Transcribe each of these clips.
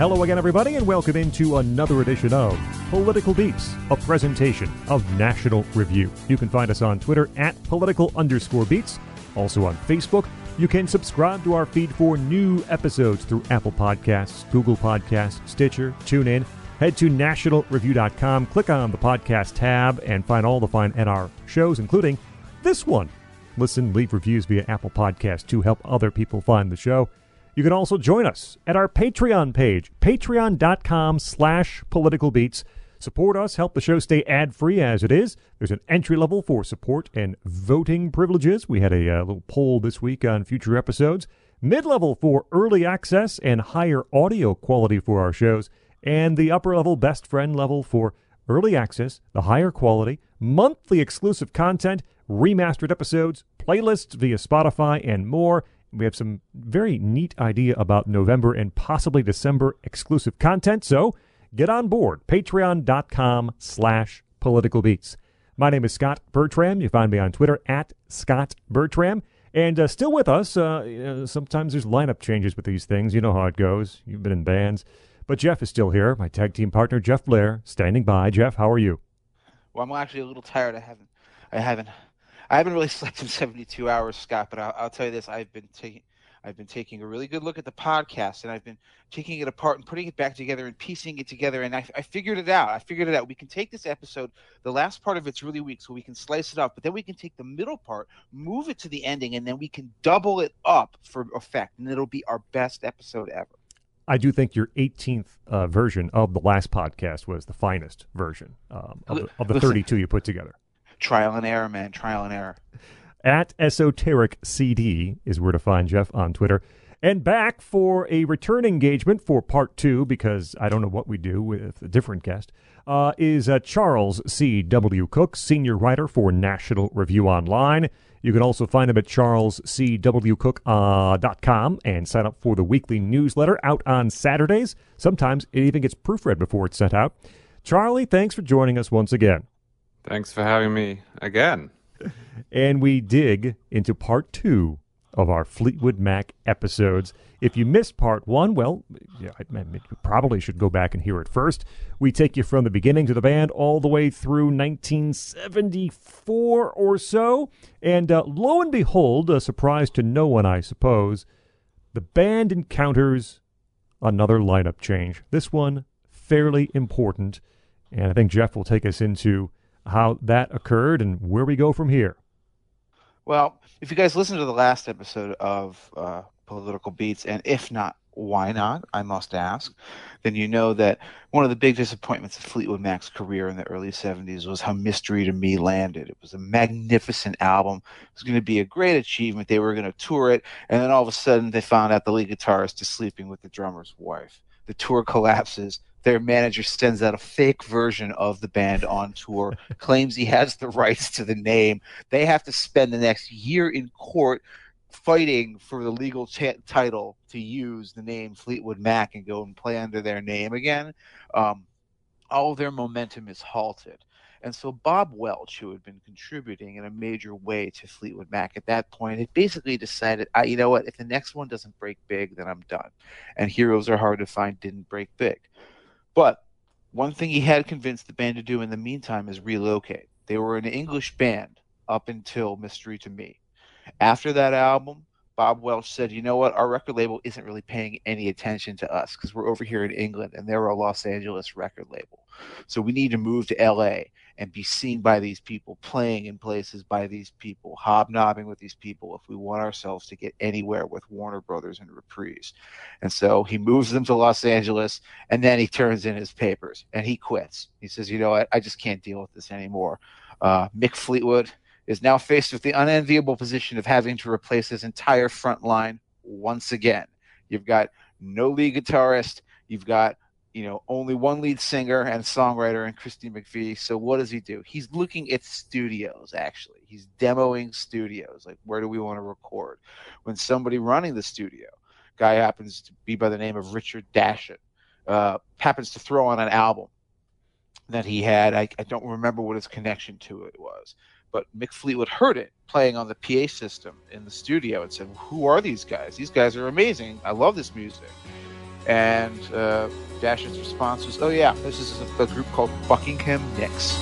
Hello again, everybody, and welcome into another edition of Political Beats, a presentation of National Review. You can find us on Twitter at political underscore beats, also on Facebook. You can subscribe to our feed for new episodes through Apple Podcasts, Google Podcasts, Stitcher, TuneIn. Head to nationalreview.com, click on the podcast tab, and find all the fine NR shows, including this one. Listen, leave reviews via Apple Podcasts to help other people find the show. You can also join us at our Patreon page, patreon.com slash politicalbeats. Support us, help the show stay ad-free as it is. There's an entry level for support and voting privileges. We had a uh, little poll this week on future episodes. Mid-level for early access and higher audio quality for our shows. And the upper level best friend level for early access, the higher quality, monthly exclusive content, remastered episodes, playlists via Spotify, and more. We have some very neat idea about November and possibly December exclusive content, so get on board. Patreon.com slash political beats. My name is Scot Bertram. You find me on Twitter at Scot Bertram. And uh, still with us, uh, you know, sometimes there's lineup changes with these things. You know how it goes. You've been in bands. But Jeff is still here, my tag team partner, Jeff Blehar, standing by. Jeff, how are you? Well, I'm actually a little tired. I haven't, I haven't I haven't really slept in 72 hours, Scott, but I'll, I'll tell you this: I've been taking. I've been taking a really good look at the podcast and I've been taking it apart and putting it back together and piecing it together. And I, I, figured it out. I figured it out. We can take this episode, the last part of it's really weak, so we can slice it up, but then we can take the middle part, move it to the ending, and then we can double it up for effect. And it'll be our best episode ever. I do think your 18th uh, version of the last podcast was the finest version um, of, the, of the Listen, 32 you put together trial and error, man. Trial and error. At Esoteric CD is where to find Jeff on Twitter. And back for a return engagement for part two, because I don't know what we do with a different guest, uh, is uh, Charles C.W. Cooke, senior writer for National Review Online. You can also find him at charlescwcooke.com uh, and sign up for the weekly newsletter out on Saturdays. Sometimes it even gets proofread before it's sent out. Charlie, thanks for joining us once again. Thanks for having me again. and we dig into part two of our Fleetwood Mac episodes. If you missed part one, well, yeah, I, you probably should go back and hear it first. We take you from the beginning to the band all the way through 1974 or so. And uh, lo and behold, a surprise to no one, I suppose, the band encounters another lineup change. This one fairly important. And I think Jeff will take us into how that occurred and where we go from here. Well, if you guys listened to the last episode of uh, Political Beats, and if not, why not? I must ask. Then you know that one of the big disappointments of Fleetwood Mac's career in the early 70s was how Mystery to Me landed. It was a magnificent album. It was going to be a great achievement. They were going to tour it, and then all of a sudden they found out the lead guitarist is sleeping with the drummer's wife. The tour collapses their manager sends out a fake version of the band on tour, claims he has the rights to the name. They have to spend the next year in court fighting for the legal title to use the name Fleetwood Mac and go and play under their name again. Um, all their momentum is halted. And so Bob Welch, who had been contributing in a major way to Fleetwood Mac at that point, had basically decided, you know what, if the next one doesn't break big, then I'm done. And Heroes Are Hard to Find didn't break big. But one thing he had convinced the band to do in the meantime is relocate. They were an English band up until Mystery to Me. After that album, Bob Welch said, you know what, our record label isn't really paying any attention to us because we're over here in England and they're a Los Angeles record label. So we need to move to LA and be seen by these people, playing in places by these people, hobnobbing with these people if we want ourselves to get anywhere with Warner Brothers and Reprise. And so he moves them to Los Angeles and then he turns in his papers and he quits. He says, you know what, I just can't deal with this anymore. Uh, Mick Fleetwood is now faced with the unenviable position of having to replace his entire front line once again. You've got no lead guitarist, you've got you know, only one lead singer and songwriter and Christine McVie. So what does he do? He's looking at studios actually. He's demoing studios. Like where do we want to record? When somebody running the studio, guy happens to be by the name of Richard Dashut, uh, happens to throw on an album that he had. I, I don't remember what his connection to it was. But Mick Fleetwood heard it playing on the PA system in the studio and said, Who are these guys? These guys are amazing. I love this music And uh, Dash's response was, "Oh yeah, this is a, group called Buckingham Nicks."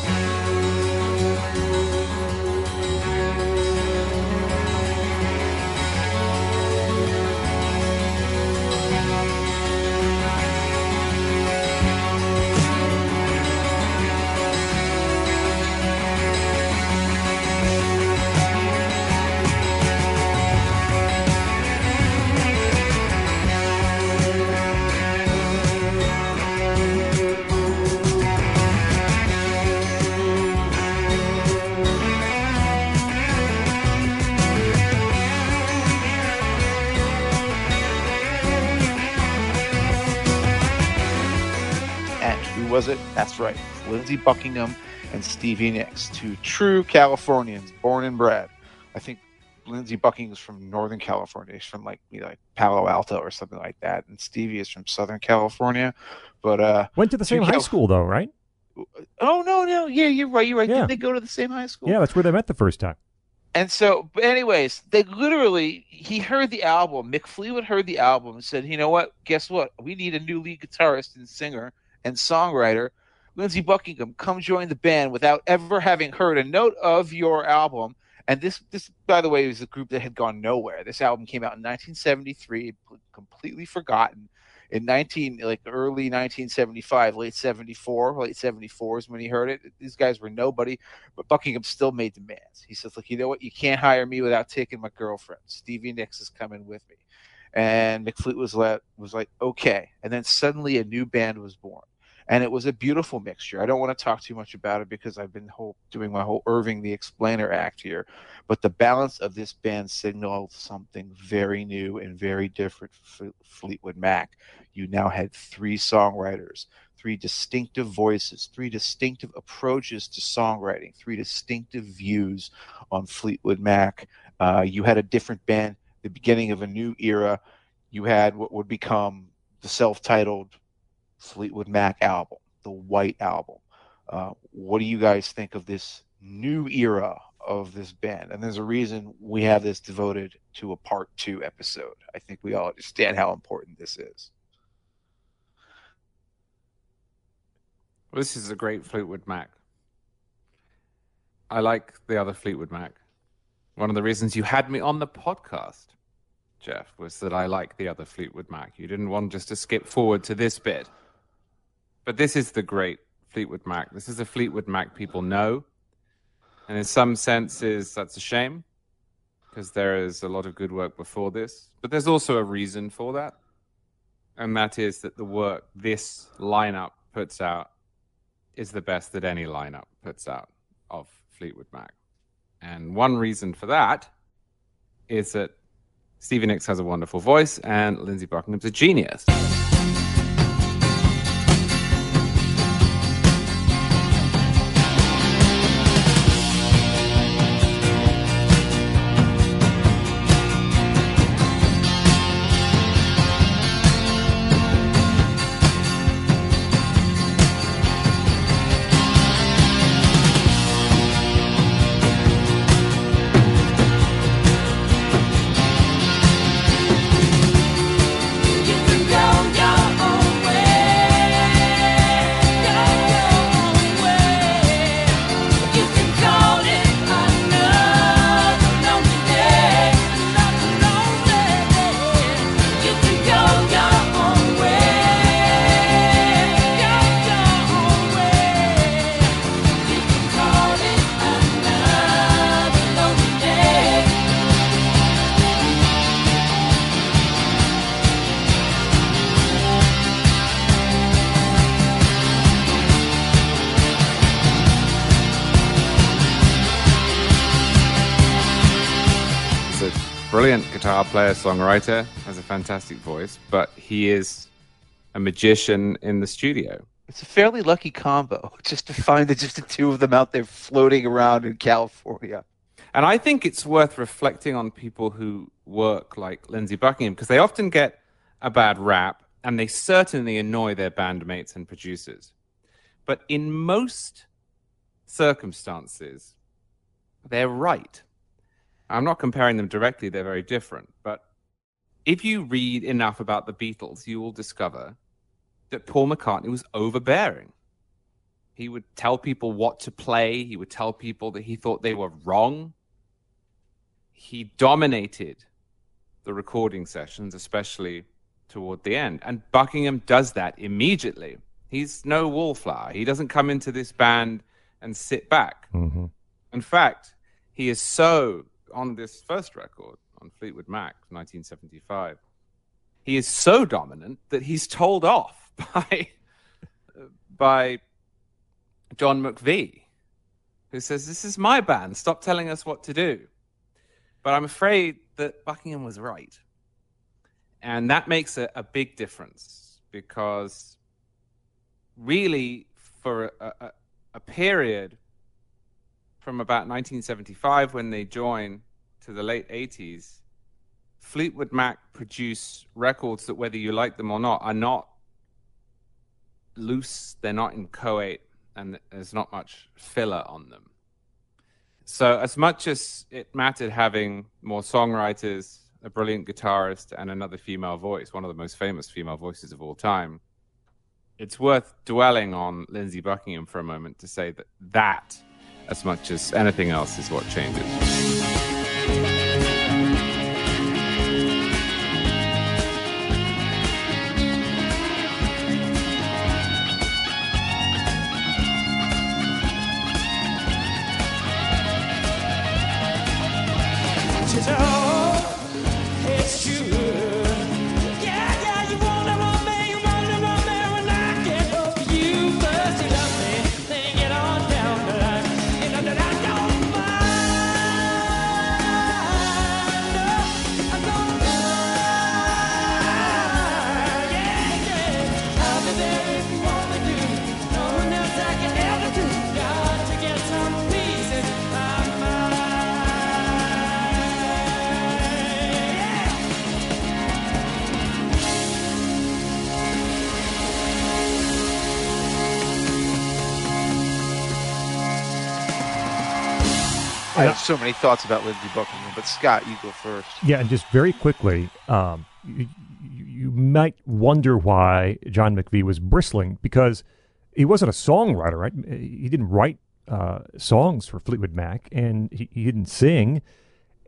Lindsey Buckingham and Stevie Nicks, two true Californians, born and bred. I think Lindsey Buckingham is from Northern California. He's from like you know, like Palo Alto or something like that, and Stevie is from Southern California. But uh, Went to the same Two high school though, right? oh no, no, yeah, you're right, you're right. Yeah. Did they go to the same high school? Yeah, that's where they met the first time. And so, but anyways, they literally he heard the album. Mick Fleetwood heard the album and said, "You know what? Guess what? We need a new lead guitarist and singer and songwriter. Lindsey Buckingham, come join the band without ever having heard a note of your album." And this, this, by the way, was a group that had gone nowhere. This album came out in 1973, completely forgotten. In 19, like early 1975, late 74, late 74 is when he heard it. These guys were nobody but Buckingham still made demands. He says, "Look, you know what? You can't hire me without taking my girlfriend. Stevie Nicks is coming with me." And Mick Fleetwood let was like, "Okay." And then suddenly a new band was born, and it was a beautiful mixture. I don't want to talk too much about it because I've been whole, doing my whole Irving the Explainer act here, but the balance of this band signaled something very new and very different for Fleetwood Mac. You now had three songwriters three distinctive voices, three distinctive approaches to songwriting, three distinctive views on Fleetwood Mac. Uh, you had a different band, the beginning of a new era. You had what would become the self titled Fleetwood Mac album, the White Album. Uh, what do you guys think of this new era of this band? And there's a reason we have this devoted to a part two episode. I think we all understand how important this is. This is a great Fleetwood Mac. I like the other Fleetwood Mac. One of the reasons you had me on the podcast, Jeff, was that I like the other Fleetwood Mac. You didn't want just to skip forward to this bit. But this is the great Fleetwood Mac. This is a Fleetwood Mac people know. And in some senses, that's a shame because there is a lot of good work before this. But there's also a reason for that. And that is that the work this lineup puts out is the best that any lineup puts out of Fleetwood Mac. And one reason for that is that Stevie Nicks has a wonderful voice and Lindsey Buckingham's a genius. Songwriter, has a fantastic voice, but he is a magician in the studio. It's a fairly lucky combo just to find the, just the two of them out there floating around in California. And I think it's worth reflecting on people who work like Lindsey Buckingham because they often get a bad rap and they certainly annoy their bandmates and producers. But in most circumstances, they're right. I'm not comparing them directly, they're very different. But if you read enough about the Beatles, you will discover that Paul McCartney was overbearing. He would tell people what to play, he would tell people that he thought they were wrong. He dominated the recording sessions, especially toward the end. And Buckingham does that immediately. He's no wallflower. He doesn't come into this band and sit back. hmm In fact, he is so on this first record on Fleetwood Mac, 1975. He is so dominant that he's told off by by John McVie, who says, "This is my band. Stop telling us what to do." But I'm afraid that Buckingham was right, and that makes a, a big difference because really, for a, a, a period from about 1975 when they join to the late 80s, Fleetwood Mac produce records that, whether you like them or not, are not loose, they're not inchoate, and there's not much filler on them. So, as much as it mattered having more songwriters, a brilliant guitarist, and another female voice, one of the most famous female voices of all time, it's worth dwelling on Lindsey Buckingham for a moment to say that that, as much as anything else, is what changes. I have so many thoughts about Lindsey Buckingham, but Scott, you go first. Yeah, and just very quickly, um, you, you, might wonder why John McVie was bristling because he wasn't a songwriter, right? He didn't write uh, songs for Fleetwood Mac, and he, he didn't sing,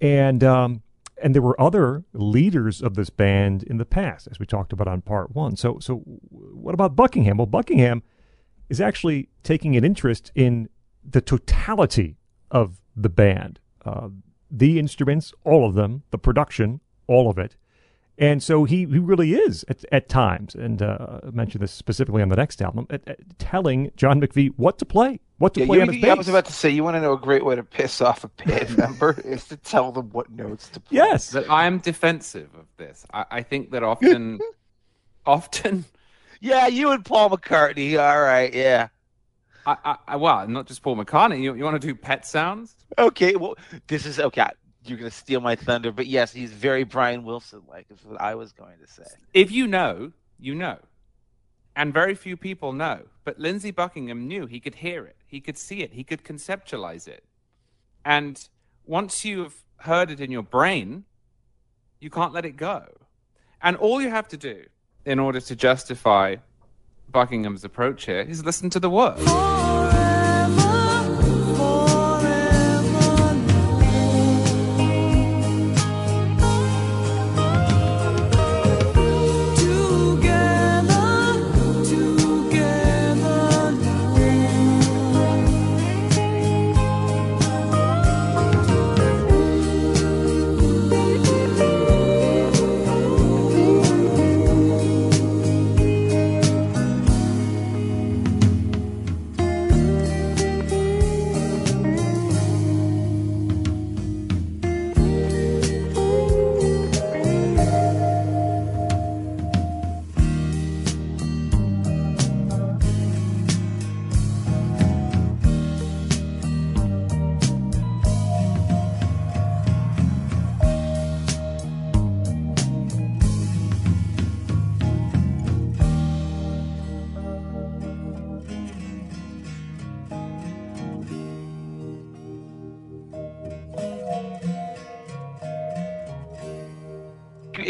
and um, and there were other leaders of this band in the past, as we talked about on part one. So, so what about Buckingham? Well, Buckingham is actually taking an interest in the totality of the band, uh, the instruments, all of them, the production, all of it. And so he, he really is at, at times, and uh, I mentioned this specifically on the next album, at, at telling John McVie what to play, what to Yeah, play you, on his you- bass. I was about to say, you want to know a great way to piss off a band member is to tell them what notes to play. yes, That I am defensive of this. I, I think that often, often, Yeah, you and Paul McCartney. All right, yeah. I, I, well, not just Paul McCartney. You, you want to do pet sounds? Okay, well, this is okay. You're gonna steal my thunder, but yes, he's very Brian Wilson like. Is what I was going to say. If you know, you know. And very few people know. But Lindsey Buckingham knew. He could hear it. He could see it. He could conceptualize it. And once you've heard it in your brain, you can't let it go. And all you have to do in order to justify Buckingham's approach here is listen to the words.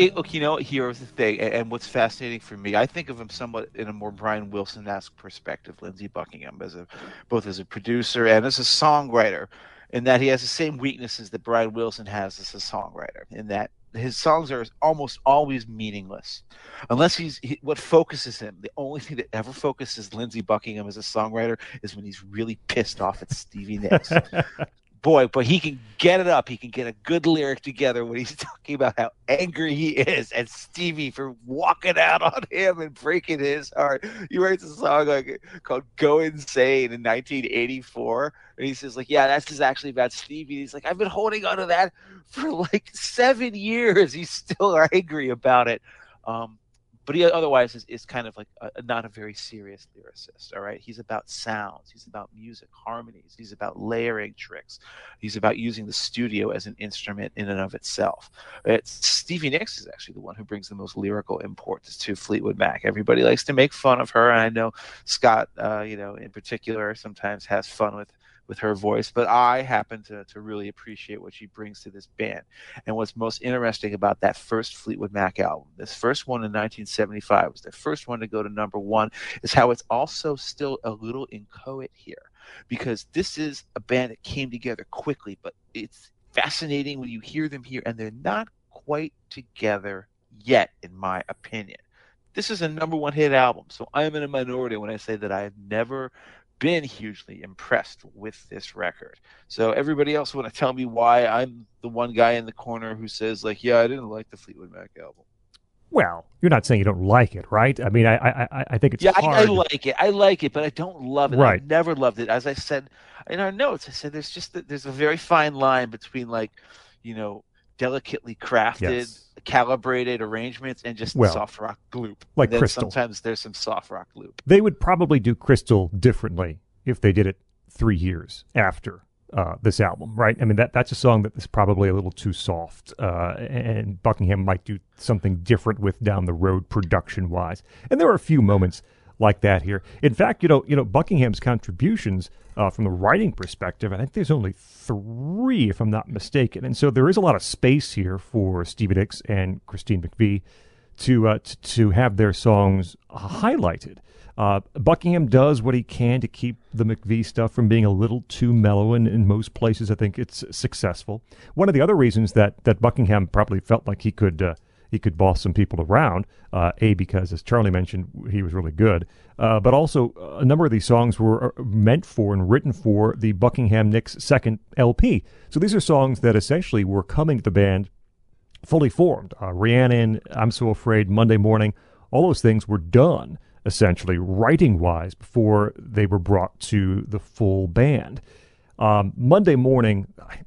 It- look, you know, here's the thing, and, what's fascinating for me, I think of him somewhat in a more Brian Wilson-esque perspective, Lindsey Buckingham, as a both as a producer and as a songwriter, in that he has the same weaknesses that Brian Wilson has as a songwriter, in that his songs are almost always meaningless, unless he's he, what focuses him. The only thing that ever focuses Lindsey Buckingham as a songwriter is when he's really pissed off at Stevie Nicks boy, but he can get it up. He can get a good lyric together when he's talking about how angry he is at Stevie for walking out on him and breaking his heart. He writes a song like called "Go Insane" in 1984, and he says like, "Yeah, that's just actually about Stevie." He's like, "I've been holding on to that for like seven years. He's still angry about it." Um, but he otherwise is, is kind of like a, not a very serious lyricist all right? He's about sounds he's about music harmonies he's about layering tricks he's about using the studio as an instrument in and of itself. It's, stevie nicks is actually the one who brings the most lyrical import to fleetwood mac. Everybody likes to make fun of her and i know scott uh, you know in particular sometimes has fun with with her voice, but I happen to, to really appreciate what she brings to this band. And what's most interesting about that first Fleetwood Mac album, this first one in 1975 was the first one to go to number one, is how it's also still a little inchoate here. Because this is a band that came together quickly, but it's fascinating when you hear them here, and they're not quite together yet, in my opinion. This is a number one hit album, so I am in a minority when I say that I have never been hugely impressed with this record. So everybody else want to tell me why I'm the one guy in the corner who says like, yeah, I didn't like the Fleetwood Mac album. Well, you're not saying you don't like it, right? I mean, I I, I- I think it's yeah, I, I like it. I like it, but I don't love it. Right. I've never loved it. As I said in our notes, I said there's just there's a very fine line between like, you know, delicately crafted, Yes. Calibrated arrangements and just Well, soft rock gloop. like Crystal. Sometimes there's some soft rock gloop. they would probably do Crystal differently if they did it three years after uh, this album, right? I mean, that that's a song that is probably a little too soft, uh, and Buckingham might do something different with down the road production wise. And there are a few moments like that here. In fact, you know, you know, Buckingham's contributions uh, from the writing perspective, I think there's only three, if I'm not mistaken, and so there is a lot of space here for Stevie Nicks and Christine McVie to uh, t- to have their songs highlighted. Uh, Buckingham does what he can to keep the McVie stuff from being a little too mellow, and in most places, I think it's successful. One of the other reasons that that Buckingham probably felt like he could uh, he could boss some people around, uh, a because as Charlie mentioned, he was really good, uh, but also a number of these songs were uh, meant for and written for the Buckingham Nicks second LP. So these are songs that essentially were coming to the band fully formed. Uh, Rhiannon, I'm So Afraid, Monday Morning, all those things were done essentially writing wise before they were brought to the full band. Um, Monday Morning, I,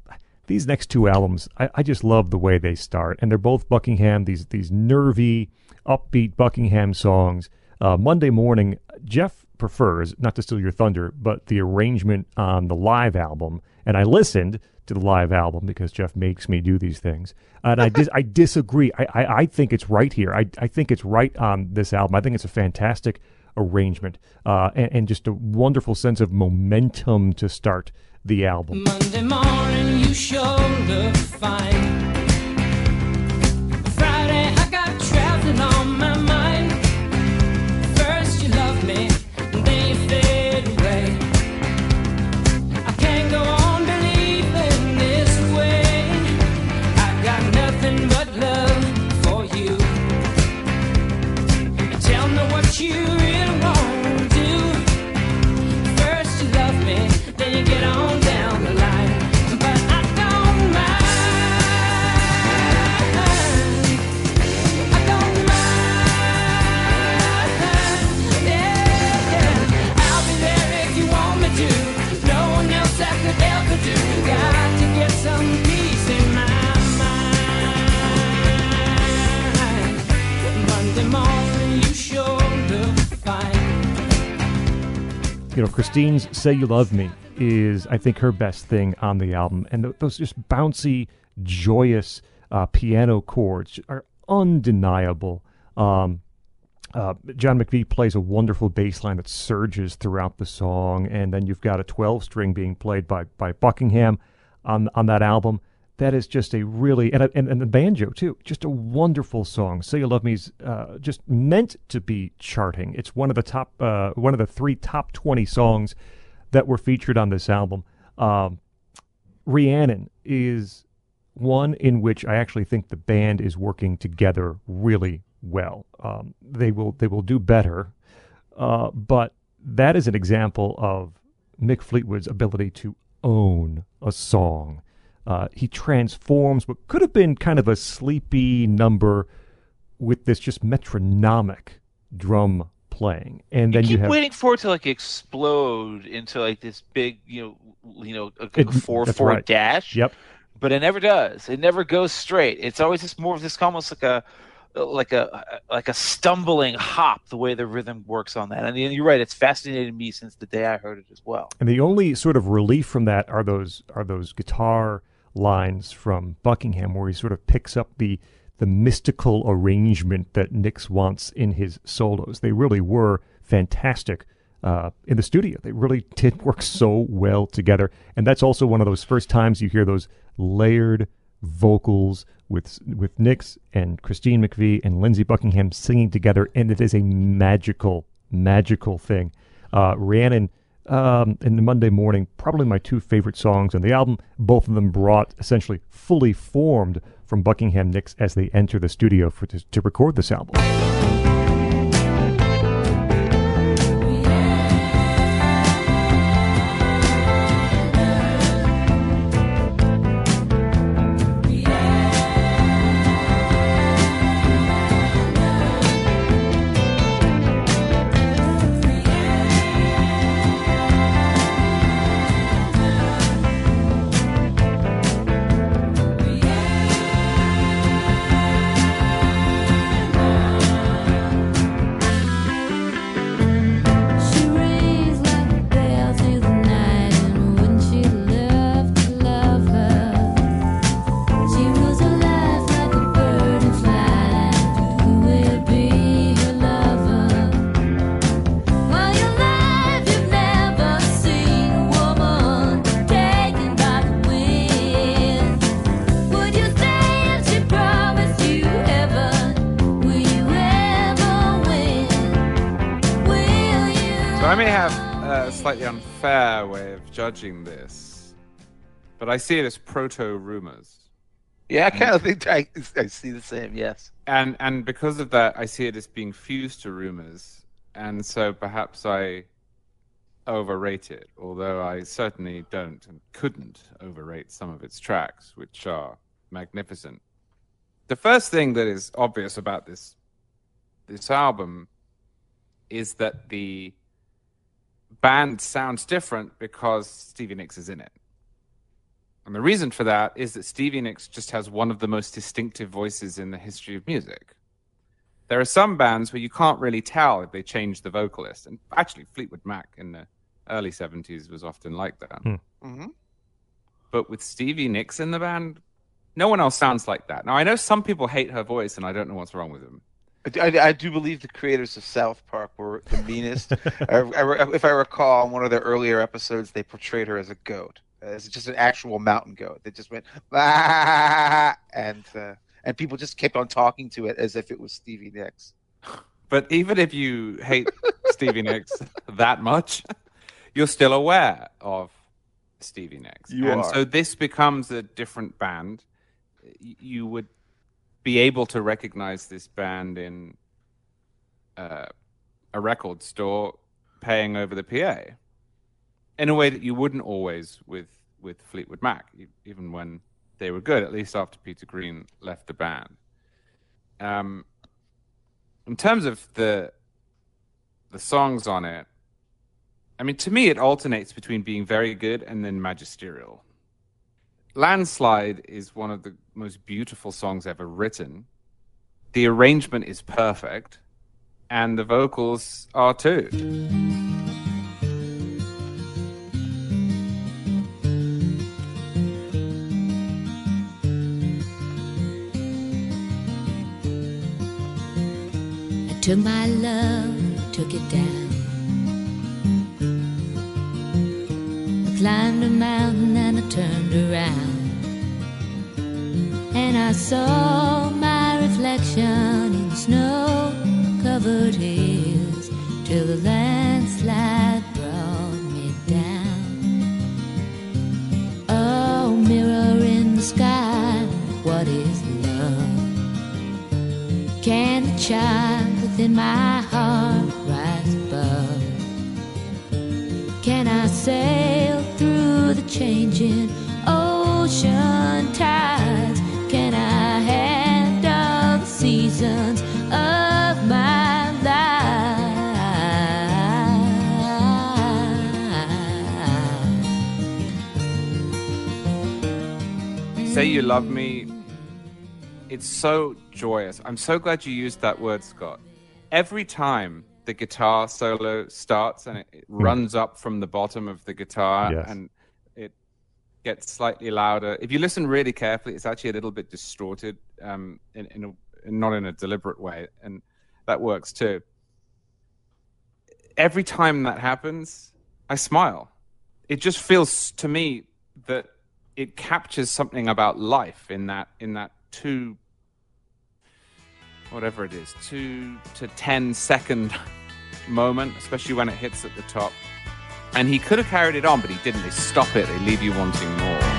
these next two albums, I, I just love the way they start, and they're both Buckingham. These these nervy, upbeat Buckingham songs. Uh, Monday Morning, Jeff prefers not to steal your thunder, but the arrangement on the live album. And I listened to the live album because Jeff makes me do these things, and I dis- I disagree. I, I I think it's right here. I I think it's right on this album. I think it's a fantastic arrangement uh, and, and just a wonderful sense of momentum to start the album. You know, Christine's "Say You Love Me" is, I think, her best thing on the album, and th- those just bouncy, joyous uh, piano chords are undeniable. Um, uh, John McVie plays a wonderful bass line that surges throughout the song, and then you've got a 12 string being played by by Buckingham on on that album. That is just a really and and, and the banjo too, just a wonderful song. "Say You Love Me's uh, just meant to be charting. It's one of the top, uh, one of the three top twenty songs that were featured on this album. Um, Rhiannon is one in which I actually think the band is working together really well. Um, they will they will do better, uh, but that is an example of Mick Fleetwood's ability to own a song. Uh, he transforms what could have been kind of a sleepy number with this just metronomic drum playing, and You then you, keep have waiting for it to like explode into like this big, you know, you know, a, It- four four right. dash. yep. but it never does. It never goes straight. It's always just more of this almost like a like a like a stumbling hop the way the rhythm works on that. And you're right, it's fascinated me since the day I heard it as well. And the only sort of relief from that are those are those guitar lines from Buckingham, where he sort of picks up the the mystical arrangement that Nicks wants in his solos. They really were fantastic uh, in the studio. They really did work so well together, and that's also one of those first times you hear those layered vocals with with Nicks and Christine McVie and Lindsey Buckingham singing together, and it is a magical, magical thing. Uh, Rhiannon um, in the Monday morning, probably my two favorite songs on the album. Both of them brought essentially fully formed from Buckingham Nicks as they enter the studio for to, to record this album. This, but I see it as proto rumors. Yeah, I kind of mm-hmm. think I, I see the same. Yes. and and because of that, I see it as being fused to rumors, and so perhaps I overrate it. Although I certainly don't and couldn't overrate some of its tracks, which are magnificent. The first thing that is obvious about this this album is that the band sounds different because Stevie Nicks is in it. And the reason for that is that Stevie Nicks just has one of the most distinctive voices in the history of music. There are some bands where you can't really tell if they change the vocalist. And actually, Fleetwood Mac in the early 70s was often like that. hmm But with Stevie Nicks in the band, no one else sounds like that. Now, I know some people hate her voice, and I don't know what's wrong with them. I, I, do believe the creators of South Park were the meanest. I, I, if I recall, in one of their earlier episodes, they portrayed her as a goat, as just an actual mountain goat. They just went "Ah," and uh, and people just kept on talking to it as if it was Stevie Nicks. But even if you hate Stevie Nicks that much, you're still aware of Stevie Nicks. You and are. so this becomes a different band. You would be able to recognize this band in uh, a record store paying over the PA in a way that you wouldn't always with, with Fleetwood Mac, even when they were good, at least after Peter Green left the band. Um, in terms of the the songs on it, I mean, to me, it alternates between being very good and then magisterial. Landslide is one of the most beautiful songs ever written. The arrangement is perfect, and the vocals are too. Took my love, climbed a mountain and I turned around. and I saw my reflection in snow covered hills till the landslide brought me down. Oh, mirror in the sky, what is love? Can the child within my heart rise above? Can I the changing ocean tides? Can I handle the seasons of my life? Say You Love Me. It's so joyous. I'm so glad you used that word, Scott. Every time the guitar solo starts and it, it runs up from the bottom of the guitar Yes. and it gets slightly louder. If you listen really carefully, it's actually a little bit distorted, um, in, in a, not in a deliberate way, and that works too. Every time that happens, I smile. It just feels to me that it captures something about life in that in that two whatever it is two to ten second moment especially when it hits at the top and he could have carried it on but he didn't. They stop it. They leave you wanting more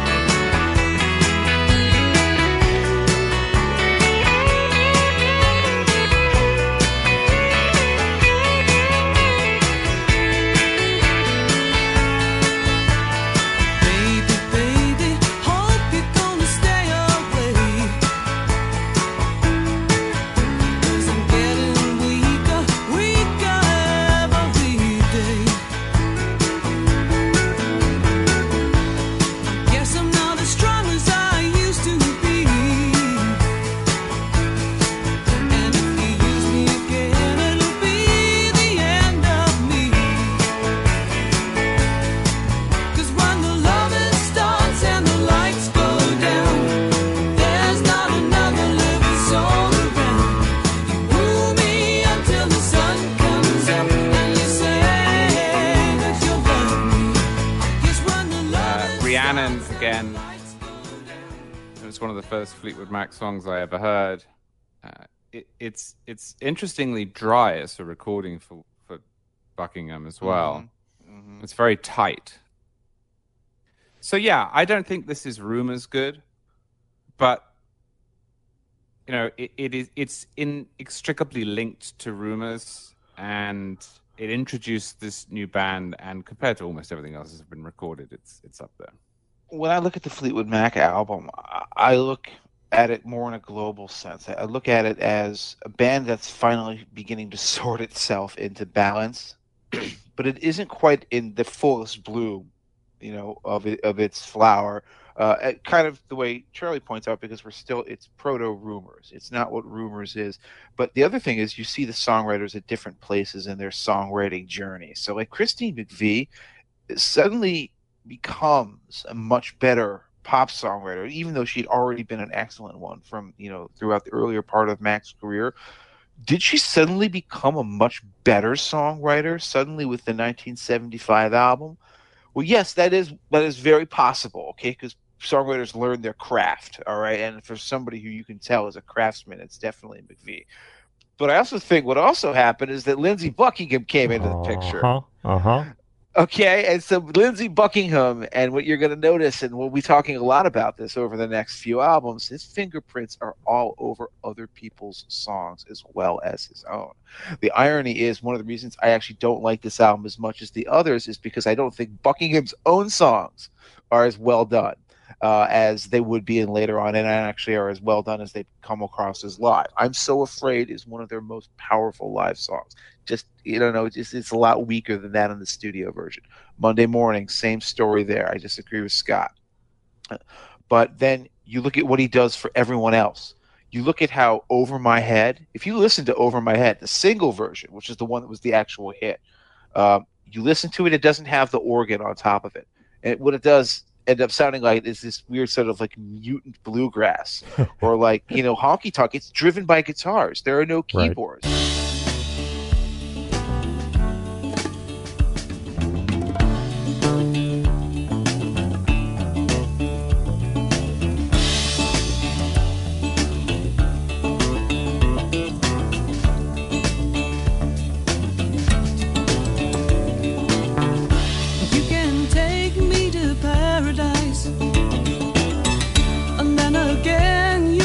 songs i ever heard uh, it, it's it's interestingly dry as a recording for for buckingham as well Mhm. It's very tight. So yeah, I don't think this is rumors good, but you know, it, it is it's inextricably linked to rumors and it introduced this new band and compared to almost everything else that's been recorded, it's it's up there. when I look at the Fleetwood Mac album, I look at it more in a global sense. I look at it as a band that's finally beginning to sort itself into balance, but it isn't quite in the fullest bloom, you know, of it, of its flower. Uh, kind of the way Charlie points out, because we're still it's proto rumors. It's not what rumors is. But the other thing is, you see the songwriters at different places in their songwriting journey. So, like Christine McVie, suddenly becomes a much better pop songwriter, even though she'd already been an excellent one from you know throughout the earlier part of Mac's career. Did she suddenly become a much better songwriter suddenly with the 1975 album? Well, yes, that is that is very possible. Okay, because songwriters learn their craft. All right, and for somebody who you can tell is a craftsman, it's definitely McVie. But I also think what also happened is that Lindsey Buckingham came into the picture. Uh huh. Uh huh. Okay, and so Lindsey Buckingham, and what you're going to notice, and we'll be talking a lot about this over the next few albums, his fingerprints are all over other people's songs as well as his own. The irony is, one of the reasons I actually don't like this album as much as the others is because I don't think Buckingham's own songs are as well done uh, as they would be in later on, and actually are as well done as they come across as live. I'm So Afraid is one of their most powerful live songs just you don't know, just it's a lot weaker than that in the studio version. Monday morning, same story there. I disagree with Scott. But then you look at what he does for everyone else. You look at how Over My Head, if you listen to Over My Head, the single version, which is the one that was the actual hit, um, you listen to it, it doesn't have the organ on top of it. And what it does end up sounding like is this weird sort of like mutant bluegrass or like, you know, honky tonk. It's driven by guitars. There are no Right.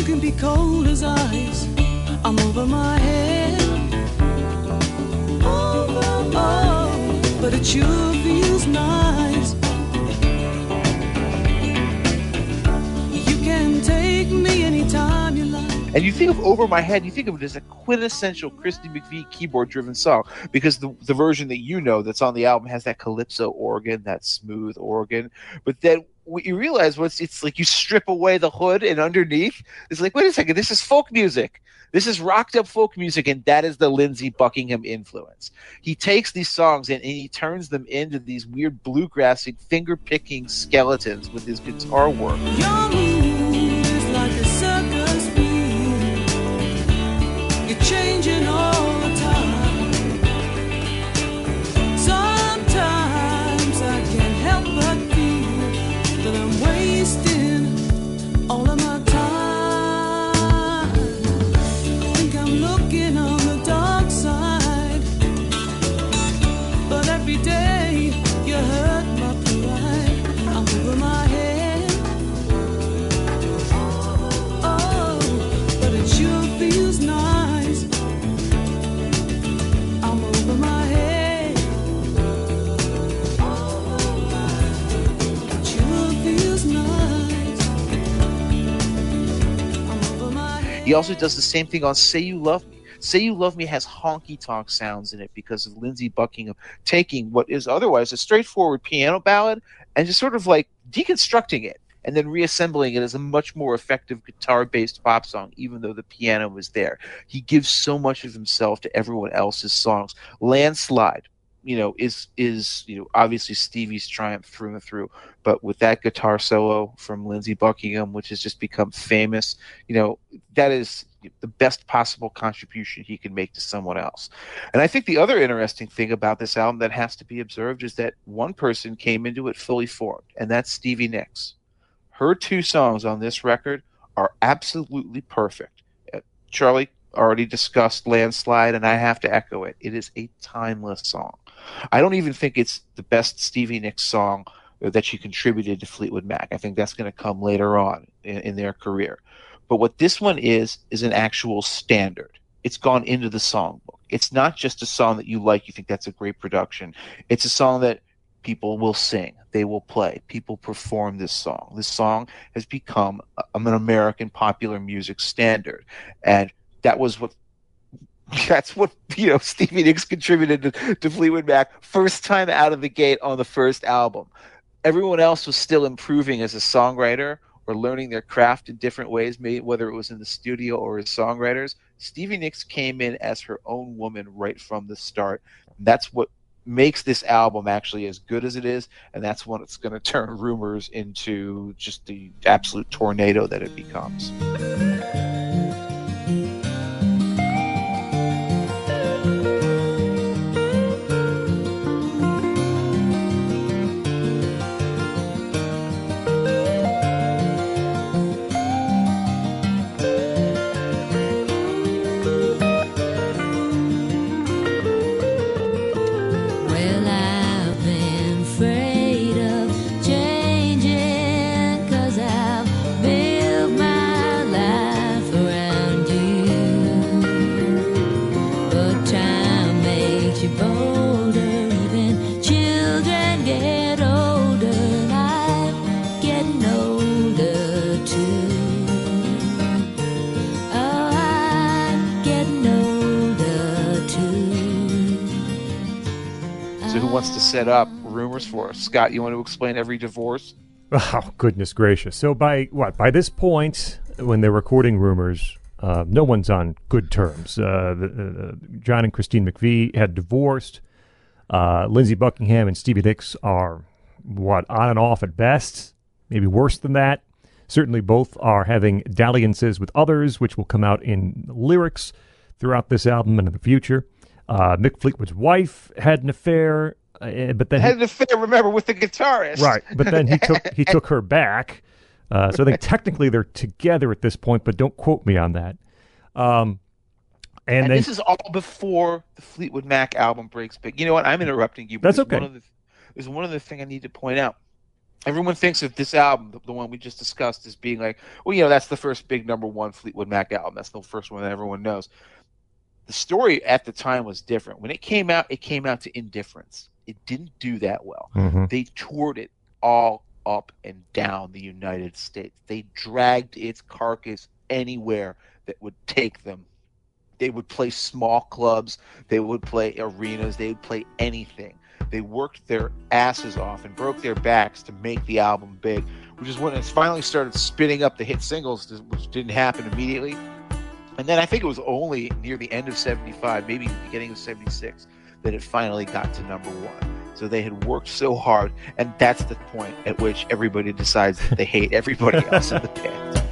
Keyboards. be cold as ice. I'm over my head. Oh, oh, oh, but it sure feels nice. You can take me anytime you like. And you think of Over My Head, you think of it as a quintessential Christy McVie keyboard driven song because the, the version that you know that's on the album has that calypso organ, that smooth organ. But then what you realize was it's like you strip away the hood and underneath, it's like, wait a second, this is folk music. This is rocked up folk music, and that is the Lindsey Buckingham influence. He takes these songs and, and he turns them into these weird bluegrassy, finger picking skeletons with his guitar work. He also does the same thing on Say You Love Me. Say You Love Me has honky tonk sounds in it because of Lindsey Buckingham taking what is otherwise a straightforward piano ballad and just sort of like deconstructing it and then reassembling it as a much more effective guitar based pop song, even though the piano was there. He gives so much of himself to everyone else's songs. Landslide, you know, is is you know obviously Stevie's triumph through and through, but with that guitar solo from Lindsey Buckingham, which has just become famous, you know, that is the best possible contribution he can make to someone else. And I think the other interesting thing about this album that has to be observed is that one person came into it fully formed, and that's Stevie Nicks. Her two songs on this record are absolutely perfect. Uh, Charlie already discussed Landslide, and I have to echo it. It is a timeless song. I don't even think it's the best Stevie Nicks song that she contributed to Fleetwood Mac. I think that's going to come later on in, in their career. But what this one is, is an actual standard. It's gone into the songbook. It's not just a song that you like, you think that's a great production. It's a song that people will sing, they will play, people perform this song. This song has become an American popular music standard. And that was what that's what you know Stevie Nicks contributed to, to Fleetwood Mac first time out of the gate on the first album. Everyone else was still improving as a songwriter or learning their craft in different ways, maybe whether it was in the studio or as songwriters. Stevie Nicks came in as her own woman right from the start. That's what makes this album actually as good as it is, and that's when it's going to turn rumors into just the absolute tornado that it becomes. Wants to set up rumors for us? Scott, you want to explain every divorce? Oh, goodness gracious. So by what? By this point, when they're recording rumors, uh, no one's on good terms. Uh, the, uh, John and Christine McVie had divorced. Uh, Lindsey Buckingham and Stevie Nicks are, what, on and off at best? Maybe worse than that. Certainly both are having dalliances with others, which will come out in lyrics throughout this album and in the future. Uh, Mick Fleetwood's wife had an affair, uh, but then he- Had an affair, remember, with the guitarist. Right, but then he took he took her back. Uh, so I think technically they're together at this point, but don't quote me on that. Um, and, And then this is all before the Fleetwood Mac album breaks big. You know what? I'm interrupting you. That's okay. One of the, there's one other thing I need to point out. everyone thinks of this album, the, the one we just discussed, as being like, well, you know, that's the first big number one Fleetwood Mac album. That's the first one that everyone knows. The story at the time was different. When it came out, it came out to indifference. It didn't do that well. Mhm. They toured it all up and down the United States. They dragged its carcass anywhere that would take them. They would play small clubs, they would play arenas, they would play anything. They worked their asses off and broke their backs to make the album big, which is when it finally started spinning up the hit singles, which didn't happen immediately. And then I think it was only near the end of 75, maybe the beginning of 76, that it finally got to number one. So they had worked so hard, and that's the point at which everybody decides that they hate everybody else in the band.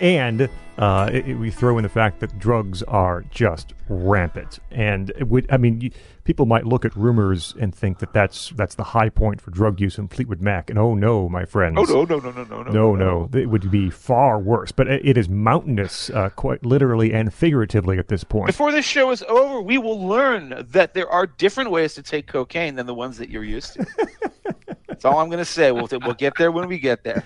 And uh, it, it- we throw in the fact that drugs are just rampant. And it would, I mean, you, people might look at rumors and think that that's that's the high point for drug use in Fleetwood Mac. And oh no, my friends. Oh no, no, no, no, no, no, No, no, it would be far worse. But it it is mountainous, uh, quite literally and figuratively at this point. Before this show is over, we will learn that there are different ways to take cocaine than the ones that you're used to. That's all I'm going to say. We'll, we'll get there when we get there.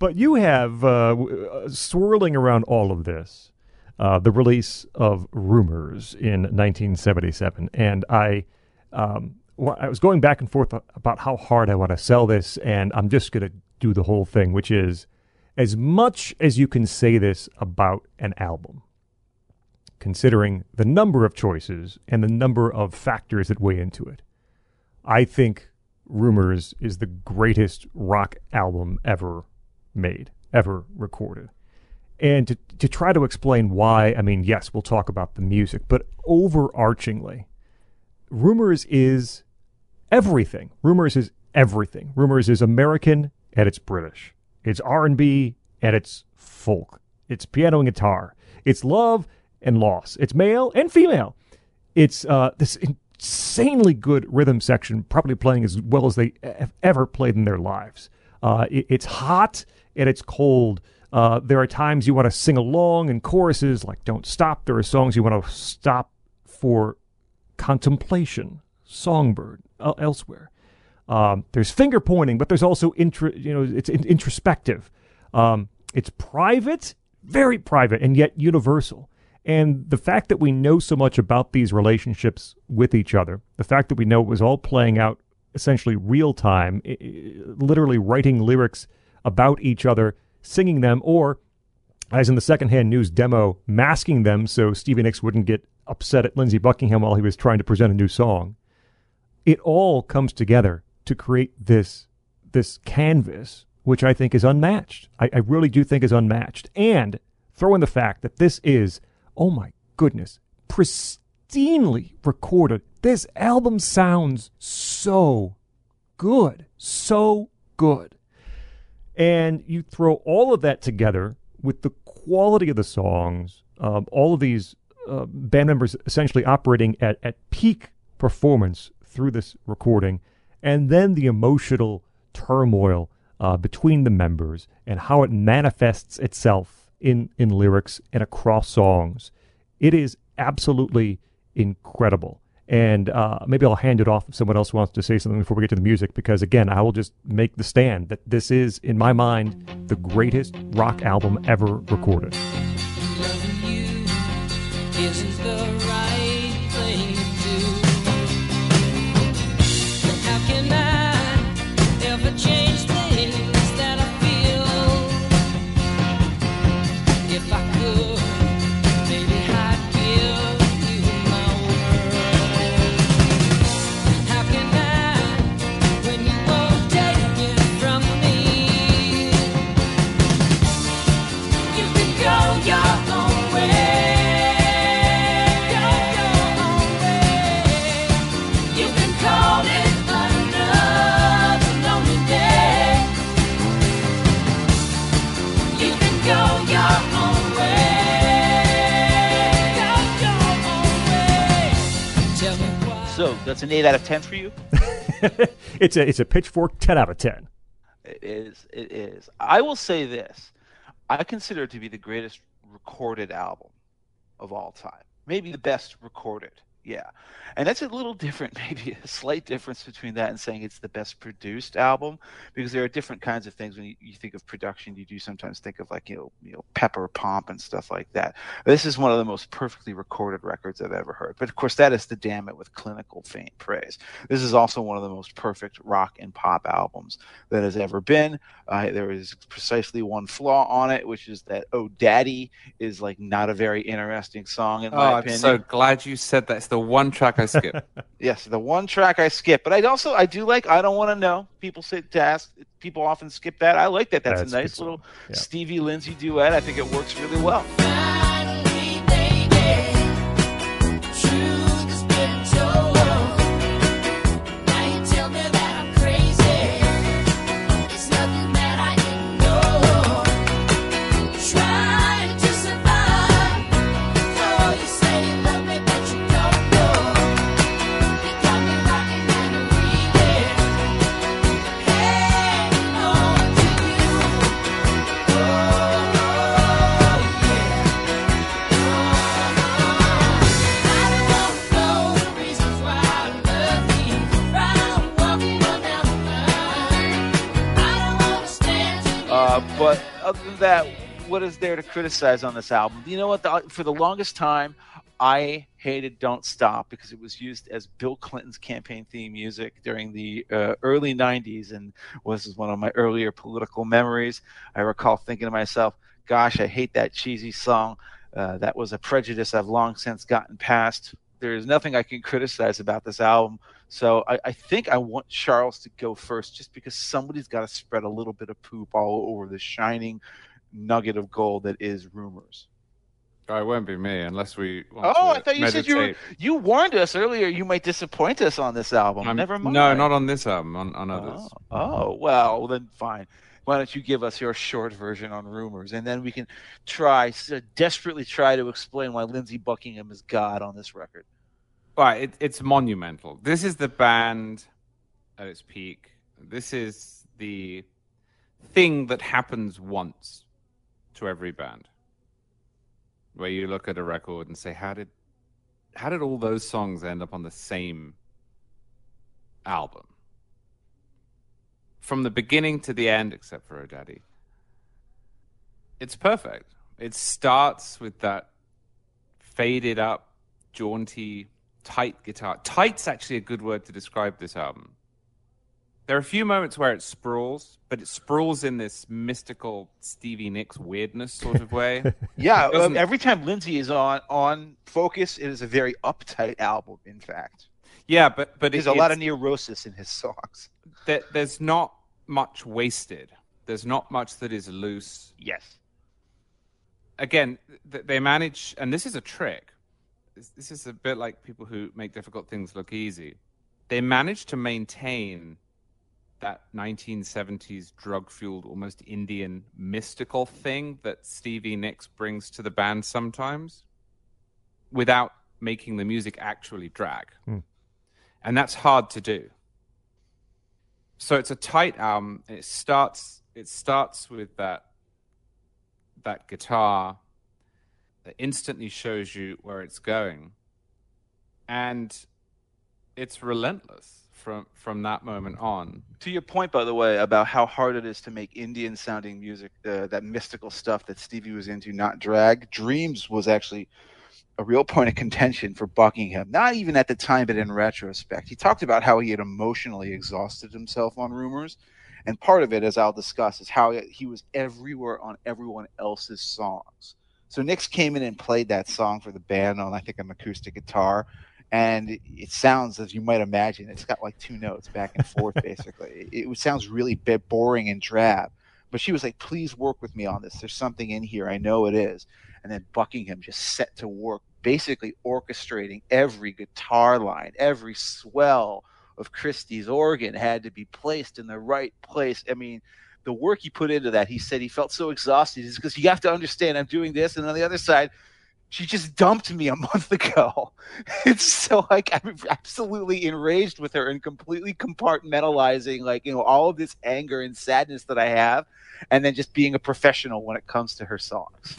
But you have uh, uh, swirling around all of this uh, the release of Rumors in 1977, and I, um, I was going back and forth about how hard I want to sell this, and I'm just going to do the whole thing, which is as much as you can say this about an album, considering the number of choices and the number of factors that weigh into it. I think Rumors is the greatest rock album ever made, ever recorded. And to, to try to explain why, I mean, yes, we'll talk about the music, but overarchingly, Rumors is everything. Rumors is everything. Rumors is American and it's British. It's R&B and it's folk. It's piano and guitar. It's love and loss. It's male and female. It's uh, this insanely good rhythm section, probably playing as well as they have ever played in their lives. Uh, it- it's hot and it's cold. Uh, there are times you want to sing along in choruses like "Don't Stop." There are songs you want to stop for contemplation, songbird, el- elsewhere. Um, there's finger pointing, but there's also you know, it's in- introspective. Um, it's private, very private, and yet universal. And the fact that we know so much about these relationships with each other, the fact that we know it was all playing out essentially real time, literally writing lyrics about each other, singing them, or as in the secondhand news demo, masking them so Stevie Nicks wouldn't get upset at Lindsey Buckingham while he was trying to present a new song. It all comes together to create this this canvas, which I think is unmatched. I, I really do think is unmatched. And throw in the fact that this is, oh my goodness, pristinely recorded. This album sounds so good, so good. And you throw all of that together with the quality of the songs, um, all of these uh, band members essentially operating at, at peak performance through this recording, and then the emotional turmoil uh, between the members and how it manifests itself in, in lyrics and across songs. It is absolutely incredible. And uh, maybe I'll hand it off if someone else wants to say something before we get to the music, because again, I will just make the stand that this is, in my mind, the greatest rock album ever recorded. That's an eight out of ten for you. it's a it's a pitchfork ten out of ten. It is. It is. I will say this. I consider it to be the greatest recorded album of all time. Maybe the best recorded. Yeah. And that's a little different, maybe a slight difference between that and saying it's the best produced album, because there are different kinds of things when you, you think of production. You do sometimes think of like you know, you know, pepper pomp and stuff like that. This is one of the most perfectly recorded records I've ever heard. But of course, that is to damn it with clinical faint praise. This is also one of the most perfect rock and pop albums that has ever been. Uh, there is precisely one flaw on it, which is that "Oh Daddy" is like not a very interesting song in Oh, my I'm opinion. so glad you said that. The one track I skip. Yes, the one track I skip, but I also I do like I don't want to know. People say to ask. People often skip that. I like that. That's, That's a a nice little Yeah. Stevie Lindsey duet. I think it works really well. Uh, but other than that, what is there to criticize on this album? You know what? The, for the longest time, I hated "Don't Stop" because it was used as Bill Clinton's campaign theme music during the uh, early '90s, and was one of my earlier political memories. I recall thinking to myself, "Gosh, I hate that cheesy song." Uh, that was a prejudice I've long since gotten past. There is nothing I can criticize about this album. So I, I think I want Charles to go first, just because somebody's got to spread a little bit of poop all over the shining nugget of gold that is rumors. Oh, it won't be me unless we. Oh, I thought you said you were, you warned us earlier you might disappoint us on this album. I'm- Never mind. No, not on this album. On, on others. Oh, oh, well, then fine. Why don't you give us your short version on rumors, and then we can try desperately try to explain why Lindsey Buckingham is God on this record. Right, it, it's monumental. This is the band at its peak. This is the thing that happens once to every band, where you look at a record and say, "How did, how did all those songs end up on the same album?" From the beginning to the end, except for O'Daddy, it's perfect. It starts with that faded up, jaunty, tight guitar. Tight's actually a good word to describe this album. There are a few moments where it sprawls, but it sprawls in this mystical Stevie Nicks weirdness sort of way. Yeah, uh, every time Lindsey is on on Focus, it is a very uptight album. In fact, yeah, but but there's it, a lot of neurosis in his songs. there, there's not much wasted. There's not much that is loose. Yes. again, they manage, and this is a trick. This, this is a bit like people who make difficult things look easy. They manage to maintain that 1970s drug fueled, almost Indian mystical thing that Stevie Nicks brings to the band sometimes without making the music actually drag. Hmm. And that's hard to do. So it's a tight album. It starts it starts with that that guitar that instantly shows you where it's going and it's relentless from from that moment on To your point, by the way, about how hard it is to make Indian sounding music, uh, that mystical stuff that Stevie was into, not drag. Dreams was actually a real point of contention for Buckingham, not even at the time, but in retrospect. He talked about how he had emotionally exhausted himself on rumors. And part of it, as I'll discuss, is how he was everywhere on everyone else's songs. So Nicks came in and played that song for the band on, I think, an acoustic guitar. And it sounds, as you might imagine, it's got like two notes back and forth, basically. It, it sounds really bit boring and drab. But she was like, please work with me on this. There's something in here. I know it is. And then Buckingham just set to work, basically orchestrating every guitar line, every swell of Christie's organ had to be placed in the right place. I mean, the work he put into that, he said he felt so exhausted is because you have to understand I'm doing this. And on the other side, she just dumped me a month ago. It's so like I'm absolutely enraged with her and completely compartmentalizing like you know all of this anger and sadness that I have, and then just being a professional when it comes to her songs.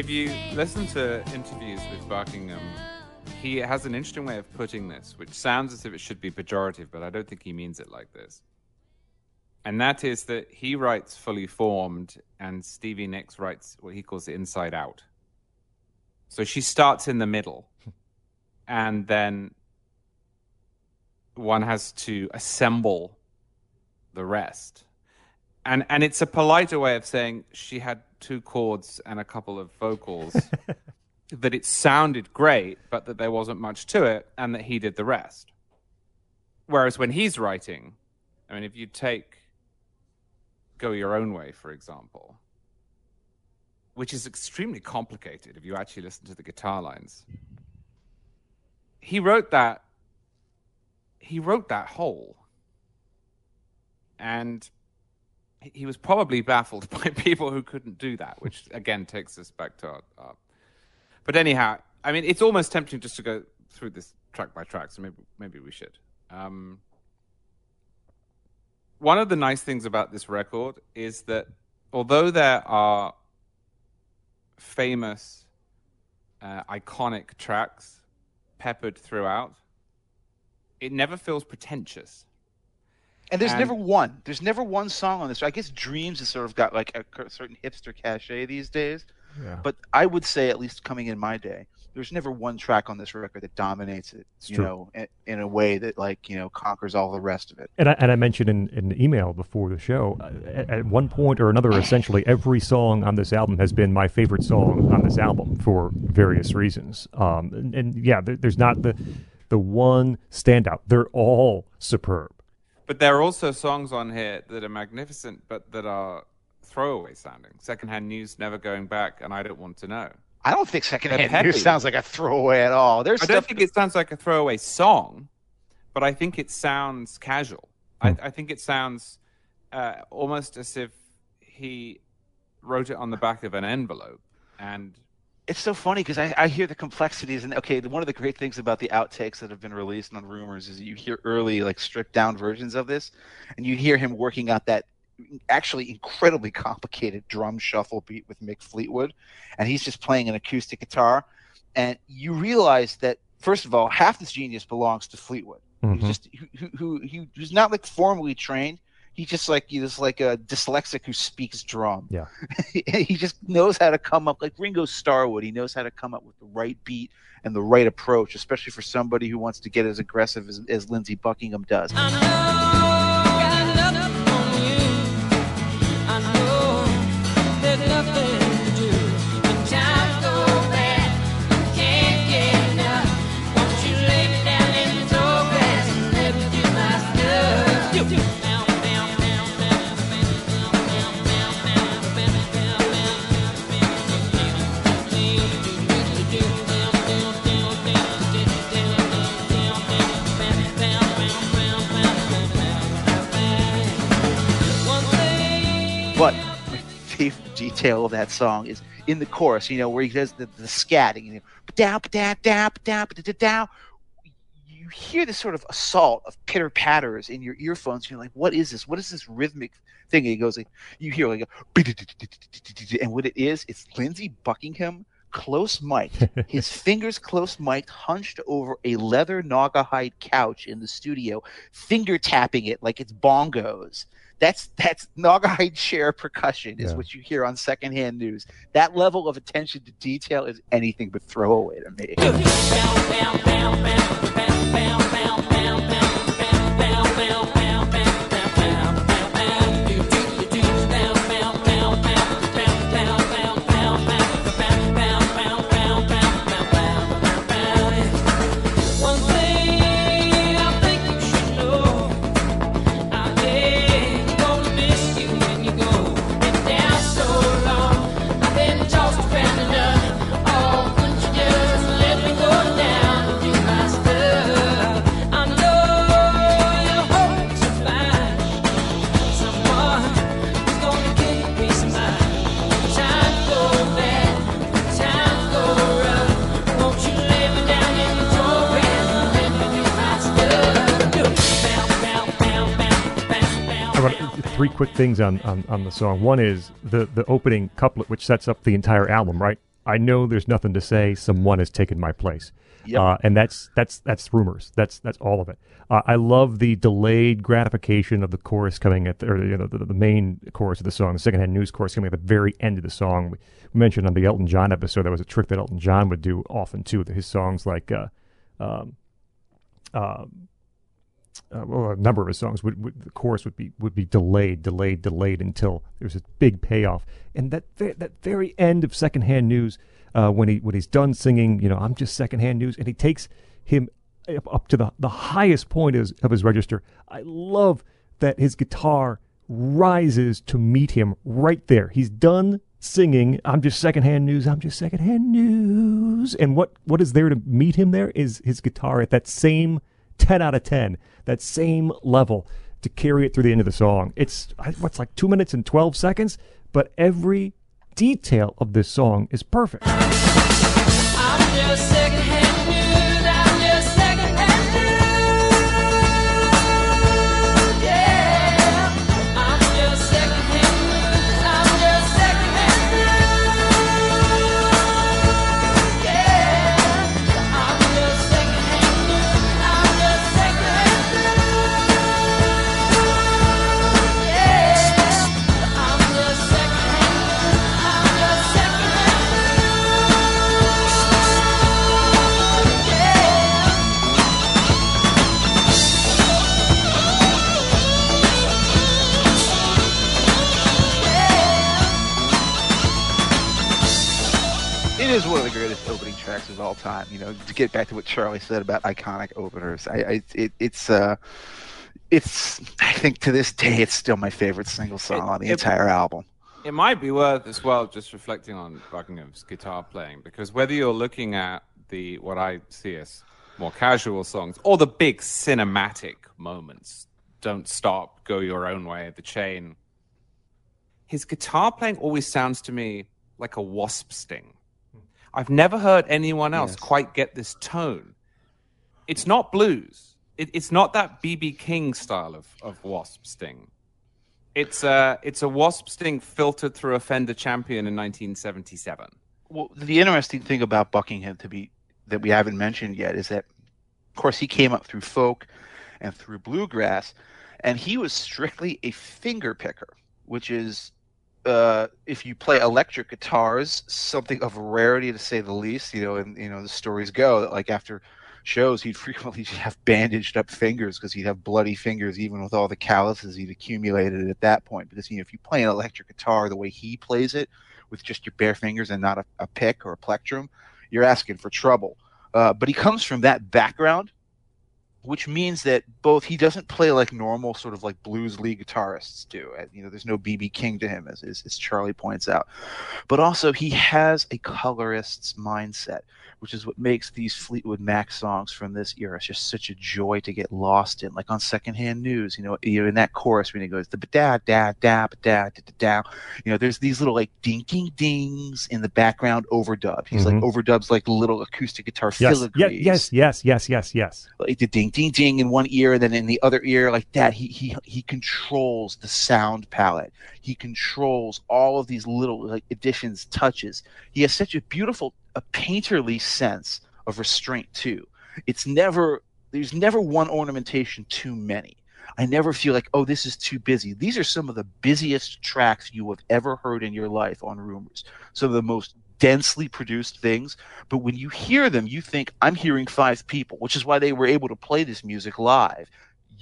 If you listen to interviews with Buckingham, he has an interesting way of putting this, which sounds as if it should be pejorative, but I don't think he means it like this. And that is that he writes fully formed, and Stevie Nicks writes what he calls inside out. So she starts in the middle, and then one has to assemble the rest. And and it's a politer way of saying she had two chords and a couple of vocals. that it sounded great, but that there wasn't much to it, and that he did the rest. Whereas when he's writing, I mean, if you take Go Your Own Way, for example, which is extremely complicated if you actually listen to the guitar lines, he wrote that. He wrote that whole. And he- was probably baffled by people who couldn't do that, which again takes us back to our, our but anyhow, I mean, it's almost tempting just to go through this track by track. So maybe maybe we should. Um, one of the nice things about this record is that although there are famous, uh, iconic tracks peppered throughout, it never feels pretentious. And there's And- never one. There's never one song on this. I guess Dreams has sort of got like a certain hipster cachet these days. Yeah. But I would say, at least coming in my day, there's never one track on this record that dominates it. It's you true. know, in, in a way that like you know conquers all the rest of it. And I, and I mentioned in, in the email before the show, uh, at, at one point or another, essentially every song on this album has been my favorite song on this album for various reasons. Um, and, and yeah, there, there's not the the one standout. They're all superb. But there are also songs on here that are magnificent, but that are throwaway sounding. Secondhand news, never going back, and I don't want to know. I don't think Secondhand News sounds like a throwaway at all. There's I stuff. don't think it sounds like a throwaway song, but I think it sounds casual. I, I think it sounds uh, almost as if he wrote it on the back of an envelope. And it's so funny because I, I hear the complexities and okay, one of the great things about the outtakes that have been released on Rumors is you hear early like stripped down versions of this, and you hear him working out that actually incredibly complicated drum shuffle beat with Mick Fleetwood, and he's just playing an acoustic guitar, and you realize that first of all, half this genius belongs to Fleetwood, Mhm. who's just who, who, who he- who's not like formally trained. He just like he's like a dyslexic who speaks drum. Yeah. he just knows how to come up like Ringo Starr would. He knows how to come up with the right beat and the right approach, especially for somebody who wants to get as aggressive as, as Lindsey Buckingham does. Detail of that song is in the chorus, you know, where he does the, the scatting, you know, down, down, down, down, down. You hear this sort of assault of pitter patters in your earphones. You're like, what is this? What is this rhythmic thing? And he goes like, you hear like, a, and what it is, it's Lindsey Buckingham close mic'd, his fingers close mic'd, hunched over a leather Naugahyde couch in the studio, finger tapping it like it's bongos. That's that's Naugahyde chair percussion is Yeah. what you hear on secondhand news. That level of attention to detail is anything but throwaway to me. Three quick things on, on, on the song. One is the, the opening couplet, which sets up the entire album, right? I know there's nothing to say. Someone has taken my place, Yep. uh, and that's that's that's rumors. That's that's all of it. Uh, I love the delayed gratification of the chorus coming at the, or you know the, the main chorus of the song, the secondhand news chorus coming at the very end of the song. We mentioned on the Elton John episode that was a trick that Elton John would do often too. His songs like. Uh, um, um, uh, well, a number of his songs would, would the chorus would be would be delayed, delayed, delayed until there was a big payoff. And that that very end of secondhand news, uh, when he when he's done singing, you know, I'm just secondhand news, and he takes him up, to the the highest point of his register. I love that his guitar rises to meet him right there. He's done singing. I'm just secondhand news. I'm just secondhand news. And what what is there to meet him there is his guitar at that same 10 out of 10, that same level to carry it through the end of the song. It's what's like 2 minutes and 12 seconds, but every detail of this song is perfect. It is one of the greatest opening tracks of all time. You know, to get back to what Charlie said about iconic openers, I, I it, it's uh, it's I think to this day it's still my favorite single song It- on the it- entire album. It might be worth as well just reflecting on Buckingham's guitar playing because whether you're looking at the what I see as more casual songs or the big cinematic moments, "Don't Stop," "Go Your Own Way," "The Chain," his guitar playing always sounds to me like a wasp sting. I've never heard anyone else Yes. quite get this tone. It's not blues. It, it's not that BB King style of, of wasp sting. It's a it's a wasp sting filtered through a Fender Champion in 1977. Well, the interesting thing about Buckingham to be that we haven't mentioned yet is that, of course, he came up through folk and through bluegrass, and he was strictly a finger picker, which is, uh, if you play electric guitars, something of rarity to say the least. You know, and you know the stories go that like after shows, he'd frequently have bandaged up fingers because he'd have bloody fingers, even with all the calluses he'd accumulated at that point. Because you know, if you play an electric guitar the way he plays it, with just your bare fingers and not a, a pick or a plectrum, you're asking for trouble. Uh, but he comes from that background, which means that both he doesn't play like normal sort of like blues league guitarists do. Uh, You know, there's no BB King to him, as, as, as Charlie points out. But also, he has a colorist's mindset, which is what makes these Fleetwood Mac songs from this era just such a joy to get lost in. Like on Secondhand News, you know, you know in that chorus when he goes the da da da da da da da, you know, there's these little like dinking dings in the background overdub. He's like mm-hmm. overdubs like little acoustic guitar Yes. Filigrees yes. Yes. Yes. Yes. Yes. like the ding ding ding in one ear and then in the other ear like that he he he controls the sound palette he controls all of these little like additions touches he has such a beautiful a painterly sense of restraint too it's never there's never one ornamentation too many I never feel like, oh, this is too busy. These are some of the busiest tracks you have ever heard in your life on Rumors. Some of the most densely produced things. But when you hear them, you think, I'm hearing five people, which is why they were able to play this music live.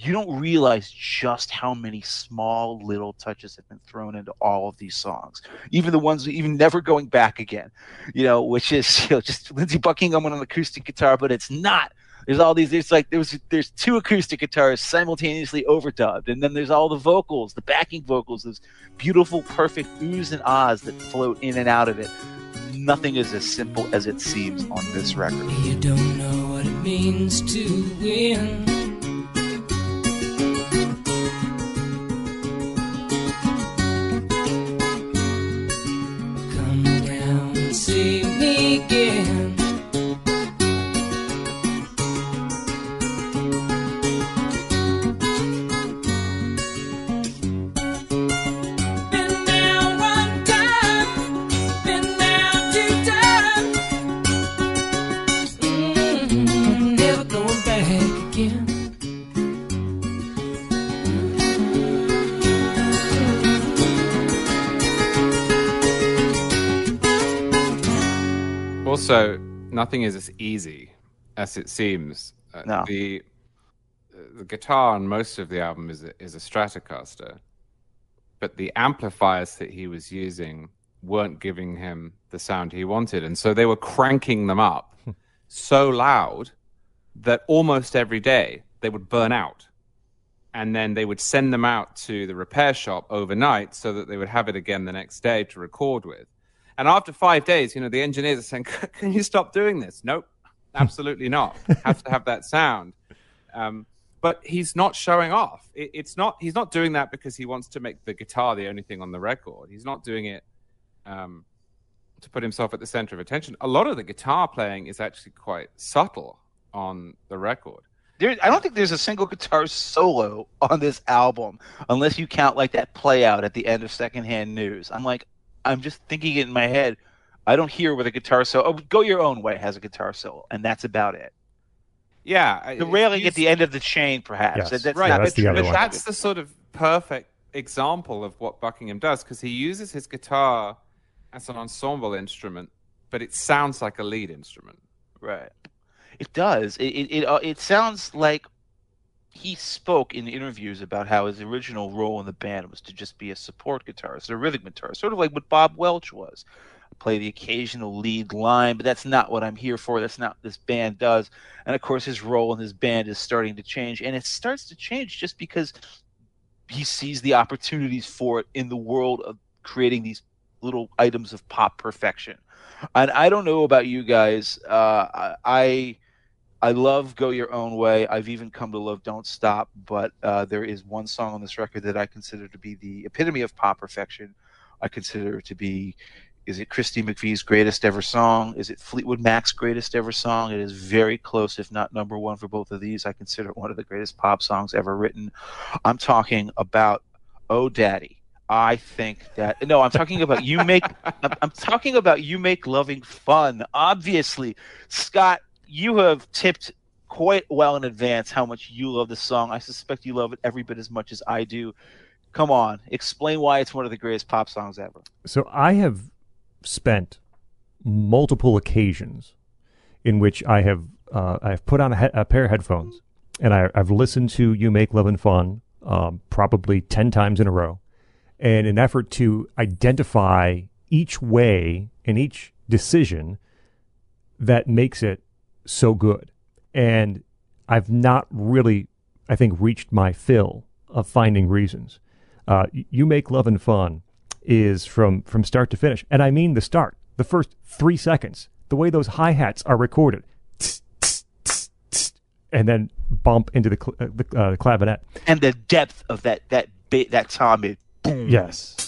You don't realize just how many small little touches have been thrown into all of these songs, even the ones even never going back again, you know, which is you know, just Lindsey Buckingham on an acoustic guitar, but it's not. There's all these. There's like there's there's two acoustic guitars simultaneously overdubbed, and then there's all the vocals, the backing vocals, those beautiful, perfect oohs and ahs that float in and out of it. Nothing is as simple as it seems on this record. You don't know what it means to win. Also, nothing is as easy as it seems. Uh, No. The the guitar on most of the album is a, is a Stratocaster, but the amplifiers that he was using weren't giving him the sound he wanted, and so they were cranking them up so loud that almost every day they would burn out. And then they would send them out to the repair shop overnight so that they would have it again the next day to record with. And after five days, you know, the engineers are saying, "Can you stop doing this?" Nope, absolutely not. have to have that sound. Um, but he's not showing off. It, it's not. He's not doing that because he wants to make the guitar the only thing on the record. He's not doing it um, to put himself at the center of attention. A lot of the guitar playing is actually quite subtle on the record. There, I don't think there's a single guitar solo on this album, unless you count like that play out at the end of Secondhand News. I'm like, I'm just thinking it in my head. I don't hear where the guitar solo. Oh, Go Your Own Way has a guitar solo, and that's about it. Yeah, The railing at the end of the chain, perhaps. Yes. That- That's right, Yeah, that's but, the other one. that's the sort of perfect example of what Buckingham does because he uses his guitar as an ensemble instrument, but it sounds like a lead instrument. Right. It does. It it it, uh, it sounds like he spoke in interviews about how his original role in the band was to just be a support guitarist, a rhythm guitarist, sort of like what Bob Welch was. Play the occasional lead line, but that's not what I'm here for. That's not what this band does. And of course, his role in his band is starting to change, and it starts to change just because he sees the opportunities for it in the world of creating these little items of pop perfection. And I don't know about you guys. Uh, I I love "Go Your Own Way." I've even come to love "Don't Stop." But uh, there is one song on this record that I consider to be the epitome of pop perfection. I consider it to be. Is it Christy McVie's greatest ever song? Is it Fleetwood Mac's greatest ever song? It is very close, if not number one, for both of these. I consider it one of the greatest pop songs ever written. I'm talking about "Oh Daddy." I think that no, I'm talking about you make. I'm, I'm talking about you make loving fun. Obviously, Scott, you have tipped quite well in advance how much you love the song. I suspect you love it every bit as much as I do. Come on, explain why it's one of the greatest pop songs ever. So I have spent multiple occasions in which I have uh, I have put on a, he- a pair of headphones and I, I've listened to "You Make Loving Fun" um, probably ten times in a row, in an effort to identify each way and each decision that makes it so good. And I've not really, I think, reached my fill of finding reasons. Uh, You Make Loving Fun is from from start to finish, and I mean the start, the first three seconds, the way those hi hats are recorded, tss, tss, tss, and then bump into the cl- uh, the uh, clavinet. And the depth of that that bit that tom is boom. Yes.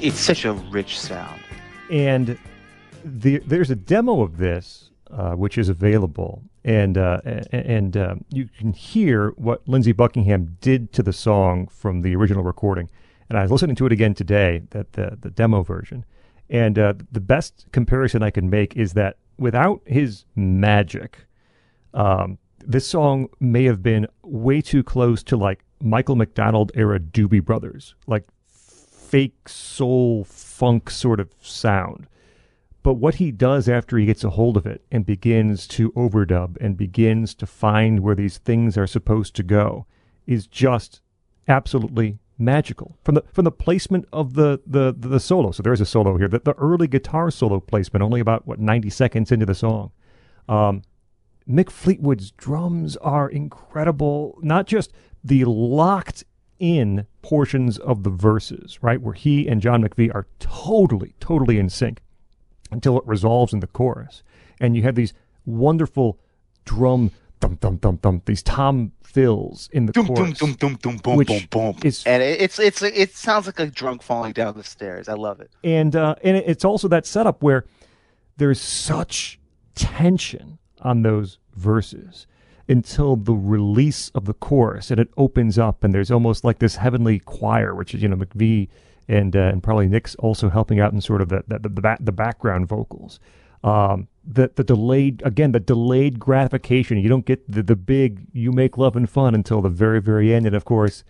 It's, such a rich sound. and the, there's a demo of this uh, which is available, and uh, and um, you can hear what Lindsey Buckingham did to the song from the original recording. And I was listening to it again today, that the the demo version, and uh, the best comparison I can make is that without his magic, um, this song may have been way too close to like Michael McDonald era Doobie Brothers, like fake soul funk sort of sound. But what he does after he gets a hold of it and begins to overdub and begins to find where these things are supposed to go is just absolutely magical. From the from the placement of the the the, solo. So there's a solo here. The, the early guitar solo placement, only about what 90 seconds into the song. Um, Mick Fleetwood's drums are incredible. Not just the locked in portions of the verses, right, where he and John McVie are totally, totally in sync until it resolves in the chorus. And you have these wonderful drum thump thump thump thump, these tom fills in the Dum dum chorus. dum dum dum boom which boom boom. is- and it's it's it sounds like a drunk falling down the stairs. I love it. and uh, and it's also that setup where there's such tension on those verses until the release of the chorus and it opens up and there's almost like this heavenly choir which is you know McVie and uh, and probably Nicks also helping out in sort of the the the, the, the background vocals um the the delayed again the delayed gratification you don't get the the big You Make Loving Fun until the very very end and of course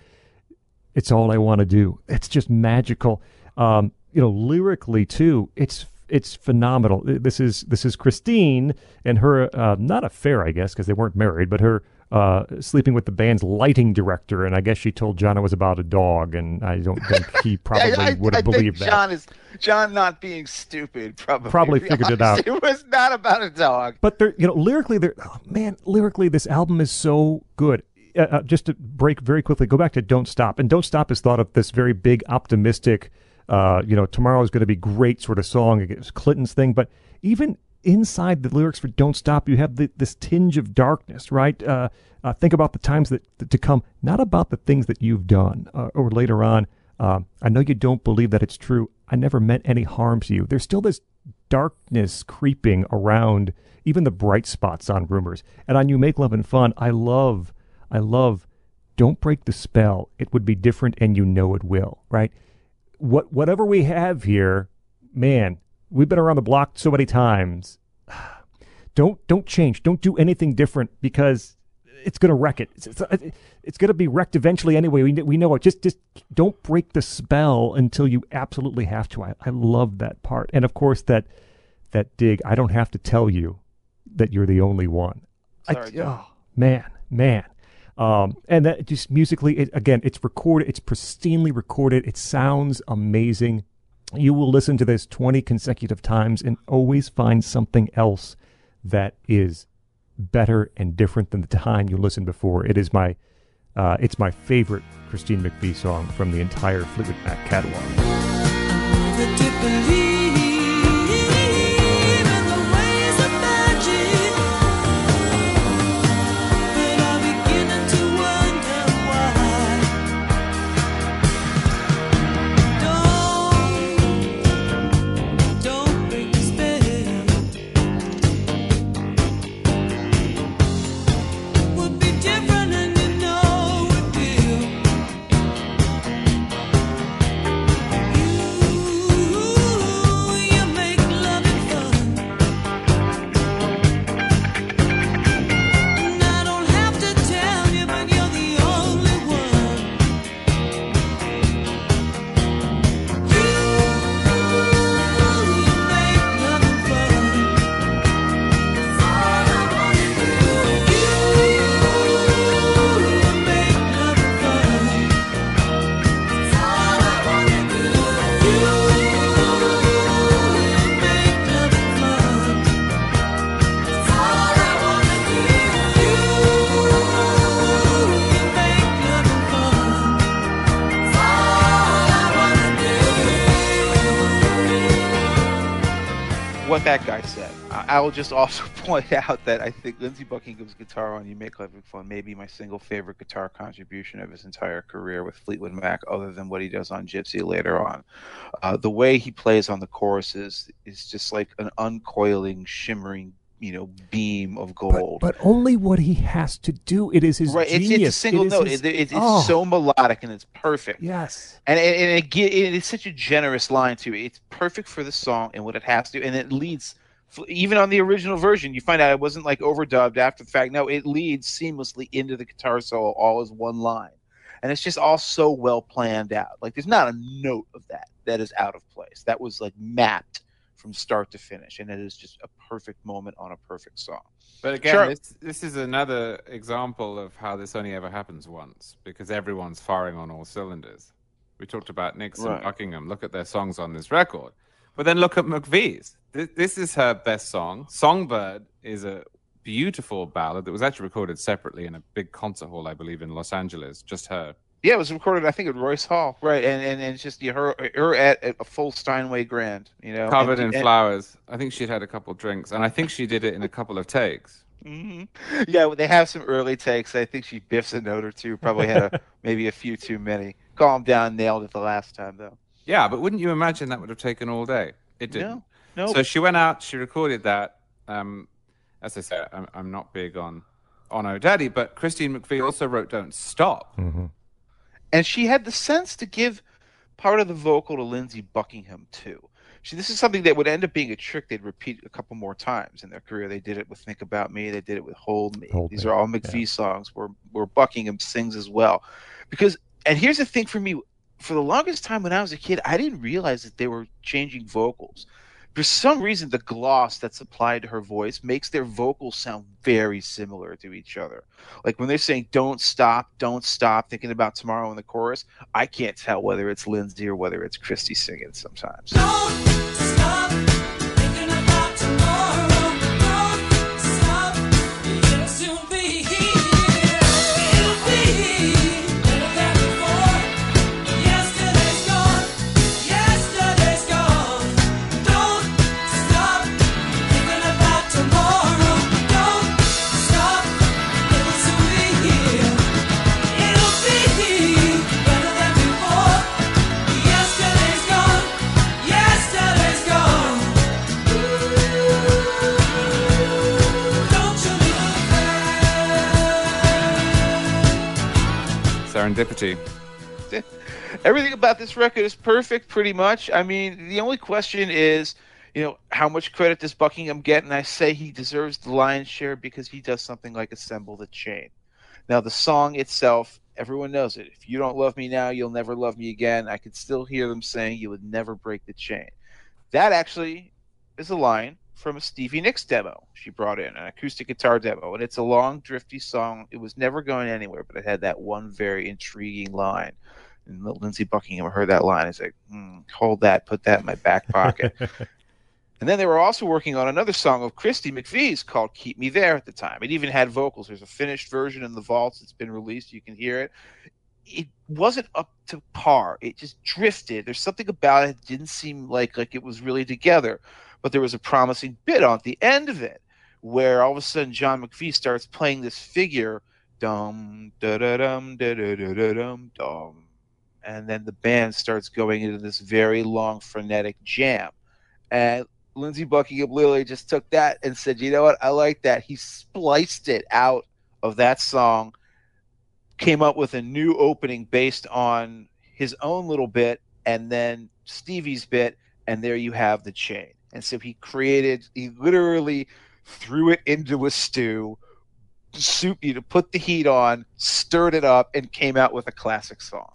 it's all I want to do. It's just magical. Um, you know, lyrically too, it's it's phenomenal. This is this is Christine and her uh, not affair, I guess, because they weren't married, but her uh, sleeping with the band's lighting director, and I guess she told John it was about a dog, and I don't think he probably I, I, would have I believed think that. John is John not being stupid. Probably Probably figured it out. It was not about a dog. But they're, you know, lyrically, they're, oh, man, lyrically, this album is so good. Uh, uh, just to break very quickly, go back to Don't Stop. And Don't Stop is thought of this very big, optimistic, uh, you know, tomorrow is going to be great sort of song. It's Clinton's thing. But even inside the lyrics for Don't Stop, you have the, this tinge of darkness, right? Uh, uh, think about the times that, that to come, not about the things that you've done uh, or later on. Uh, I know you don't believe that it's true. I never meant any harm to you. There's still this darkness creeping around even the bright spots on rumors. And on You Make Loving Fun, I love, I love, don't break the spell. It would be different and you know it will, right? What, whatever we have here, man, we've been around the block so many times. Don't, don't change. Don't do anything different because it's going to wreck it. It's, it's, it's going to be wrecked eventually anyway. We, we know it. Just just don't break the spell until you absolutely have to. I, I love that part, and of course that that dig. I don't have to tell you that you're the only one. I- Sorry, Joe. oh man, man. Um, and that just musically, it, again, it's recorded. It's pristinely recorded. It sounds amazing. you will listen to this 20 consecutive times and always find something else that is better and different than the time you listened before. It is my uh, it's my favorite Christine McVie song from the entire Fleetwood Mac catalog. I, will just also point out that I think Lindsey Buckingham's guitar on "You Make Loving Fun" may be my single favorite guitar contribution of his entire career with Fleetwood Mac, other than what he does on Gypsy later on. Uh, the way he plays on the choruses is just like an uncoiling, shimmering, you know, beam of gold. but only what he has to do. It is his right, it's, genius. it's a single It note. his- It- it's it's Oh, so melodic and it's perfect. yes. and and, and it, it is such a generous line too. It's perfect for the song and what it has to, and it leads even on the original version. You find out it wasn't like overdubbed after the fact. No, it leads seamlessly into the guitar solo, all as one line, and it's just all so well planned out. Like there's not a note of that that is out of place. That was like mapped from start to finish, and it is just a perfect moment on a perfect song. But again, Sure. this, this is another example of how this only ever happens once because everyone's firing on all cylinders. We talked about Nicks and, Right. Buckingham. Look at their songs on this record. But then look at McVie's. This, this is her best song. Songbird is a beautiful ballad that was actually recorded separately in a big concert hall, I believe, in Los Angeles. Just her. Yeah, it was recorded, I think, at Royce Hall, right? And and, and it's just you her her at, at a full Steinway Grand, you know, Covered and, in and- flowers. I think she'd had a couple drinks, and I think she did it in a couple of takes. hmm Yeah, well, they have some early takes. I think she biffs a note or two. Probably had a, maybe a few too many. Calm down, nailed it the last time though. Yeah, but wouldn't you imagine that would have taken all day? It didn't. No, no. So she went out, she recorded that. Um, as I say, I'm, I'm not big on on Oh Daddy, but Christine McVie also wrote "Don't Stop." and she had the sense to give part of the vocal to Lindsey Buckingham too. She, this is something that would end up being a trick they'd repeat a couple more times in their career. They did it with "Think About Me." They did it with "Hold Me." Hold These Me, are all McVie songs where where Buckingham sings as well. Because and here's the thing for me: for the longest time when I was a kid, I didn't realize that they were changing vocals. For some reason, the gloss that's applied to her voice makes their vocals sound very similar to each other. Like when they're saying "Don't stop, don't stop," thinking about tomorrow in the chorus, I can't tell whether it's Lindsey or whether it's Christy singing sometimes. Everything about this record is perfect, pretty much. I mean, the only question is, you know, how much credit does Buckingham get? And I say he deserves the lion's share because he does something like assemble the chain. Now, the song itself, everyone knows it. If you don't love me now, you'll never love me again. I could still hear them saying you would never break the chain. That actually is a line from a Stevie Nicks demo she brought in, an acoustic guitar demo. And it's a long, drifty song. It was never going anywhere, but it had that one very intriguing line. And Lindsey Buckingham heard that line. He's like, hmm, "Hold that, put that in my back pocket." and then they were also working on another song of Christy McVie's called "Keep Me There" at the time. It even had vocals. There's a finished version in the vaults. It's been released. You can hear it. It wasn't up to par. It just drifted. There's something about it that didn't seem like like it was really together. But there was a promising bit on the end of it where all of a sudden John McVie starts playing this figure, dum da da dum da da da dum dum, and then the band starts going into this very long frenetic jam, and Lindsey Buckingham literally just took that and said, "You know what? I like that." He spliced it out of that song, came up with a new opening based on his own little bit, and then Stevie's bit, and there you have the chain. And so he created, he literally threw it into a stew, soup you to put the heat on, stirred it up, and came out with a classic song.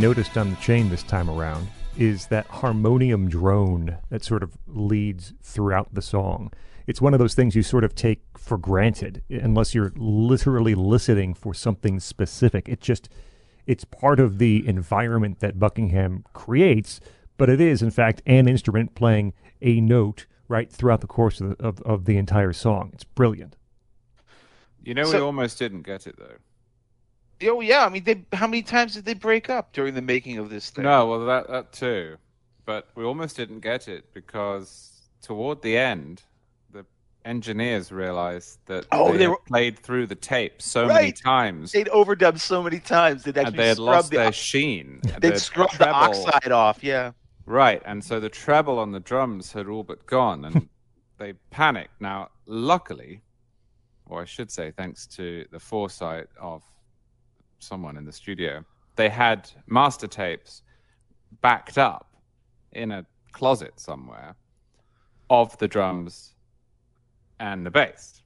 Noticed on the chain this time around is that harmonium drone that sort of leads throughout the song. It's one of those things you sort of take for granted unless you're literally listening for something specific. It just it's part of the environment that Buckingham creates, but it is in fact an instrument playing a note right throughout the course of the, of, of the entire song. It's brilliant. You know, we almost didn't get it though. Oh yeah, I mean, they, how many times did they break up during the making of this thing? No, well, that that too, but we almost didn't get it because toward the end, the engineers realized that Oh, they, they were- played through the tape so many times, they'd overdubbed so many times that and they had lost the... their sheen. They'd The scrubbed the oxide off. Yeah. Right, and so the treble on the drums had all but gone, and they panicked. Now, luckily, or I should say, thanks to the foresight of someone in the studio, they had master tapes backed up in a closet somewhere of the drums and the bass.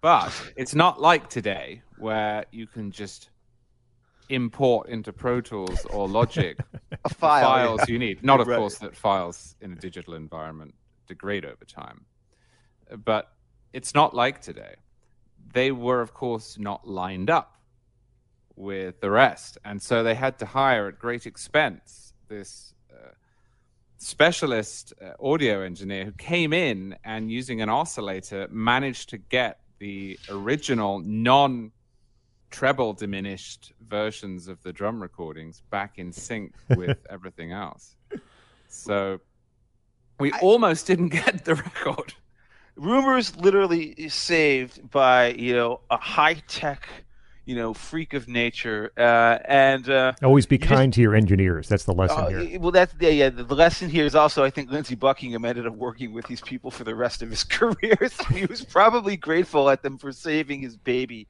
But it's not like today where you can just import into Pro Tools or Logic A file. files you need. Not, of Right. course, that files in a digital environment degrade over time. But it's not like today. They were, of course, not lined up with the rest. And so they had to hire at great expense this uh, specialist uh, audio engineer who came in and, using an oscillator, managed to get the original non treble diminished versions of the drum recordings back in sync with everything else. So we almost didn't get the record. Rumors literally saved by you know a high tech, you know, freak of nature, uh, and uh, Always be You just- kind to your engineers. That's the lesson Uh, here. well, that's yeah, yeah. The lesson here is also, I think Lindsey Buckingham ended up working with these people for the rest of his career. So he was probably grateful at them for saving his baby.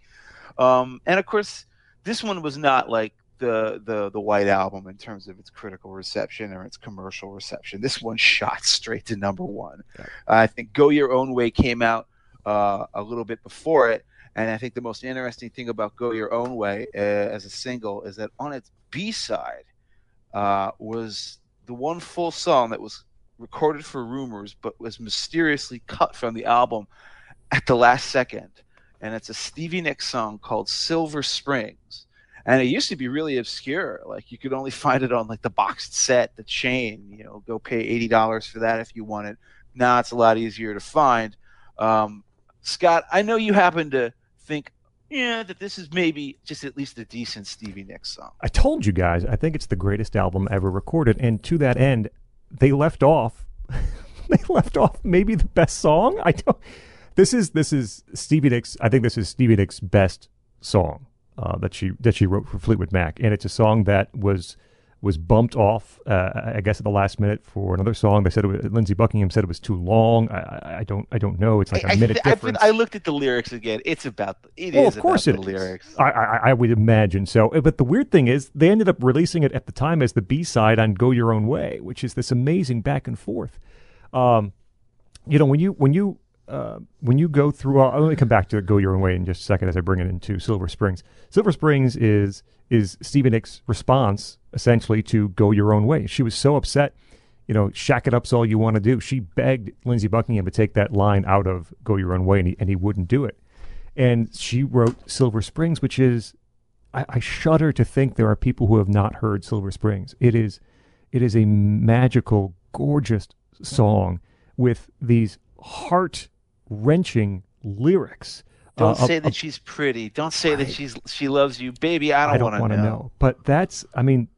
Um, and of course, this one was not like the the the White Album in terms of its critical reception or its commercial reception. This one shot straight to number one. I think "Go Your Own Way" came out uh, a little bit before it. And I think the most interesting thing about "Go Your Own Way" uh, as a single is that on its B side, uh, was the one full song that was recorded for rumors but was mysteriously cut from the album at the last second and it's a stevie nicks song called silver springs and it used to be really obscure. Like you could only find it on like the boxed set, the chain. You know, go pay eighty dollars for that if you want it. Now it's a lot easier to find. Um, Scot, I know you happen to think, yeah, that this is maybe just at least a decent Stevie Nicks song. I told you guys, I think it's the greatest album ever recorded. And to that end, they left off, they left off maybe the best song. I don't. This is this is Stevie Nicks. I think this is Stevie Nicks' best song uh, that she that she wrote for Fleetwood Mac, and it's a song that was was bumped off, uh, I guess, at the last minute for another song. They said it was, Lindsey Buckingham said it was too long. I, I, I don't I don't know. It's like a I, I, minute I've difference. I looked at the lyrics again. It's about it is Well, of course about it the is. lyrics. I, I, I would imagine so. Uh, But the weird thing is, they ended up releasing it at the time as the B side on "Go Your Own Way," which is this amazing back and forth. Um, you know, when you when you uh, when you go through, uh, let me come back to "Go Your Own Way" in just a second as I bring it into Silver Springs. Silver Springs is is Stevie Nicks' response essentially to "Go Your Own Way." She was so upset. You know, shack it up's all you want to do. She begged Lindsey Buckingham to take that line out of "Go Your Own Way," and he, and he wouldn't do it and she wrote Silver Springs, which is I, I shudder to think there are people who have not heard Silver Springs. It is it is a magical, gorgeous song with these heart wrenching lyrics. Don't uh, say that she's pretty. Don't say that she's she loves you, baby. I don't, don't want to know. know. But that's, I mean,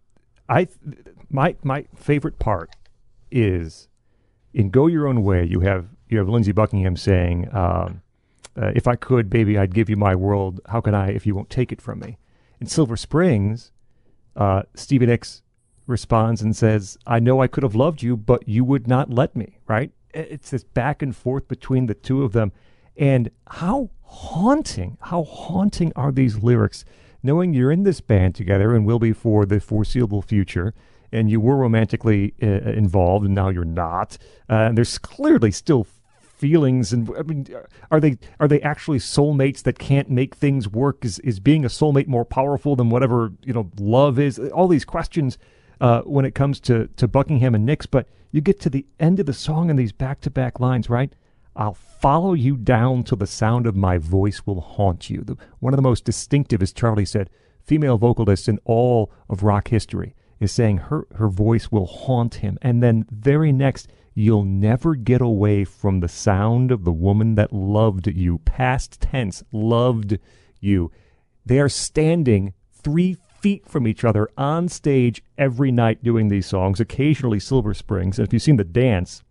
I, my my favorite part is in "Go Your Own Way." You have you have Lindsey Buckingham saying, um, uh, "If I could, baby, I'd give you my world. How can I if you won't take it from me?" In Silver Springs, uh, Stevie Nicks responds and says, "I know I could have loved you, but you would not let me." Right? It's this back and forth between the two of them, and how haunting, how haunting are these lyrics? Knowing you're in this band together and will be for the foreseeable future, and you were romantically uh, involved, and now you're not. Uh, and there's clearly still feelings and I mean are they are they actually soulmates that can't make things work is is being a soulmate more powerful than whatever you know love is all these questions uh, when it comes to to Buckingham and Nicks but you get to the end of the song and these back to back lines right I'll follow you down till the sound of my voice will haunt you the, one of the most distinctive as Charlie said female vocalists in all of rock history is saying her her voice will haunt him and then very next You'll never get away from the sound of the woman that loved you. Past tense, loved you. They are standing three feet from each other on stage every night doing these songs, occasionally Silver Springs. And if you've seen the dance,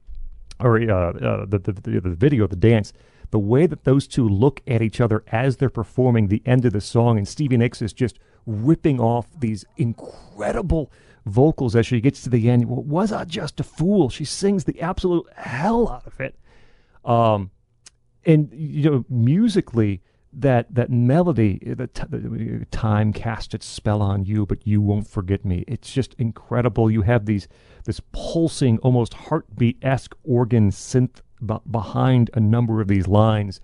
or uh, uh, the, the, the, the video the dance, the way that those two look at each other as they're performing the end of the song, and Stevie Nicks is just ripping off these incredible vocals as she gets to the end. Was I just a fool? She sings the absolute hell out of it. Um, and you know, musically, that that melody, the, t- the time cast its spell on you, but you won't forget me. It's just incredible. You have these this pulsing, almost heartbeat esque organ synth b- behind a number of these lines,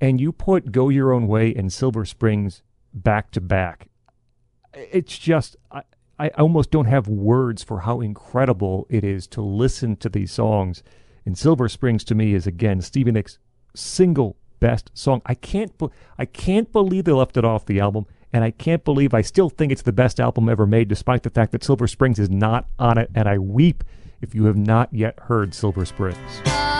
and you put "Go Your Own Way" and "Silver Springs" back to back. It's just I, I almost don't have words for how incredible it is to listen to these songs. And Silver Springs to me is again Stevie Nicks' single best song. I can't be- I can't believe they left it off the album, and I can't believe I still think it's the best album ever made, despite the fact that Silver Springs is not on it. And I weep if you have not yet heard Silver Springs.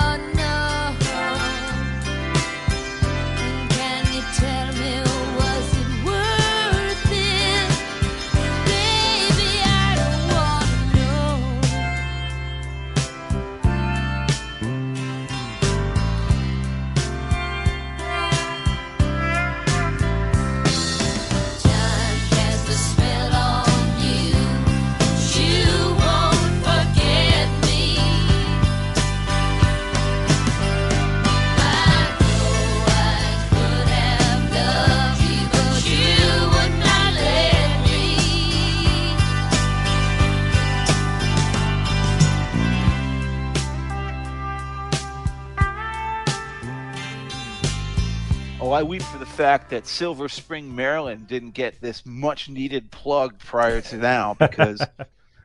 Oh, I weep for the fact that Silver Spring, Maryland didn't get this much needed plug prior to now because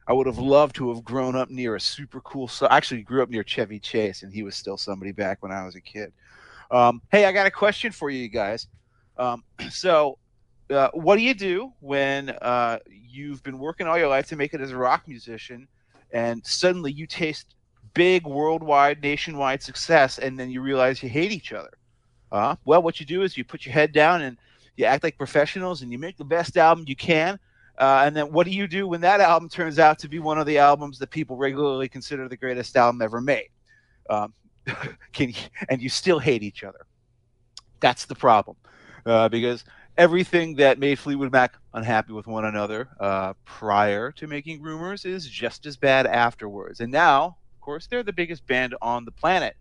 I would have loved to have grown up near a super cool. So I actually grew up near Chevy Chase, and he was still somebody back when I was a kid. Um, hey, I got a question for you guys. Um, so uh, what do you do when uh, you've been working all your life to make it as a rock musician, and suddenly you taste big worldwide, nationwide success, and then you realize you hate each other? Uh, well, what you do is you put your head down and you act like professionals, and you make the best album you can. Uh, and then what do you do when that album turns out to be one of the albums that people regularly consider the greatest album ever made? Um, can you, and you still hate each other. That's the problem, uh, because everything that made Fleetwood Mac unhappy with one another uh, prior to making Rumors is just as bad afterwards. And now, of course, they're the biggest band on the planet,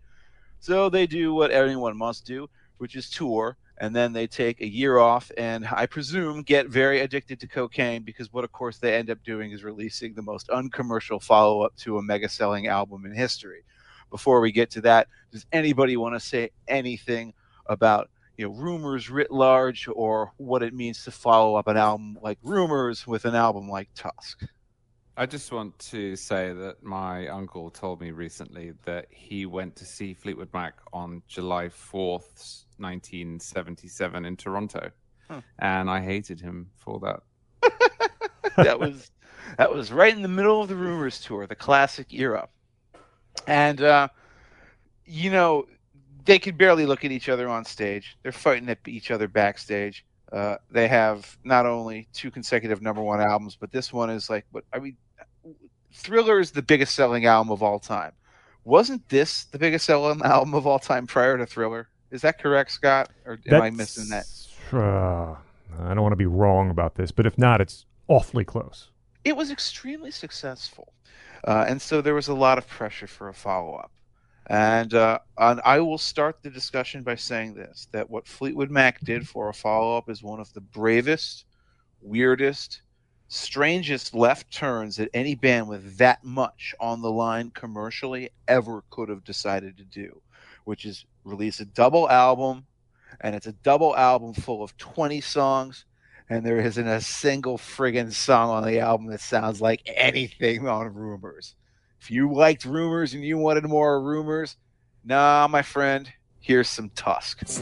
so they do what anyone must do, which is tour. And then they take a year off, and I presume get very addicted to cocaine because what, of course, they end up doing is releasing the most uncommercial follow up to a mega selling album in history before we get to that, does anybody want to say anything about you know rumors writ large or what it means to follow up an album like Rumors with an album like Tusk? I just want to say that my uncle told me recently that he went to see Fleetwood Mac on July 4th, 1977 in Toronto. Huh. And I hated him for that. that was that was right in the middle of the Rumors tour, the classic era, and uh, you know they could barely look at each other on stage. They're fighting at each other backstage. Uh, they have not only two consecutive number one albums, but this one is like what I mean. Thriller is the biggest selling album of all time. Wasn't this the biggest selling album of all time prior to Thriller? Is that correct, Scot? Or am I missing that? Uh, I don't want to be wrong about this, but if not, it's awfully close. it was extremely successful, uh, and so there was a lot of pressure for a follow up. And, uh, and I will start the discussion by saying this: that what Fleetwood Mac did for a follow up is one of the bravest, weirdest, strangest left turns that any band with that much on the line commercially ever could have decided to do, which is release a double album, and it's a double album full of 20 songs and there isn't a single friggin' song on the album that sounds like anything on Rumors. If you liked Rumors and you wanted more Rumors, nah, my friend, here's some Tusk. It's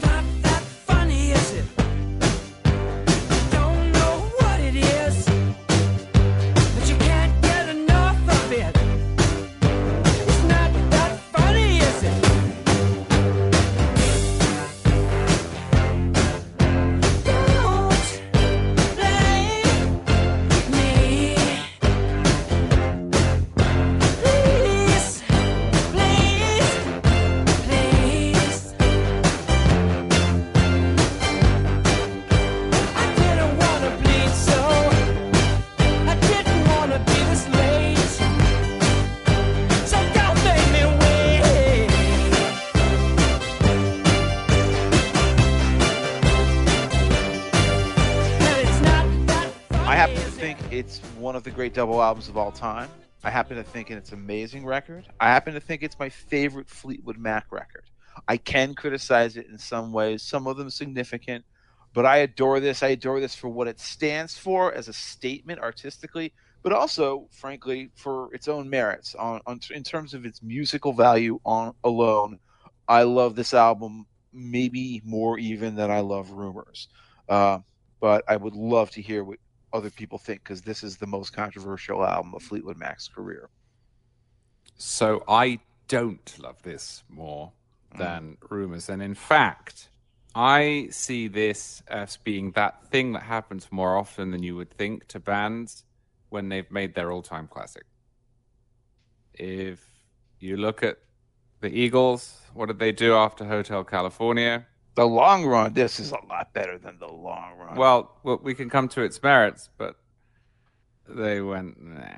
great double albums of all time. I happen to think it's an amazing record. I happen to think it's my favorite Fleetwood Mac record. I can criticize it in some ways, some of them significant, but I adore this. I adore this for what it stands for as a statement artistically, but also, frankly, for its own merits on, on in terms of its musical value on alone. I love this album maybe more even than I love Rumors. Uh, but I would love to hear what other people think because this is the most controversial album of Fleetwood Mac's career. So I don't love this more mm. than Rumors. And in fact, I see this as being that thing that happens more often than you would think to bands when they've made their all time classic. If you look at the Eagles, what did they do after Hotel California? The long run, this is a lot better than the long run. Well, well, we can come to its merits, but they went, nah.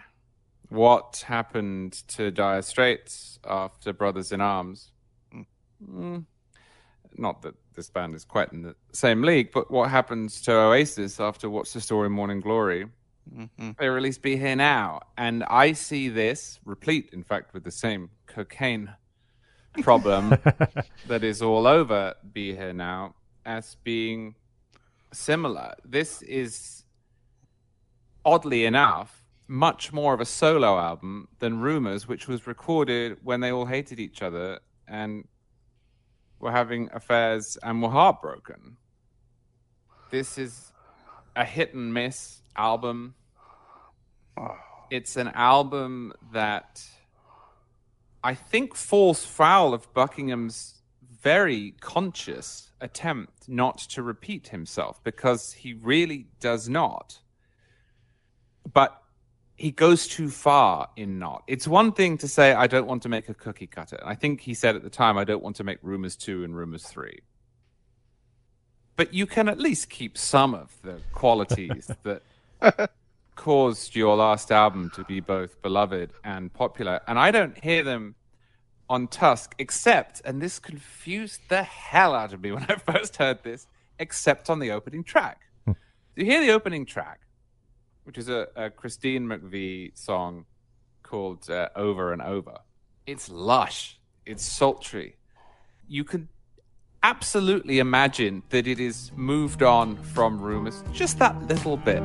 What happened to Dire Straits after Brothers in Arms? Mm, not that this band is quite in the same league, but what happens to Oasis after What's the Story, Morning Glory? Mhm. They released Be Here Now. And I see this, replete, in fact, with the same cocaine problem that is all over Be Here Now, as being similar. This is, oddly enough, much more of a solo album than Rumors, which was recorded when they all hated each other and were having affairs and were heartbroken. This is a hit and miss album. Oh. It's an album that I think falls foul of Buckingham's very conscious attempt not to repeat himself because he really does not. But he goes too far in not. It's one thing to say, I don't want to make a cookie cutter. I think he said at the time, I don't want to make Rumors 2 and Rumors 3. But you can at least keep some of the qualities that caused your last album to be both beloved and popular. And I don't hear them on Tusk, except, and this confused the hell out of me when I first heard this, except on the opening track. Do you hear the opening track, which is a, a Christine McVie song called uh, Over and Over. It's lush, it's sultry. You can absolutely imagine that it is moved on from rumors just that little bit.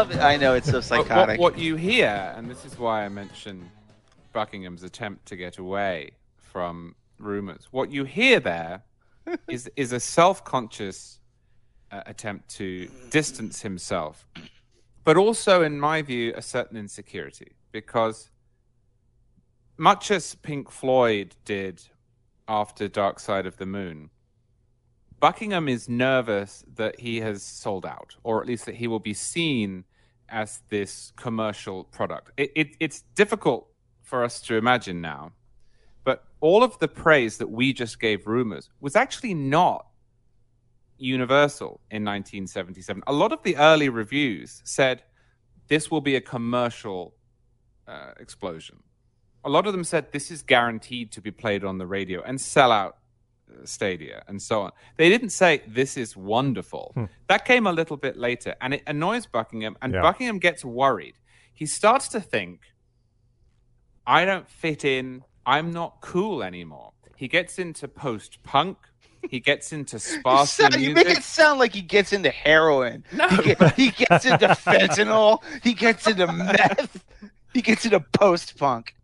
Love it. I know it's so psychotic. What, what you hear, and this is why I mentioned Buckingham's attempt to get away from rumors. What you hear there is is a self-conscious uh, attempt to distance himself, but also, in my view, a certain insecurity because much as Pink Floyd did after Dark Side of the Moon, Buckingham is nervous that he has sold out, or at least that he will be seen as this commercial product. It, it, it's difficult for us to imagine now, but all of the praise that we just gave Rumors was actually not universal in 1977. A lot of the early reviews said this will be a commercial uh, explosion. A lot of them said this is guaranteed to be played on the radio and sell out stadia and so on. They didn't say this is wonderful. Hmm. That came a little bit later and it annoys Buckingham and Yeah. Buckingham gets worried. He starts to think I don't fit in. I'm not cool anymore. He gets into post punk. He gets into You sparse sound- you make it sound like he gets into heroin. No. He, get- he gets into fentanyl. He gets into meth. He gets into post punk.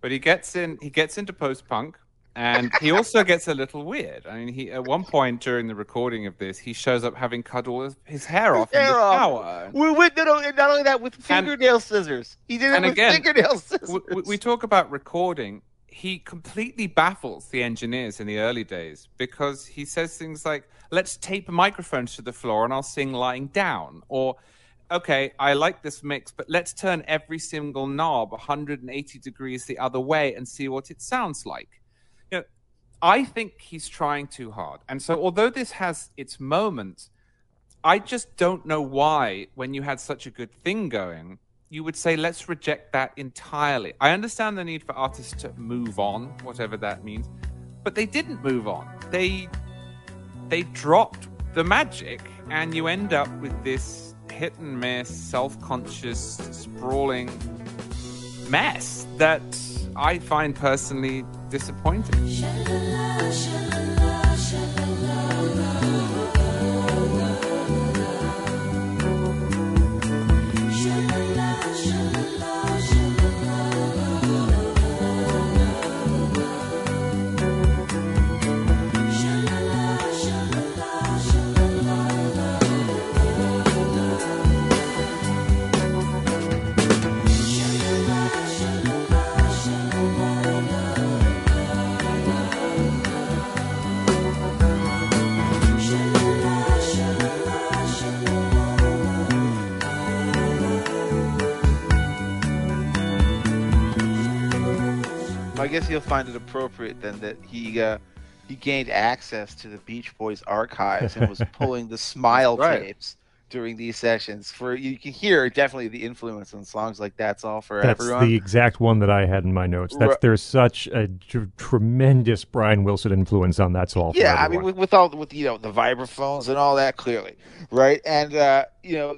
But he gets in. He gets into post punk, and he also gets a little weird. I mean, he at one point during the recording of this, he shows up having cut all his, his hair off in Hair the off. shower. We, we, no, no, and not only that, with And- fingernail scissors. He did it with again, fingernail scissors. we, we- we talk about recording. He completely baffles the engineers in the early days because he says things like, "Let's tape microphones to the floor and I'll sing lying down," or "Okay, I like this mix, but let's turn every single knob 180 degrees the other way and see what it sounds like." I think he's trying too hard, and so although this has its moments, I just don't know why, when you had such a good thing going, you would say, let's reject that entirely. I understand the need for artists to move on, whatever that means, but they didn't move on. They they dropped the magic, and you end up with this hit and miss, self conscious, sprawling mess that I find personally disappointing. Guess you'll find it appropriate then that he uh, he gained access to the Beach Boys archives and was pulling the smile Right. tapes during these sessions. For you can hear definitely the influence on songs like "That's All for That's Everyone." the exact one that I had in my notes. That's there's such a tr- tremendous Brian Wilson influence on that's all. For yeah, I mean, with, with all with you know the vibraphones and all that, clearly, right? And uh, you know,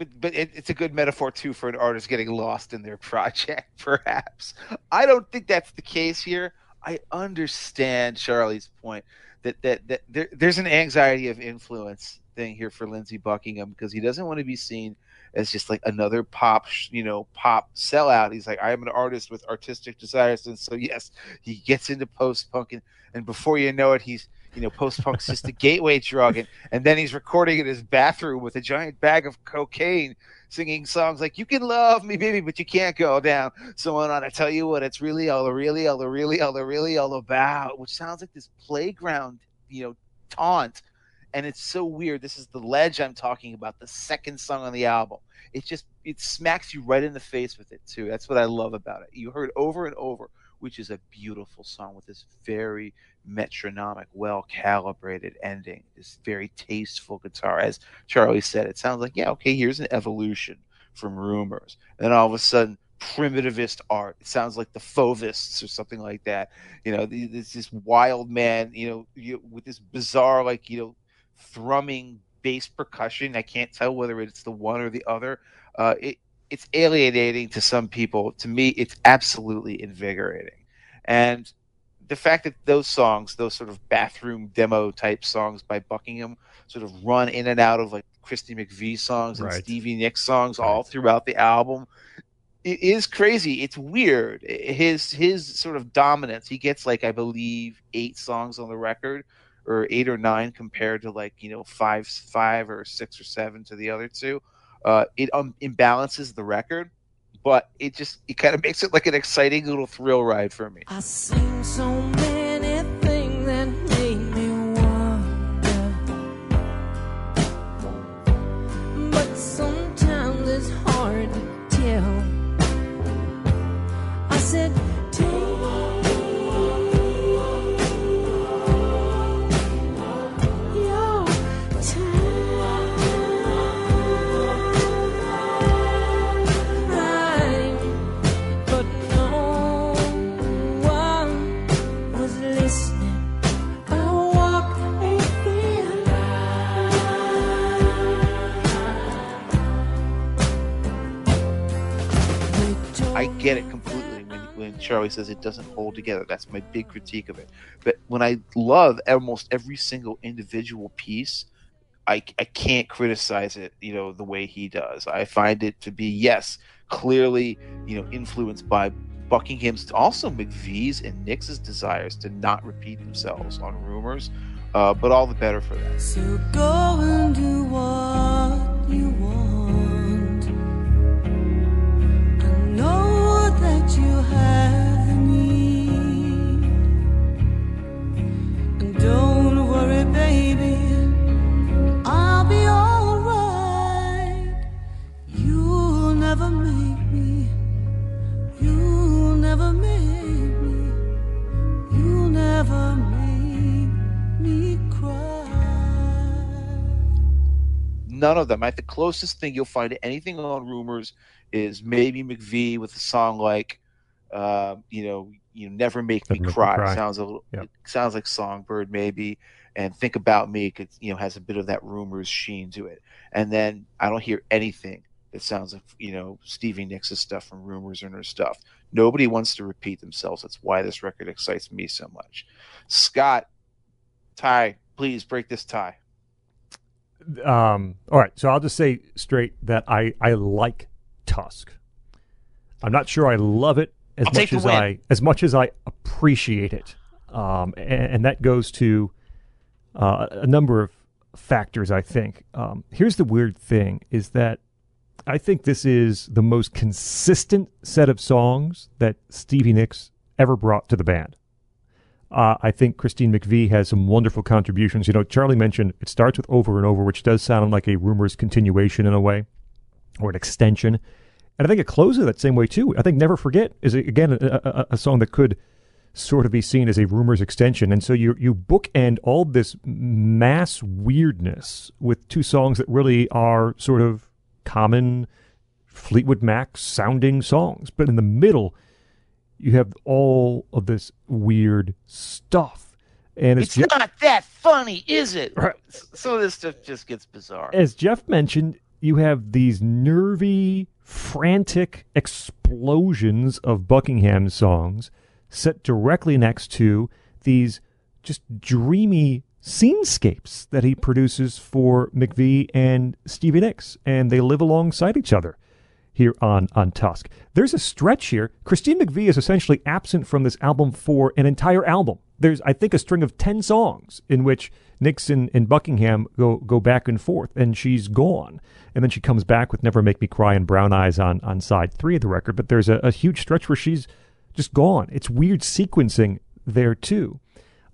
but but it, it's a good metaphor too for an artist getting lost in their project, perhaps. I don't think that's the case here. I understand Charlie's point that that that there, there's an anxiety of influence thing here for Lindsey Buckingham because he doesn't want to be seen as just like another pop, you know, pop sellout. He's like, I am an artist with artistic desires, and so yes, he gets into post punk, and, and before you know it, he's you know, post punk's just a gateway drug, and, and then he's recording in his bathroom with a giant bag of cocaine, singing songs like "You can love me, baby, but you can't go down." So I on, I tell you what, it's really all, really all, really all, really all about, which sounds like this playground, you know, taunt, and it's so weird. This is the ledge I'm talking about, the second song on the album. It just it smacks you right in the face with it too. That's what I love about it. You heard over and over, which is a beautiful song with this very metronomic, well calibrated ending. This very tasteful guitar, as Charlie said. It sounds like yeah, okay, here's an evolution from Rumors, and then all of a sudden. Primitivist art. It sounds like the Fauvists or something like that. You know, th- this this wild man. You know, you, with this bizarre, like you know, thrumming bass percussion. I can't tell whether it's the one or the other. Uh, it, it's alienating to some people. To me, it's absolutely invigorating. And the fact that those songs, those sort of bathroom demo type songs by Buckingham, sort of run in and out of like Christy McVie songs and Right. Stevie Nicks songs all throughout the album, it is crazy. It's weird. His his sort of dominance. He gets like I believe eight songs on the record, or eight or nine compared to like you know five five or six or seven to the other two. Uh, it um, imbalances the record, but it just it kind of makes it like an exciting little thrill ride for me. Get it completely when, when Charlie says it doesn't hold together. That's my big critique of it. But when I love almost every single individual piece, I, I can't criticize it, you know, the way he does. I find it to be, yes, clearly, you know, influenced by Buckingham's, also McVie's and Nicks' desires to not repeat themselves on rumors, uh, but all the better for that. So none of them. I think the closest thing you'll find anything on rumors is maybe McVie with a song like Uh, you know, you never make me Never Make Me cry. Cry. Sounds a little, Yeah. sounds like Songbird maybe, and Think About Me. Could, you know, has a bit of that rumors sheen to it. And then I don't hear anything that sounds like you know Stevie Nicks' stuff from Rumors and her stuff. Nobody wants to repeat themselves. That's why this record excites me so much. Scot, Ty, please break this tie. Um, all right, so I'll just say straight that I I like Tusk. I'm not sure I love it as I'll much as win. I as much as I appreciate it, um, and, and that goes to uh, a number of factors. I think. Um, here's the weird thing: is that I think this is the most consistent set of songs that Stevie Nicks ever brought to the band. Uh, I think Christine McVie has some wonderful contributions. You know, Charlie mentioned it starts with Over and Over, which does sound like a Rumors continuation in a way, or an extension. And I think it closes that same way too. I think Never Forget is again a, a, a song that could sort of be seen as a Rumors extension. And so you you bookend all this mass weirdness with two songs that really are sort of common Fleetwood Mac sounding songs, but in the middle you have all of this weird stuff. And it's, It's Je- not that funny, is it? Right. So this stuff just gets bizarre. as Jeff mentioned, you have these nervy, frantic explosions of Buckingham songs set directly next to these just dreamy scenescapes that he produces for McVie and Stevie Nicks, and they live alongside each other here on on Tusk. There's a stretch here. Christine McVie is essentially absent from this album for an entire album. There's, I think, a string of ten songs in which Nicks and Buckingham go go back and forth, and she's gone. And then she comes back with "Never Make Me Cry" and "Brown Eyes" on on side three of the record. But there's a, a huge stretch where she's just gone. It's weird sequencing there too.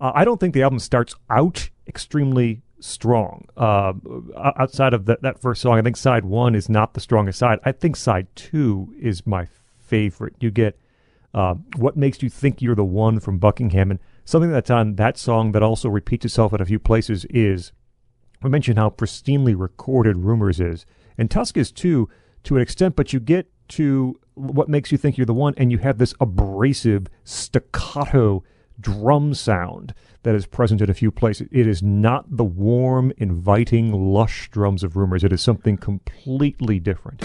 Uh, I don't think the album starts out extremely strong. Uh, outside of that, that first song, I think side one is not the strongest side. I think side two is my favorite. You get uh, What Makes You Think You're the One from Buckingham. And something that's on that song that also repeats itself at a few places is we mentioned how pristinely recorded Rumors is. And Tusk is too, to an extent, but you get to what makes you think you're the one, and you have this abrasive staccato drum sound that is present in a few places. It is not the warm, inviting, lush drums of Rumors. It is something completely different.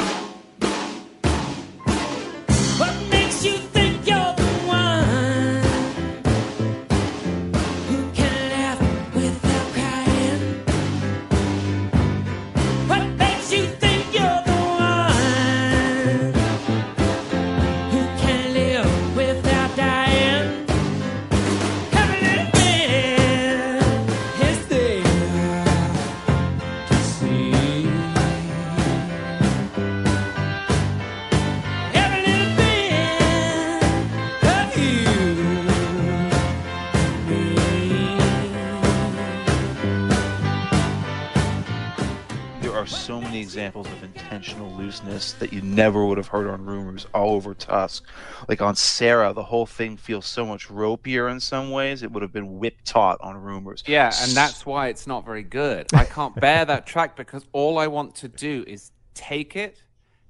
So many examples of intentional looseness that you never would have heard on Rumors all over Tusk. Like on Sarah, the whole thing feels so much ropier in some ways. It would have been whip taut on Rumors. Yeah, and that's why it's not very good. I can't bear that track because all I want to do is take it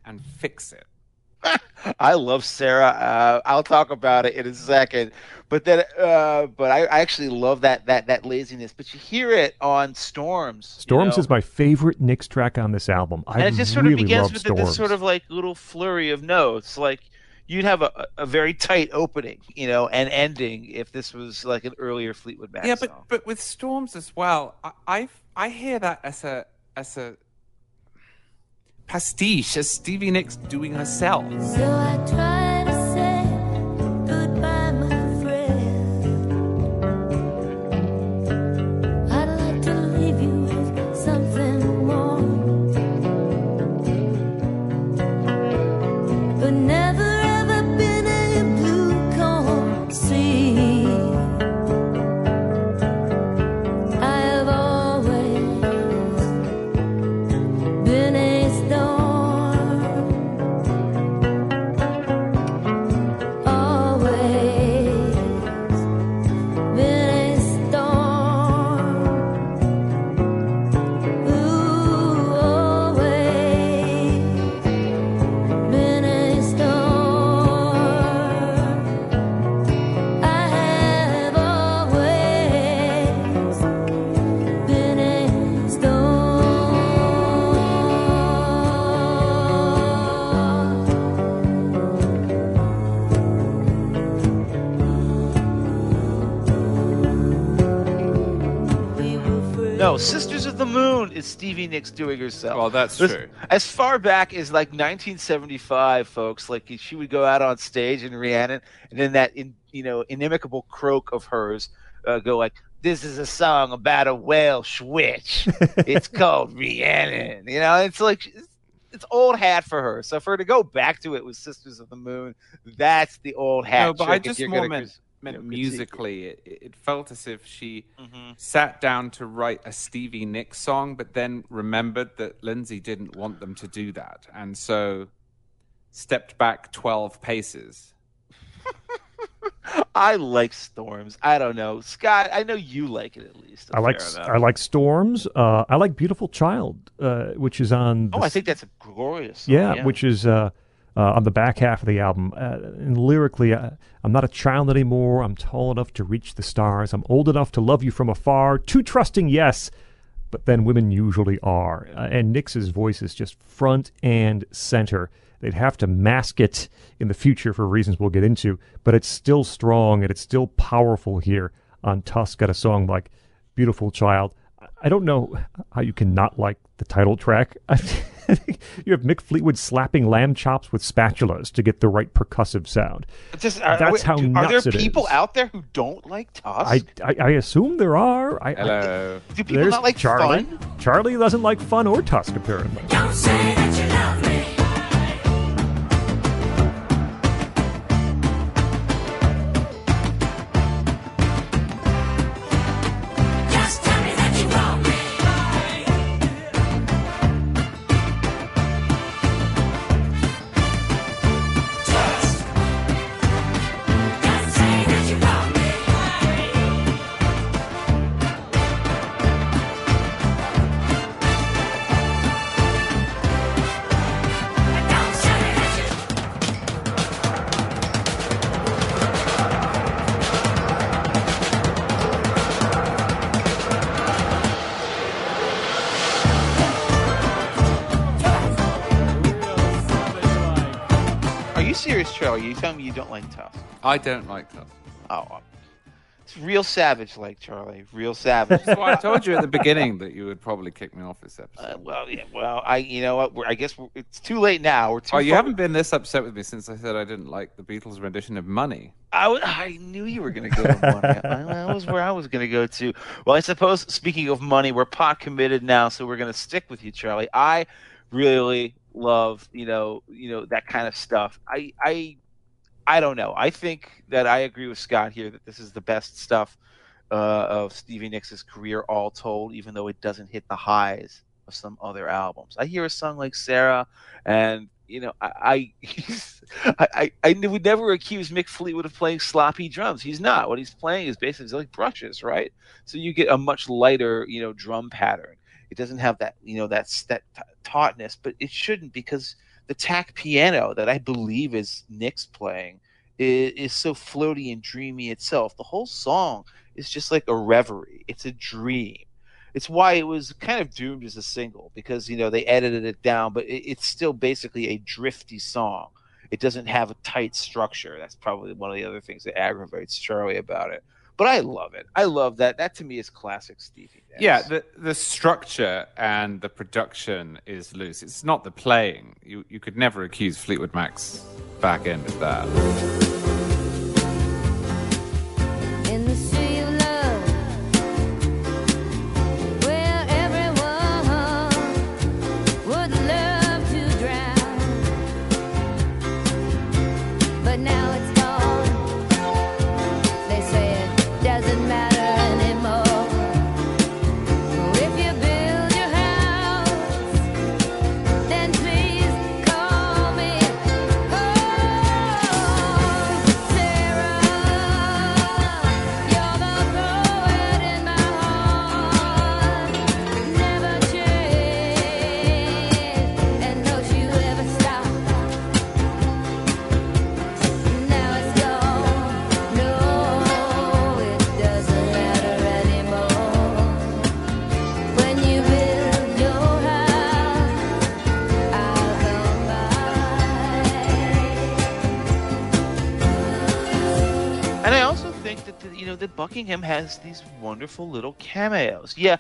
and fix it. I love Sarah. Uh, I'll talk about it in a second. But then, uh, but I, I actually love that that that laziness. But you hear it on Storms. you Storms know? is my favorite Nicks' track on this album. I and it just sort of begins with Storms. this sort of like little flurry of notes like you'd have a, a very tight opening you know and ending if this was like an earlier fleetwood mac yeah, song. but but with storms as well, I I, I hear that as a as a pastiche, as Stevie Nicks doing herself. So Stevie Nicks doing herself. Well, that's true. As far back as like 1975, folks, like she would go out on stage and Rhiannon, and then that in, you know inimicable croak of hers uh, go like, "This is a song about a Welsh witch. it's called Rhiannon." You know, it's like it's, it's old hat for her. So for her to go back to it with Sisters of the Moon, that's the old hat. No, but I just more gonna meant, cris- meant you know, musically. It, it felt as if she Mhm. sat down to write a Stevie Nicks song, but then remembered that Lindsey didn't want them to do that, and so stepped back twelve paces. I like storms. I don't know, Scot. I know you like it at least. a I like fair I like Storms. Uh, I like Beautiful Child, uh, which is on. Oh, I think that's a glorious. Song. Yeah, which is uh, uh, on the back half of the album. Uh, and lyrically, uh, I'm not a child anymore. I'm tall enough to reach the stars. I'm old enough to love you from afar. Too trusting, yes, but then women usually are. Uh, and Nicks' voice is just front and center. They'd have to mask it in the future for reasons we'll get into, but it's still strong and it's still powerful here on Tusk. Got a song like Beautiful Child. I- I don't know how you can not like the title track. I think you have Mick Fleetwood slapping lamb chops with spatulas to get the right percussive sound. Just, are, uh, That's are, how are nuts there it people is. out there who don't like Tusk? I, I, I assume there are. I, I, Hello. Do people there's not like Charlie. fun? Charlie doesn't like fun or Tusk, apparently. You tell me you don't like Tusk? I don't like Tusk. Oh, it's real savage, like Charlie. Real savage. So I told you at the beginning that you would probably kick me off this episode. Uh, well, yeah. Well, I. You know what? We're, I guess we're, it's too late now. We're too. Oh, you far- haven't been this upset with me since I said I didn't like the Beatles' rendition of Money. I, w- I knew you were going to go to money. I, that was where I was going to go to. Well, I suppose speaking of money, we're pot committed now, so we're going to stick with you, Charlie. I really love, you know, you know that kind of stuff. I, I, I don't know. I think that I agree with Scot here that this is the best stuff uh, of Stevie Nicks' career, all told. Even though it doesn't hit the highs of some other albums. I hear a song like Sarah, and you know, I, I, I, I would never accuse Mick Fleetwood of playing sloppy drums. He's not. What he's playing is basically like brushes, right? So you get a much lighter, you know, drum pattern. It doesn't have that, you know, that's that tautness, but it shouldn't because the tack piano that I believe is Nicks playing is, is so floaty and dreamy itself. The whole song is just like a reverie. It's a dream it's why it was kind of doomed as a single because you know they edited it down but it, it's still basically a drifty song it doesn't have a tight structure that's probably one of the other things that aggravates charlie about it but i love it i love that that to me is classic stevie. Yeah, the the structure and the production is loose. It's not the playing. You you could never accuse Fleetwood Mac's back end of that. Buckingham has these wonderful little cameos yeah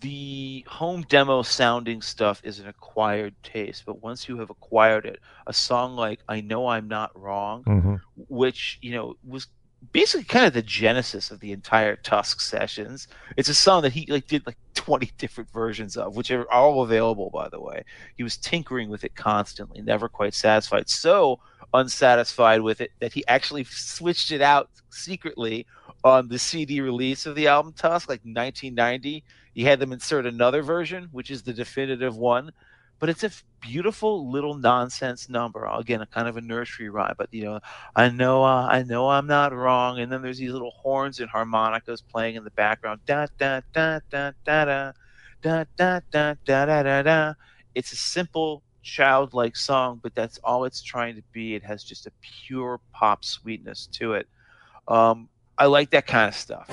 the home demo sounding stuff is an acquired taste, but once you have acquired it, a song like "I Know I'm Not Wrong," Mhm. which you know was basically kind of the genesis of the entire Tusk sessions. It's a song that he like did like 20 different versions of, which are all available by the way. He was tinkering with it constantly, never quite satisfied. So unsatisfied with it that he actually switched it out secretly on the CD release of the album Tusk like 1990. He had them insert another version, which is the definitive one but it's a beautiful little nonsense number. Again, a kind of a nursery rhyme, but you know, I know, uh, I know, I'm not wrong. And then there's these little horns and harmonicas playing in the background. Da da da da da da da da da da da da. It's a simple, childlike song, but that's all it's trying to be. It has just a pure pop sweetness to it. Um, I like that kind of stuff.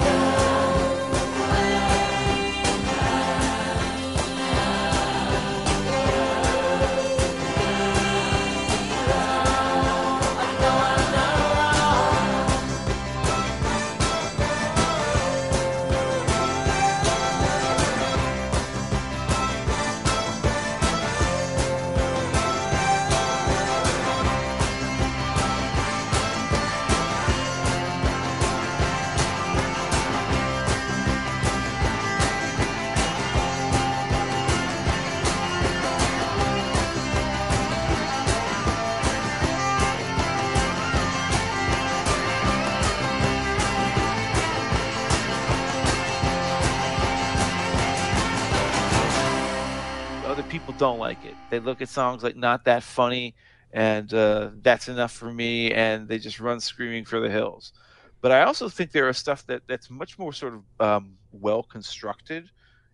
People don't like it. They look at songs like "Not That Funny" and uh, "That's Enough for Me," and they just run screaming for the hills. But I also think there are stuff that that's much more sort of um, well constructed,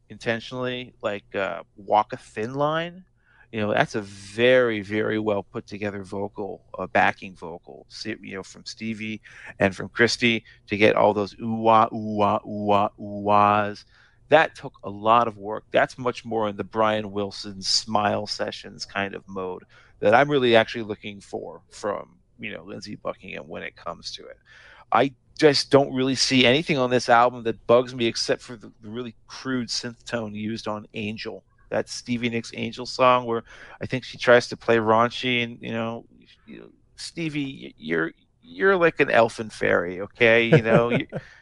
intentionally, like uh, "Walk a Thin Line." You know, that's a very, very well put together vocal, uh, backing vocal. You know, from Stevie and from Christy to get all those ooh wah ooh wah ooh wah ooh wahs that took a lot of work. That's much more in the Brian Wilson smile sessions kind of mode that I'm really actually looking for from you know Lindsey Buckingham when it comes to it. I just don't really see anything on this album that bugs me except for the really crude synth tone used on Angel. That Stevie Nicks Angel song where I think she tries to play raunchy and you know, Stevie, you're you're like an elfin fairy, okay? You know,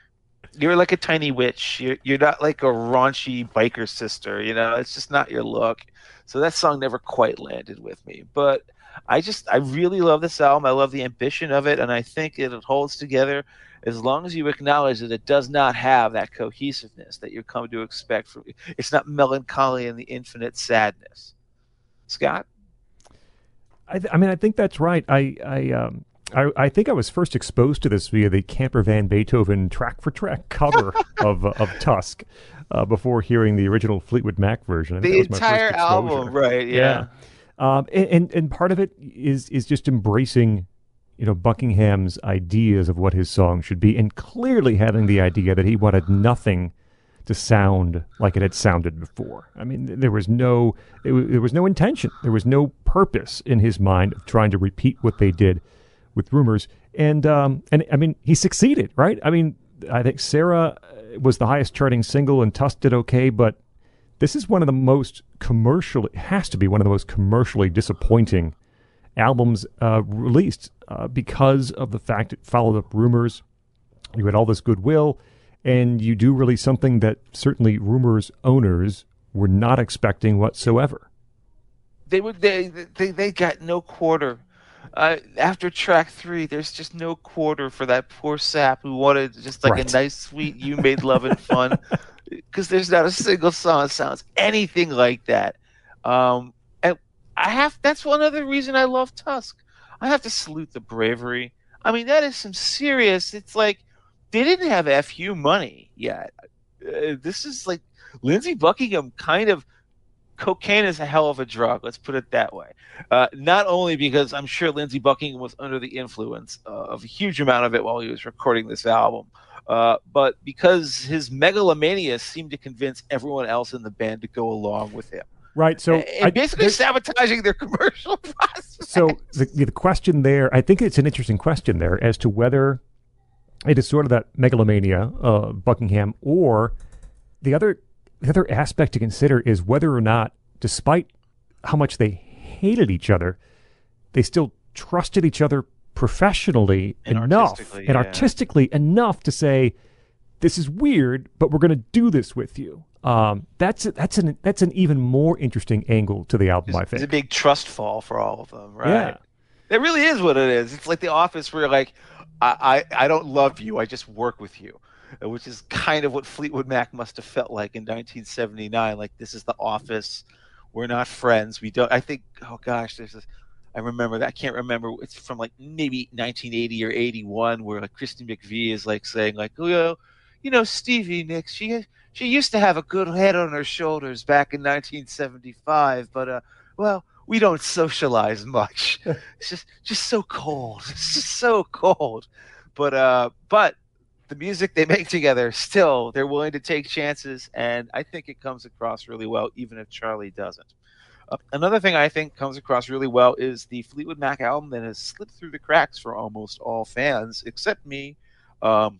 you're like a tiny witch. You're you're not like a raunchy biker sister. You know, it's just not your look. So that song never quite landed with me. But I just I really love this album. I love the ambition of it, and I think it holds together as long as you acknowledge that it does not have that cohesiveness that you come to expect from. It's not melancholy and the infinite sadness. Scot, I, th- I mean, I think that's right. I, I, um, I, I think I was first exposed to this via the Camper Van Beethoven track for track cover of uh, of Tusk, uh, before hearing the original Fleetwood Mac version. The that was my first entire album, right? Yeah. Um, and, and and part of it is is just embracing, you know, Buckingham's ideas of what his song should be, and clearly having the idea that he wanted nothing to sound like it had sounded before. I mean, there was no it there was no intention, there was no purpose in his mind of trying to repeat what they did with rumors, and um, and I mean, he succeeded, right? I mean, I think Sarah uh, was the highest charting single, and Tusk did okay, but this is one of the most commercially has to be one of the most commercially disappointing albums uh, released uh, because of the fact it followed up rumors. You had all this goodwill, and you do release something that certainly rumors owners were not expecting whatsoever. they would they they they got no quarter. Uh, after track three, there's just no quarter for that poor sap who wanted just like Right. a nice, sweet "You Make Loving Fun," because there's not a single song that sounds anything like that. Um, and I have that's one other reason I love Tusk. I have to salute the bravery. I mean, that is some serious. It's like they didn't have fu money yet. Uh, this is like Lindsey Buckingham kind of cocaine is a hell of a drug. Let's put it that way. Uh, not only because I'm sure Lindsey Buckingham was under the influence uh, of a huge amount of it while he was recording this album, uh, but because his megalomania seemed to convince everyone else in the band to go along with him, Right. So and I- basically sabotaging their commercial process. So the, the question there, I think it's an interesting question there as to whether it is sort of that megalomania, uh, Buckingham, or the other the other aspect to consider is whether or not, despite how much they hated each other, they still trusted each other professionally And enough artistically, and yeah. artistically enough to say, "This is weird, but we're going to do this with you." Um, that's that's an that's an even more interesting angle to the album. I think it's a big trust fall for all of them, right? Yeah. It really is what it is. It's like the office where you're like, I, I, I don't love you, I just work with you. Uh, Which is kind of what Fleetwood Mac must have felt like in 1979. Like this is the office. We're not friends. We don't. I think. Oh gosh, there's. A, I remember that. I can't remember. It's from like maybe 1980 or 81, where like Christy McVie is like saying like, oh, you know, you know, Stevie Nicks. She she used to have a good head on her shoulders back in 1975, but uh, well, we don't socialize much. it's just just so cold. It's just so cold. But uh, but the music they make together, still, they're willing to take chances, and I think it comes across really well, even if Charlie doesn't. Uh, another thing I think comes across really well is the Fleetwood Mac album that has slipped through the cracks for almost all fans, except me. Um,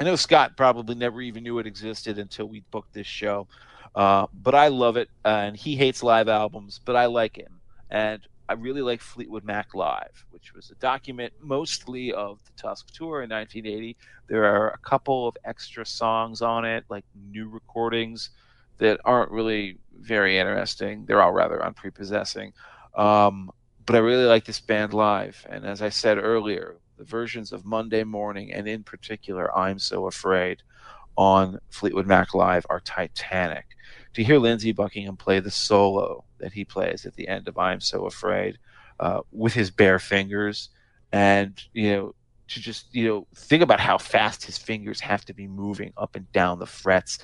I know Scot probably never even knew it existed until we booked this show, uh, but I love it, and he hates live albums, but I like him, and I really like Fleetwood Mac Live, which was a document mostly of the Tusk tour in 1980. There are a couple of extra songs on it, like new recordings that aren't really very interesting. They're all rather unprepossessing. Um, but I really like this band live. And as I said earlier, the versions of Monday Morning and in particular I'm So Afraid on Fleetwood Mac Live are titanic. To hear Lindsey Buckingham play the solo that he plays at the end of I'm So Afraid uh, with his bare fingers and, you know, to just, you know, think about how fast his fingers have to be moving up and down the frets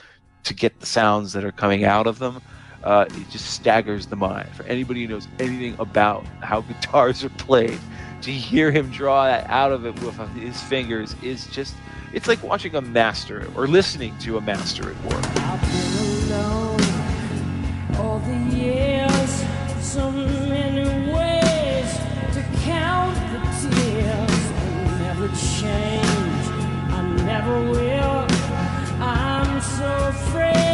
to get the sounds that are coming out of them. Uh, it just staggers the mind. For anybody who knows anything about how guitars are played, to hear him draw that out of it with his fingers is just, it's like watching a master or listening to a master at work. All the years, so many ways to count the tears. I never change, I never will. I'm so afraid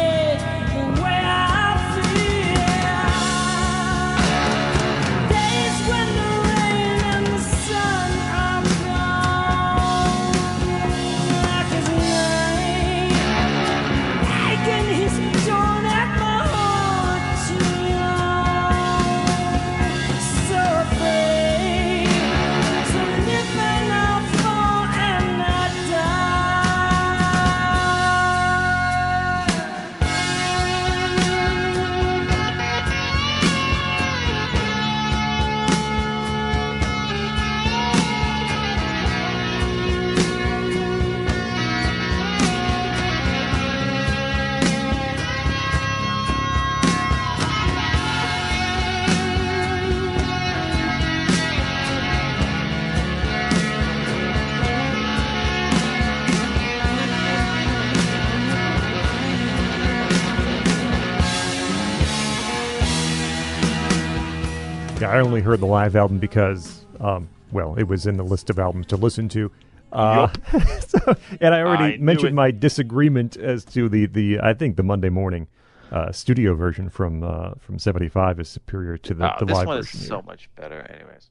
Yeah, I only heard the live album because, um, well, it was in the list of albums to listen to. Uh, so, and I already I mentioned my disagreement as to the, the I think the Monday morning uh, studio version from uh, from '75 is superior to the, Oh, the this live one is version. here. so much better, anyways.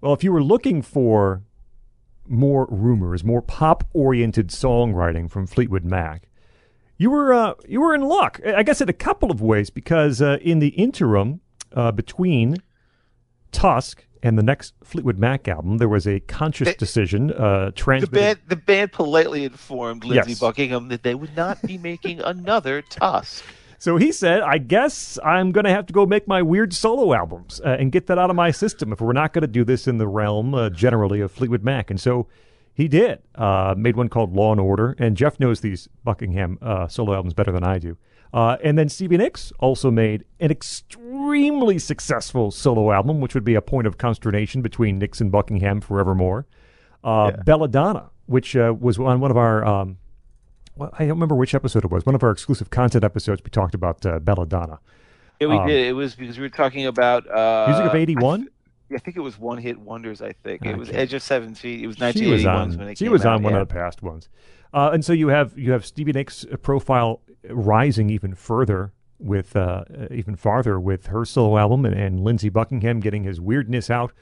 Well, if you were looking for more rumors, more pop-oriented songwriting from Fleetwood Mac, you were uh, you were in luck. I guess in a couple of ways because uh, in the interim uh, between Tusk and the next Fleetwood Mac album, there was a conscious They- decision uh, The band, the band politely informed Lindsey Yes. Buckingham that they would not be making another Tusk. So he said, "I guess I'm going to have to go make my weird solo albums uh, and get that out of my system if we're not going to do this in the realm uh, generally of Fleetwood Mac." And so he did. Uh, made one called Law and Order, and Jeff knows these Buckingham uh, solo albums better than I do. Uh, and then Stevie Nicks also made an extremely successful solo album, which would be a point of consternation between Nicks and Buckingham forevermore. Uh, Belladonna, which uh, was on one of our um, well, I don't remember which episode it was. One of our exclusive content episodes, we talked about uh, Belladonna. Yeah, we Um, did. It was because we were talking about uh, Music of '81. I think it was one hit wonders. I think it was Edge of Seventeen. It was she was 1981 on. when it She came was out, on one yeah. of the past ones, uh, and so you have you have Stevie Nicks' profile rising even further with uh, even farther with her solo album, and, and Lindsey Buckingham getting his weirdness out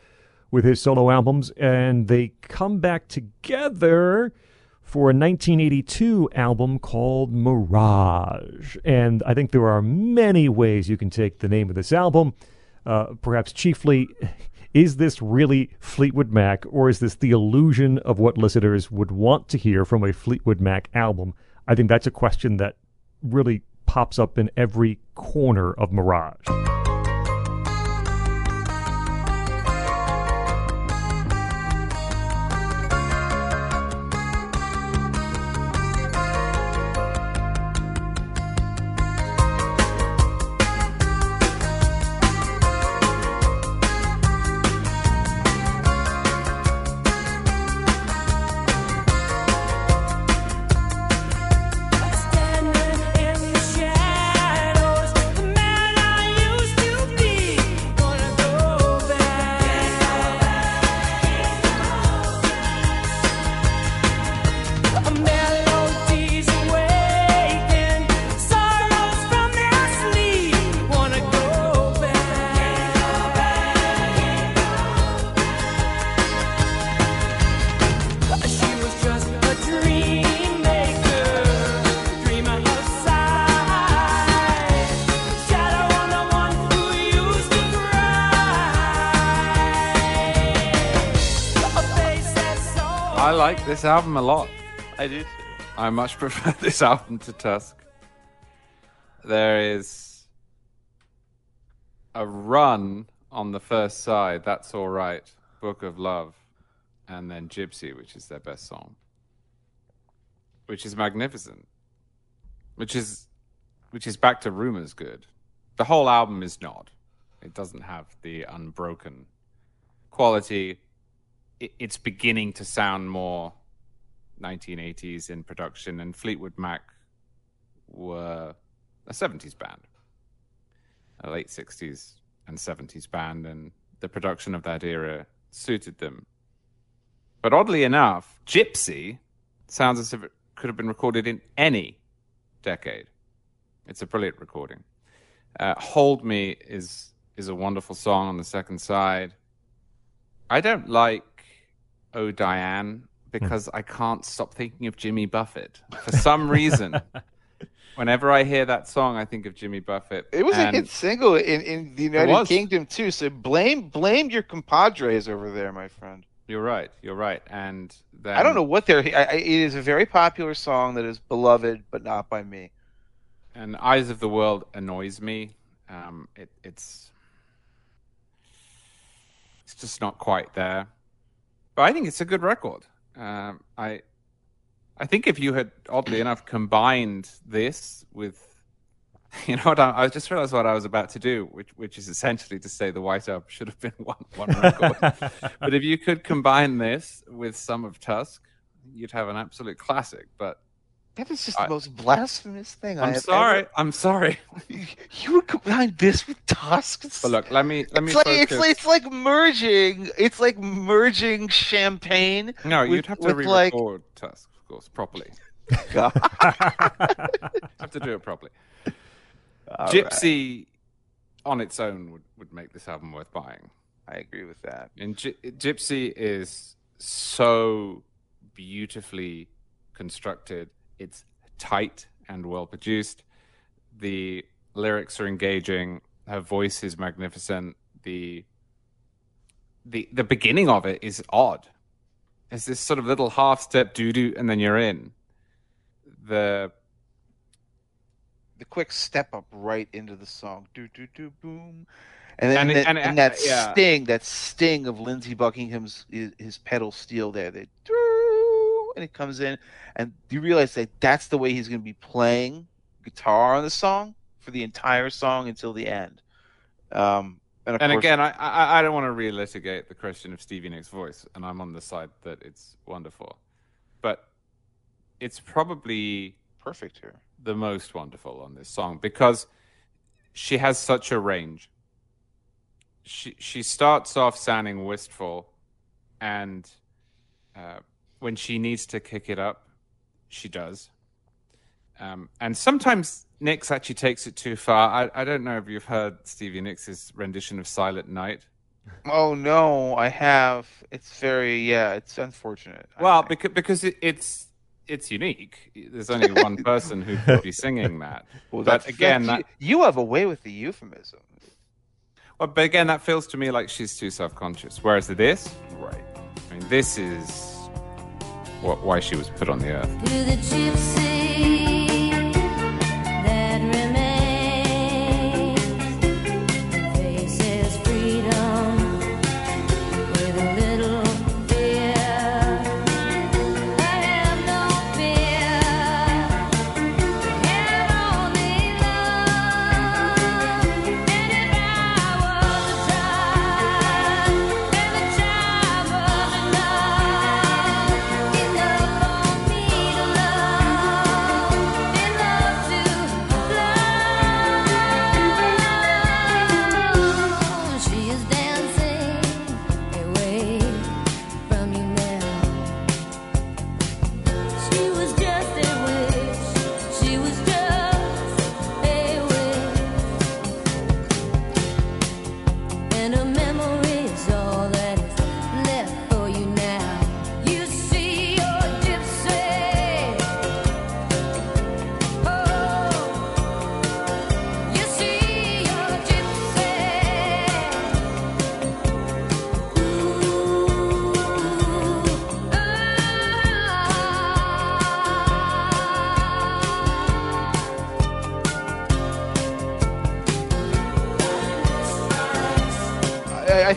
with his solo albums, and they come back together for a 1982 album called Mirage. And I think there are many ways you can take the name of this album. Uh, perhaps chiefly, is this really Fleetwood Mac, or is this the illusion of what listeners would want to hear from a Fleetwood Mac album? I think that's a question that really pops up in every corner of Mirage. Album a lot. I do. too. I much prefer this album to Tusk. There is a run on the first side, That's All Right, Book of Love, and then Gypsy, which is their best song. Which is magnificent. Which is which is back to rumors good. The whole album is not. It doesn't have the unbroken quality. It's beginning to sound more 1980s in production, and Fleetwood Mac were a 70s band, a late 60s and 70s band, and the production of that era suited them. But oddly enough, Gypsy sounds as if it could have been recorded in any decade. It's a brilliant recording. Uh, Hold Me is is a wonderful song on the second side. I don't like Oh Diane because I can't stop thinking of Jimmy Buffett. For some reason, whenever I hear that song, I think of Jimmy Buffett. It was and a hit single in, in the United. Kingdom too. So blame blame your compadres over there, my friend. You're right. You're right. And then I don't know what they're. I, I, it is a very popular song that is beloved, but not by me. And Eyes of the World annoys me. Um, it, it's it's just not quite there. But I think it's a good record. Um, I I think if you had oddly enough combined this with you know what I, I just realized what I was about to do, which which is essentially to say the White Up should have been one one record. but if you could combine this with some of Tusk, you'd have an absolute classic. But That is just I- the most blasphemous thing I I'm have sorry. ever- I'm sorry. You would combine this with Tusk's. But look, let me let me it's like, it's like it's like merging. It's like merging champagne. no, with- you'd have to with, like- re-record Tusk, of course, properly. God. have to do it properly. All right. Gypsy, on its own, would, would make this album worth buying. I agree with that. And Gy- Gypsy is so beautifully constructed. It's tight and well produced. The lyrics are engaging. Her voice is magnificent. The the the beginning of it is odd. It's this sort of little half step doo doo, and then you're in. The The quick step up right into the song, do do do boom, and then And and, it- and and it- that yeah. sting, that sting of Lindsey Buckingham's his, his pedal steel there, they doo, and it comes in, and you realize that that's the way he's going to be playing guitar on the song for the entire song until the end. Um, and and course, again, I, I I don't want to relitigate the question of Stevie Nicks' voice, and I'm on the side that it's wonderful, but it's probably perfect here. the most wonderful on this song because she has such a range. she she starts off sounding wistful, and uh, when she needs to kick it up, she does. Um, and sometimes Nicks actually takes it too far. I, I don't know if you've heard Stevie Nicks' rendition of Silent Night. Oh no, I have. It's very yeah. It's unfortunate. Well, because because it, it's it's unique. There's only one person who could be singing that. Well, but again, that, you, you have a way with the euphemism. well, but again, that feels to me like she's too self-conscious. Whereas this, Right. I mean, this is why she was put on the earth.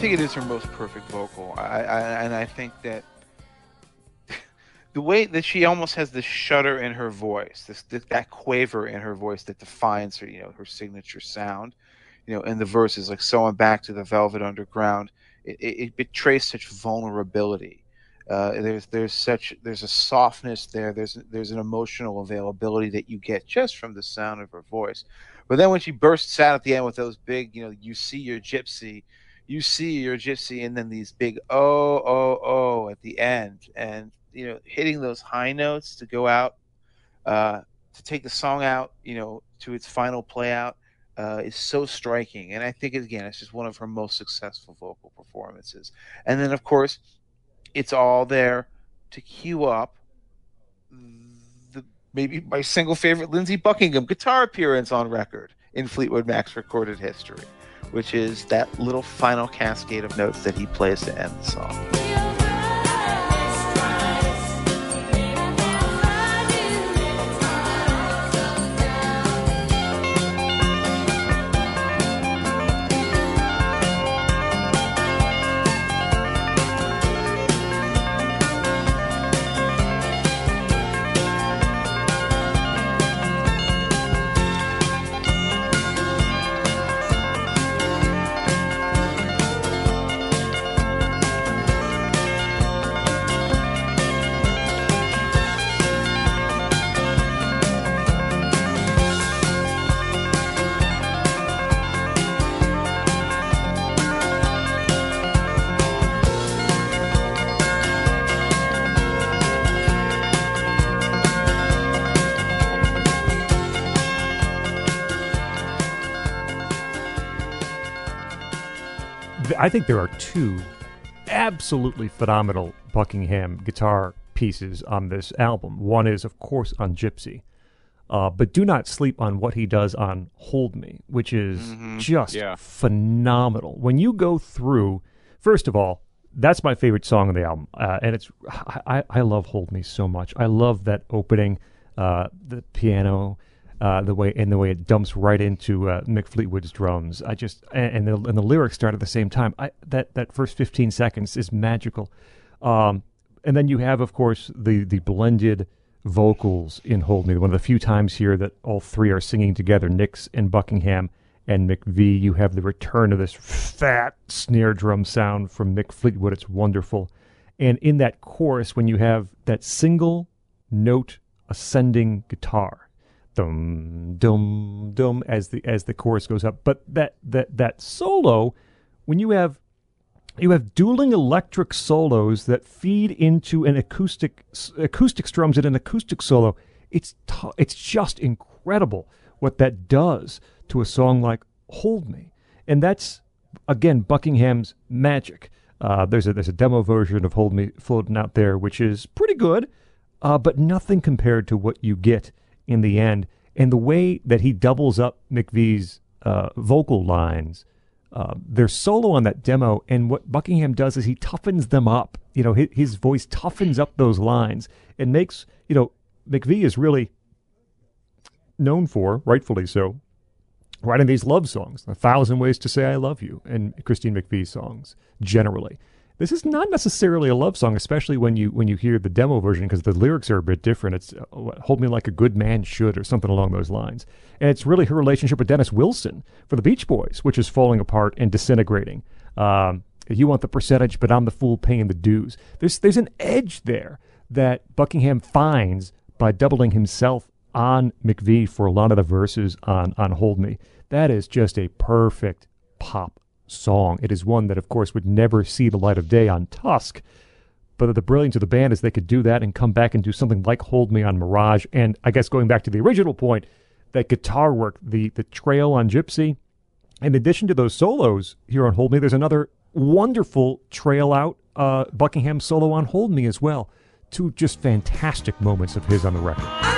Think it is her most perfect vocal. I, I and I think that the way that she almost has this shudder in her voice, this, this that quaver in her voice that defines her, you know, her signature sound. You know, in the verses like "So I'm back to the Velvet Underground," it, it, it betrays such vulnerability. Uh, there's there's such there's a softness there. There's there's an emotional availability that you get just from the sound of her voice. But then when she bursts out at the end with those big, you know, you see your gypsy, you see your gypsy, and then these big oh oh oh at the end, and you know, hitting those high notes to go out, uh, to take the song out, you know, to its final play out, uh, is so striking. And I think again, it's just one of her most successful vocal performances. And then of course, it's all there to cue up the maybe my single favorite Lindsey Buckingham guitar appearance on record in Fleetwood Mac's recorded history, which is that little final cascade of notes that he plays to end the song. I think there are two absolutely phenomenal Buckingham guitar pieces on this album. One is, of course, on Gypsy, uh, but do not sleep on what he does on Hold Me, which is just Yeah. phenomenal. When you go through, first of all, that's my favorite song on the album, uh, and it's I, I, I love Hold Me so much. I love that opening, uh, the piano, uh, the way and the way it dumps right into uh, Mick Fleetwood's drums. I just and, and the and the lyrics start at the same time. I that that first fifteen seconds is magical, um, and then you have of course the the blended vocals in Hold Me. One of the few times here that all three are singing together, Nicks and Buckingham and McVie. You have the return of this fat snare drum sound from Mick Fleetwood. It's wonderful. And in that chorus, when you have that single note ascending guitar, dum dum dum, as the as the chorus goes up, but that that that solo when you have you have dueling electric solos that feed into an acoustic acoustic strums and an acoustic solo. It's t- it's just incredible what that does to a song like "Hold Me," and that's again Buckingham's magic. Uh, there's a there's a demo version of "Hold Me" floating out there, which is pretty good, uh, but nothing compared to what you get in the end. And the way that he doubles up McVie's uh, vocal lines uh, their solo on that demo, and what Buckingham does is he toughens them up. You know, his, his voice toughens up those lines and makes you know McVie is really known for, rightfully so, writing these love songs, "A Thousand Ways to Say I Love You," and Christine McVie songs generally. This is not necessarily a love song, especially when you when you hear the demo version, because the lyrics are a bit different. It's uh, "Hold Me Like a Good Man Should" or something along those lines, and it's really her relationship with Dennis Wilson for the Beach Boys, which is falling apart and disintegrating. Um, you want the percentage, but I'm the fool paying the dues. There's there's an edge there that Buckingham finds by doubling himself on McVie for a lot of the verses on on Hold Me. That is just a perfect pop song. It is one that, of course, would never see the light of day on Tusk. But the brilliance of the band is they could do that and come back and do something like Hold Me on Mirage. And I guess going back to the original point, that guitar work, the the trail on Gypsy, in addition to those solos here on Hold Me, there's another wonderful trail out uh, Buckingham solo on Hold Me as well. Two just fantastic moments of his on the record.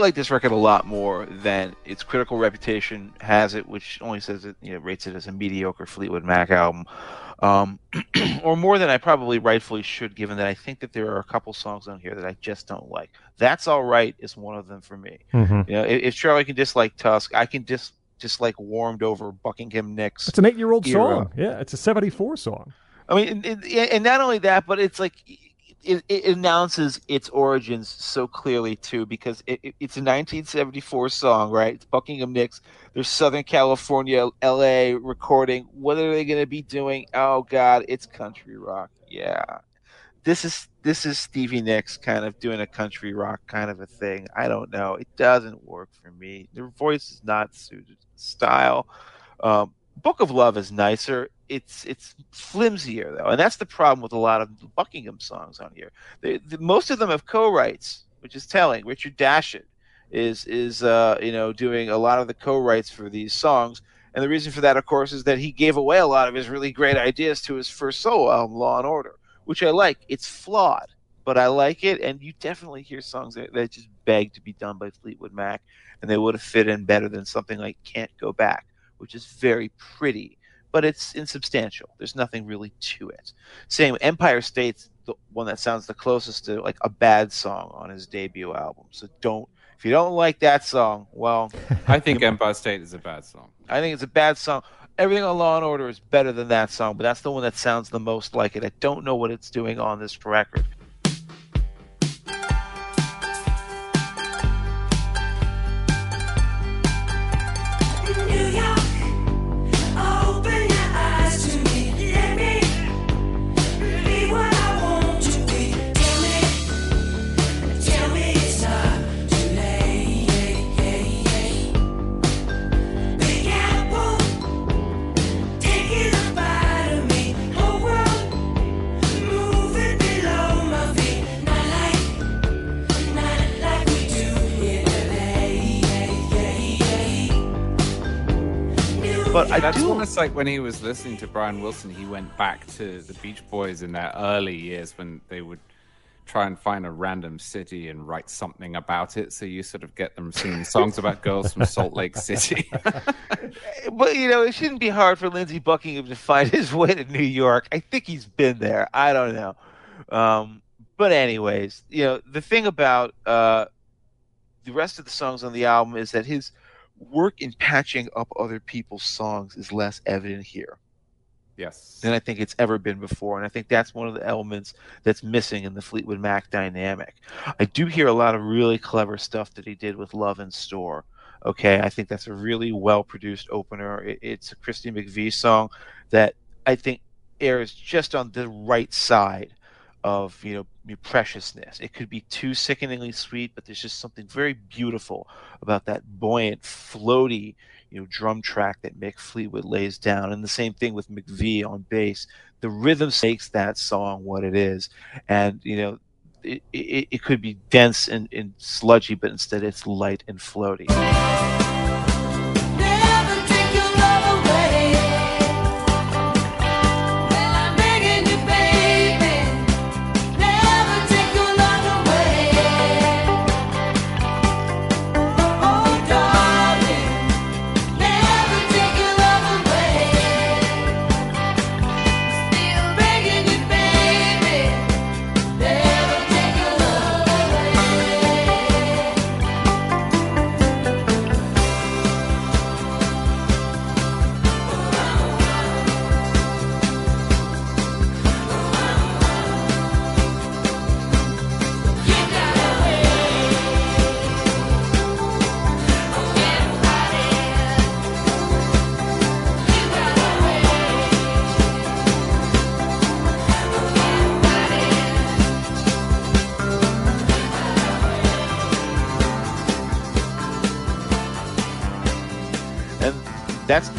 Like this record a lot more than its critical reputation has it, which only says it, you know, rates it as a mediocre Fleetwood Mac album, um, or more than I probably rightfully should, given that I think that there are a couple songs on here that I just don't like. That's all right is one of them for me. Mhm. You know, if, if Charlie can dislike Tusk, I can dis dislike warmed over Buckingham Nicks. It's an eight year old song. Yeah, it's a 74 song. I mean, and, and not only that, but it's like it, it announces its origins so clearly too, because it, it, it's a 1974 song, right? It's Buckingham Nicks. There's Southern California, L.A. recording. What are they going to be doing? Oh God, it's country rock. Yeah, this is this is Stevie Nicks kind of doing a country rock kind of a thing. I don't know. It doesn't work for me. Their voice is not suited style. Um, Book of Love is nicer. It's it's flimsier though, and that's the problem with a lot of Buckingham songs on here. They, the, most of them have co-writes, which is telling. Richard Dashut is is uh, you know doing a lot of the co-writes for these songs, and the reason for that, of course, is that he gave away a lot of his really great ideas to his first solo album, Law and Order, which I like. It's flawed, but I like it, and you definitely hear songs that, that just beg to be done by Fleetwood Mac, and they would have fit in better than something like Can't Go Back, which is very pretty, but it's insubstantial. There's nothing really to it. Same Empire State's the one that sounds the closest to like a bad song on his debut album. So don't if you don't like that song, well, I think Empire State is a bad song. I think it's a bad song. Everything on Law and Order is better than that song, but that's the one that sounds the most like it. I don't know what it's doing on this record. Like when he was listening to Brian Wilson, he went back to the Beach Boys in their early years when they would try and find a random city and write something about it. So you sort of get them singing songs about girls from Salt Lake City. But you know, it shouldn't be hard for Lindsey Buckingham to find his way to New York. I think he's been there. I don't know. Um, but anyways, you know, the thing about uh, the rest of the songs on the album is that his work in patching up other people's songs is less evident here yes. than I think it's ever been before. And I think that's one of the elements that's missing in the Fleetwood Mac dynamic. I do hear a lot of really clever stuff that he did with Love in Store. Okay, I think that's a really well produced opener. It, it's a Christy McVie song that I think airs just on the right side of you know preciousness. It could be too sickeningly sweet, but there's just something very beautiful about that buoyant, floaty, you know, drum track that Mick Fleetwood lays down. And the same thing with McVie on bass. The rhythm makes that song what it is, and you know. It, it, it could be dense and, and sludgy, but instead it's light and floaty.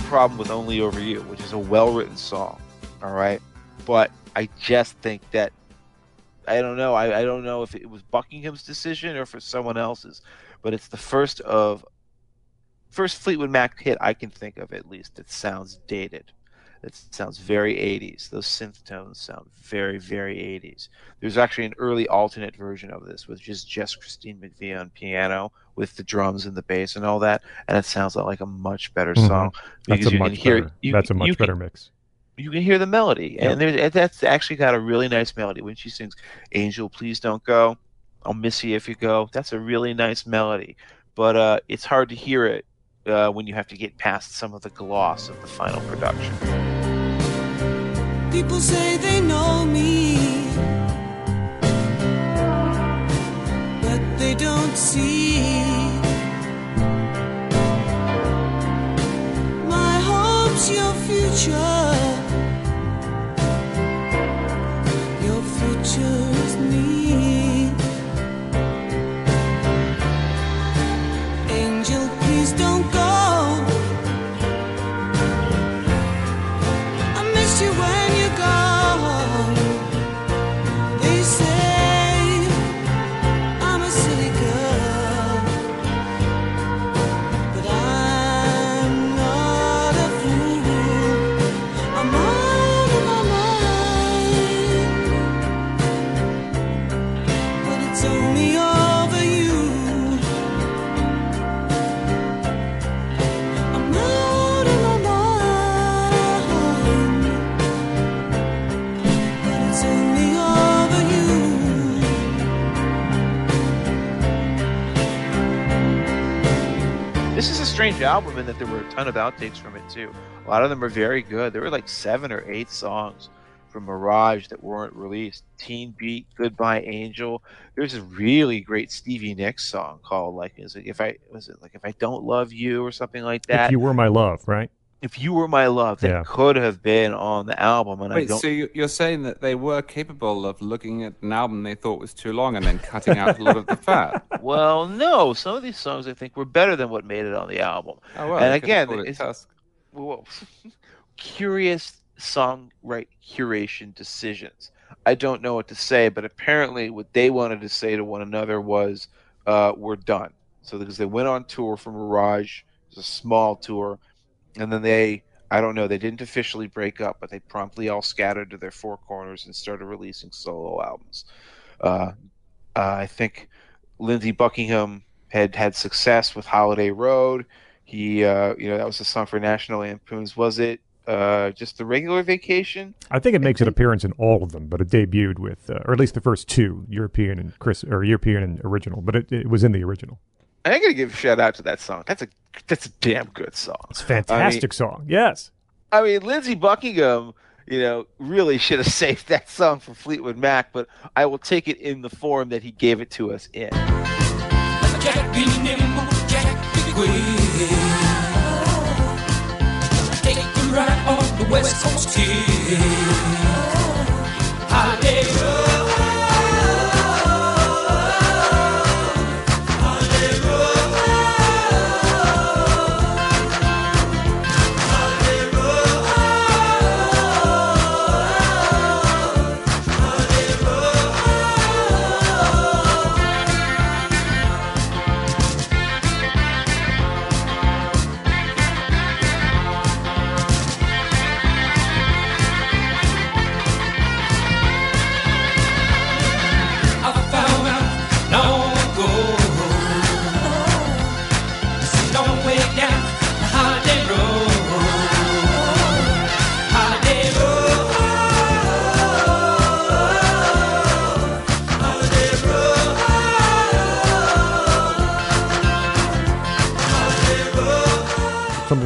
Problem with Only Over You, which is a well written song. All right. But I just think that I don't know. I, I don't know if it was Buckingham's decision or for someone else's, but it's the first of first Fleetwood Mac hit I can think of at least that sounds dated. That sounds very 80s. Those synth tones sound very, very 80s. There's actually an early alternate version of this, with just just Christine McVie on piano with the drums and the bass and all that, and it sounds like a much better Mhm. song That's a you much can hear better. you, that's a much can- mix. you can hear the melody, and there's, that's actually got a really nice melody when she sings "Angel, Please Don't Go." I'll miss you if you go. That's a really nice melody, but uh, it's hard to hear it uh, when you have to get past some of the gloss of the final production. People say they know me, but they don't see my hopes, your future. Your future's strange album in that there were a ton of outtakes from it too. A lot of them are very good. There were like seven or eight songs from Mirage that weren't released. Teen Beat, Goodbye Angel. There's a really great Stevie Nicks song called like is it if I was it like if I don't love you or something like that. If you were my love, right? If you were my love, that Yeah. could have been on the album, and I Wait, don't. so you- you're saying that they were capable of looking at an album they thought was too long and then cutting out a lot of the fat? Well, no, some of these songs I think were better than what made it on the album. Oh, well, And again, have called it it's- Tusk. Well, curious songwrite curation decisions. I don't know what to say, but apparently, what they wanted to say to one another was, uh, "We're done." So because they went on tour for Mirage, it was a small tour, and then they I don't know. They didn't officially break up, but they promptly all scattered to their four corners and started releasing solo albums. Uh, uh, I think Lindsey Buckingham had had success with Holiday Road. He, uh, you know, that was a song for National Lampoons. Was it uh, just the regular vacation? I think it makes an appearance in all of them, but it debuted with, uh, or at least the first two, European and Chris, or European and original, but it, it was in the original. I gotta give a shout out to that song. That's a that's a damn good song. It's a fantastic song. Yes. I mean, Lindsey Buckingham, you know, really should have saved that song for Fleetwood Mac, but I will take it in the form that he gave it to us in. Jack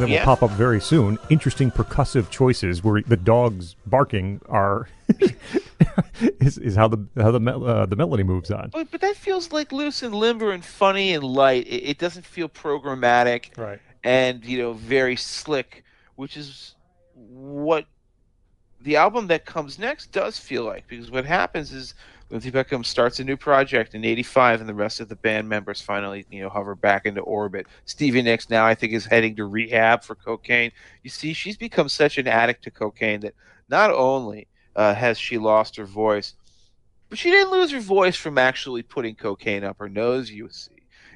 That will pop up very soon. Interesting percussive choices where the dogs barking are is, is how the how the mel- uh, the melody moves on. But, but that feels like loose and limber and funny and light. It, it doesn't feel programmatic. Right. and you know very slick which is what the album that comes next does feel like because what happens is Lindsey Buckingham starts a new project in 85 and the rest of the band members finally you know hover back into orbit. Stevie Nicks now I think is heading to rehab for cocaine. You see she's become such an addict to cocaine that not only uh, has she lost her voice but she didn't lose her voice from actually putting cocaine up her nose you see.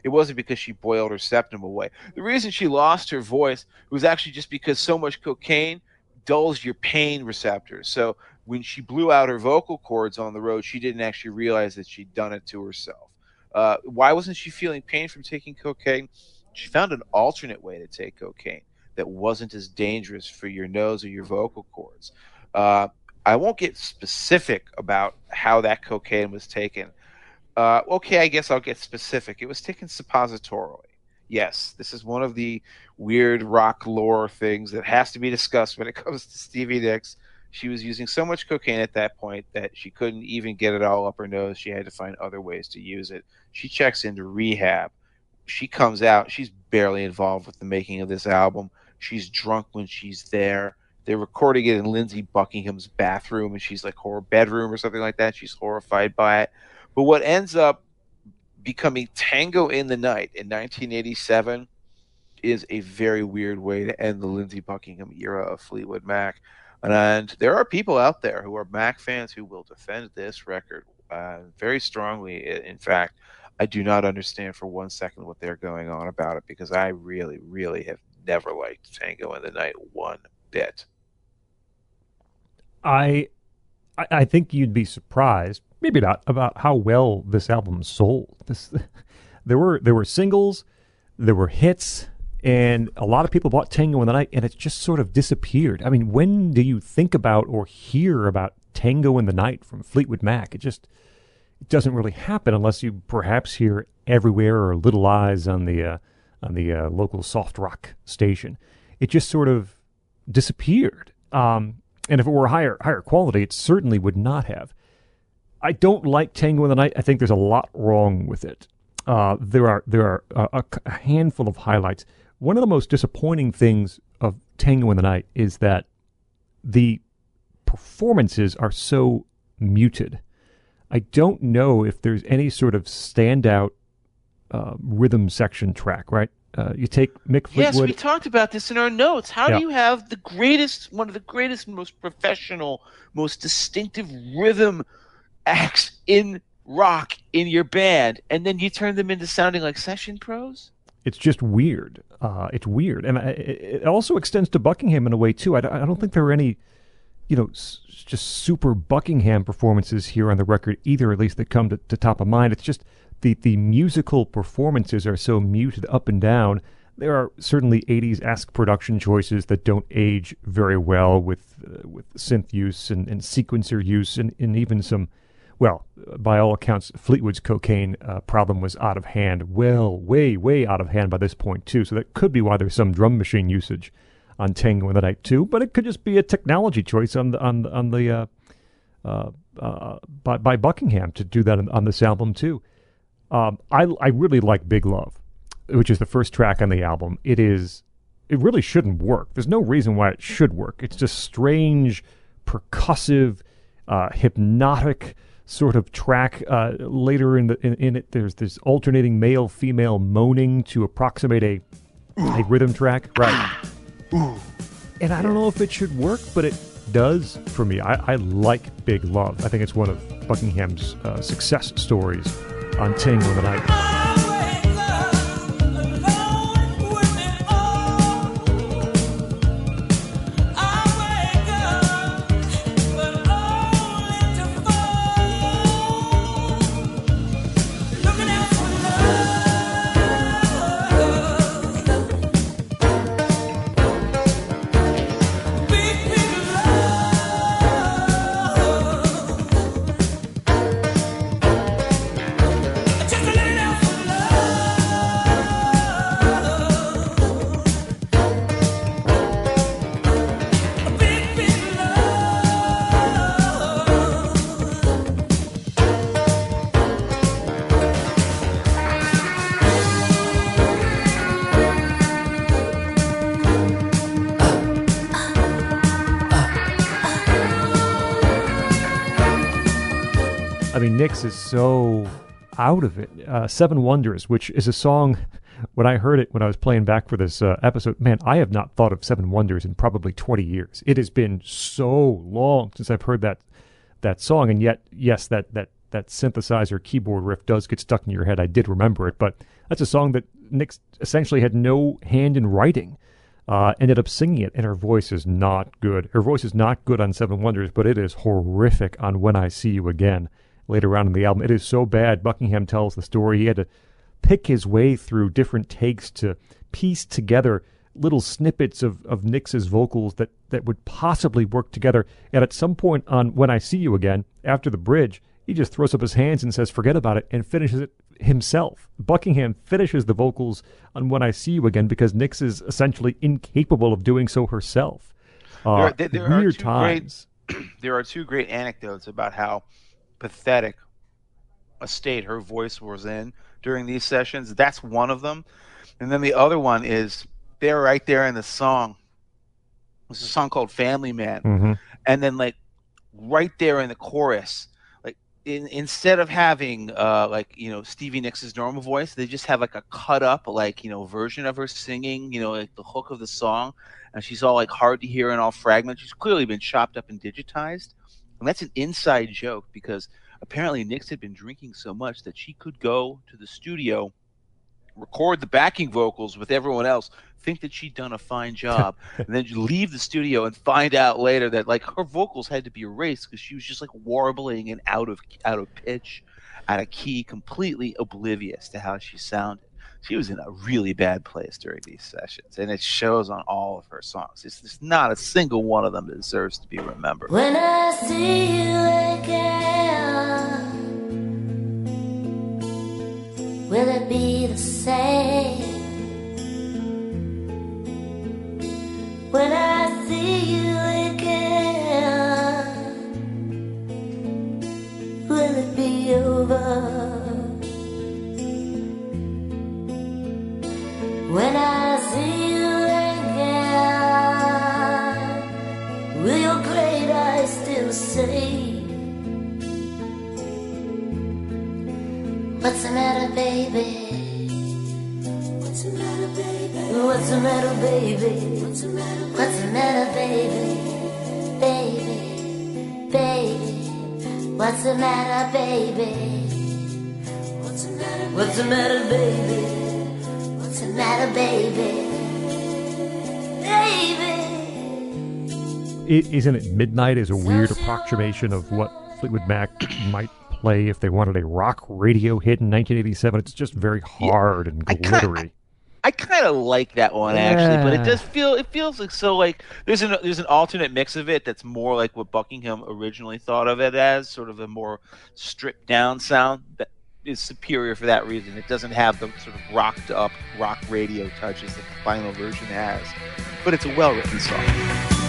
It wasn't because she boiled her septum away. The reason she lost her voice was actually just because so much cocaine dulls your pain receptors. So when she blew out her vocal cords on the road, she didn't actually realize that she'd done it to herself. Uh, why wasn't she feeling pain from taking cocaine? She found an alternate way to take cocaine that wasn't as dangerous for your nose or your vocal cords. Uh, I won't get specific about how that cocaine was taken. Uh, okay, I guess I'll get specific. It was taken suppositorily. Yes, this is one of the weird rock lore things that has to be discussed when it comes to Stevie Nicks. She was using so much cocaine at that point that she couldn't even get it all up her nose. She had to find other ways to use it. She checks into rehab. She comes out. She's barely involved with the making of this album. She's drunk when she's there. They're recording it in Lindsey Buckingham's bathroom, and she's like, or bedroom or something like that. She's horrified by it. But what ends up becoming Tango in the Night in 1987 is a very weird way to end the Lindsey Buckingham era of Fleetwood Mac. And there are people out there who are Mac fans who will defend this record uh, very strongly. In fact, I do not understand for one second what they're going on about it because I really, really have never liked Tango in the Night one bit. I, I think you'd be surprised, maybe not, about how well this album sold. This, there were there were singles, there were hits, and a lot of people bought Tango in the Night, and it just sort of disappeared. I mean, when do you think about or hear about Tango in the Night from Fleetwood Mac? It just it doesn't really happen unless you perhaps hear Everywhere or Little Lies on the uh, on the uh, local soft rock station. It just sort of disappeared. Um, and if it were higher higher quality, it certainly would not have. I don't like Tango in the Night. I think there's a lot wrong with it. Uh, there are there are a, a handful of highlights. One of the most disappointing things of Tango in the Night is that the performances are so muted. I don't know if there's any sort of standout uh, rhythm section track. Right? Uh, you take Mick Yes, we talked about this in our notes. How Yeah. do you have the greatest, one of the greatest, most professional, most distinctive rhythm acts in rock in your band, and then you turn them into sounding like session pros? It's just weird. Uh, it's weird, and I, it also extends to Buckingham in a way too. I, don't- I don't think there are any, you know, s- just super Buckingham performances here on the record either. At least that come to, to top of mind. It's just the the musical performances are so muted up and down. There are certainly '80s esque production choices that don't age very well with uh, with synth use and, and sequencer use and, and even some well, by all accounts, Fleetwood's cocaine uh, problem was out of hand, well, way, way out of hand by this point, too. So that could be why there's some drum machine usage on Tango in the Night, too. But it could just be a technology choice on the on on the uh, uh, uh, by by Buckingham to do that on, on this album too. Um, I I really like Big Love, which is the first track on the album. It is it really shouldn't work. There's no reason why it should work. It's just strange, percussive, uh, hypnotic sort of track. Uh, later in the in, in it, there's this alternating male female moaning to approximate a a rhythm track, right? And I don't know if it should work, but it does for me. I, I like Big Love. I think it's one of Buckingham's uh, success stories on Tango the Night. Nicks is so out of it. Uh, Seven Wonders, which is a song, when I heard it when I was playing back for this uh, episode, man, I have not thought of Seven Wonders in probably 20 years. It has been so long since I've heard that that song, and yet, yes, that that that synthesizer keyboard riff does get stuck in your head. I did remember it, but that's a song that Nicks essentially had no hand in writing. Uh, ended up singing it, and her voice is not good. Her voice is not good on Seven Wonders, but it is horrific on When I See You Again later on in the album. It is so bad. Buckingham tells the story. He had to pick his way through different takes to piece together little snippets of, of Nicks' vocals that, that would possibly work together. And at some point on When I See You Again, after the bridge, he just throws up his hands and says, forget about it, and finishes it himself. Buckingham finishes the vocals on When I See You Again because Nix is essentially incapable of doing so herself. Uh, there, there are weird times. great there are two great anecdotes about how pathetic a state her voice was in during these sessions. That's one of them. And then the other one is they're right there in the song. It's a song called Family Man. hmm And then like right there in the chorus, like in, instead of having uh like, you know, Stevie Nicks' normal voice, they just have like a cut up like, you know, version of her singing, you know, like the hook of the song and she's all like hard to hear and all fragments. She's clearly been chopped up and digitized. And that's an inside joke because apparently Nicks had been drinking so much that she could go to the studio, record the backing vocals with everyone else, think that she'd done a fine job, and then leave the studio and find out later that like her vocals had to be erased because she was just like warbling and out of out of pitch, out of key, completely oblivious to how she sounded she was in a really bad place during these sessions, and it shows on all of her songs. It's not a single one of them that deserves to be remembered. When I see you again, will it be the same? When I see you When I see you again, will your great eyes still say, What's the matter, baby? What's the matter, baby? What's the matter, baby? What's the matter, What's the matter, baby? Baby, baby, what's the matter, baby? What's the matter, baby? What's the matter? matter, baby. Baby. I- isn't it midnight is a weird approximation of what Fleetwood Mac might play if they wanted a rock radio hit in 1987. It's just very hard and glittery. I kind of like that one actually, but it does feel it feels like so like there's an there's an alternate mix of it that's more like what Buckingham originally thought of it as, sort of a more stripped down sound that is superior for that reason. It doesn't have the sort of rocked up rock radio touches that the final version has, but it's a well written song.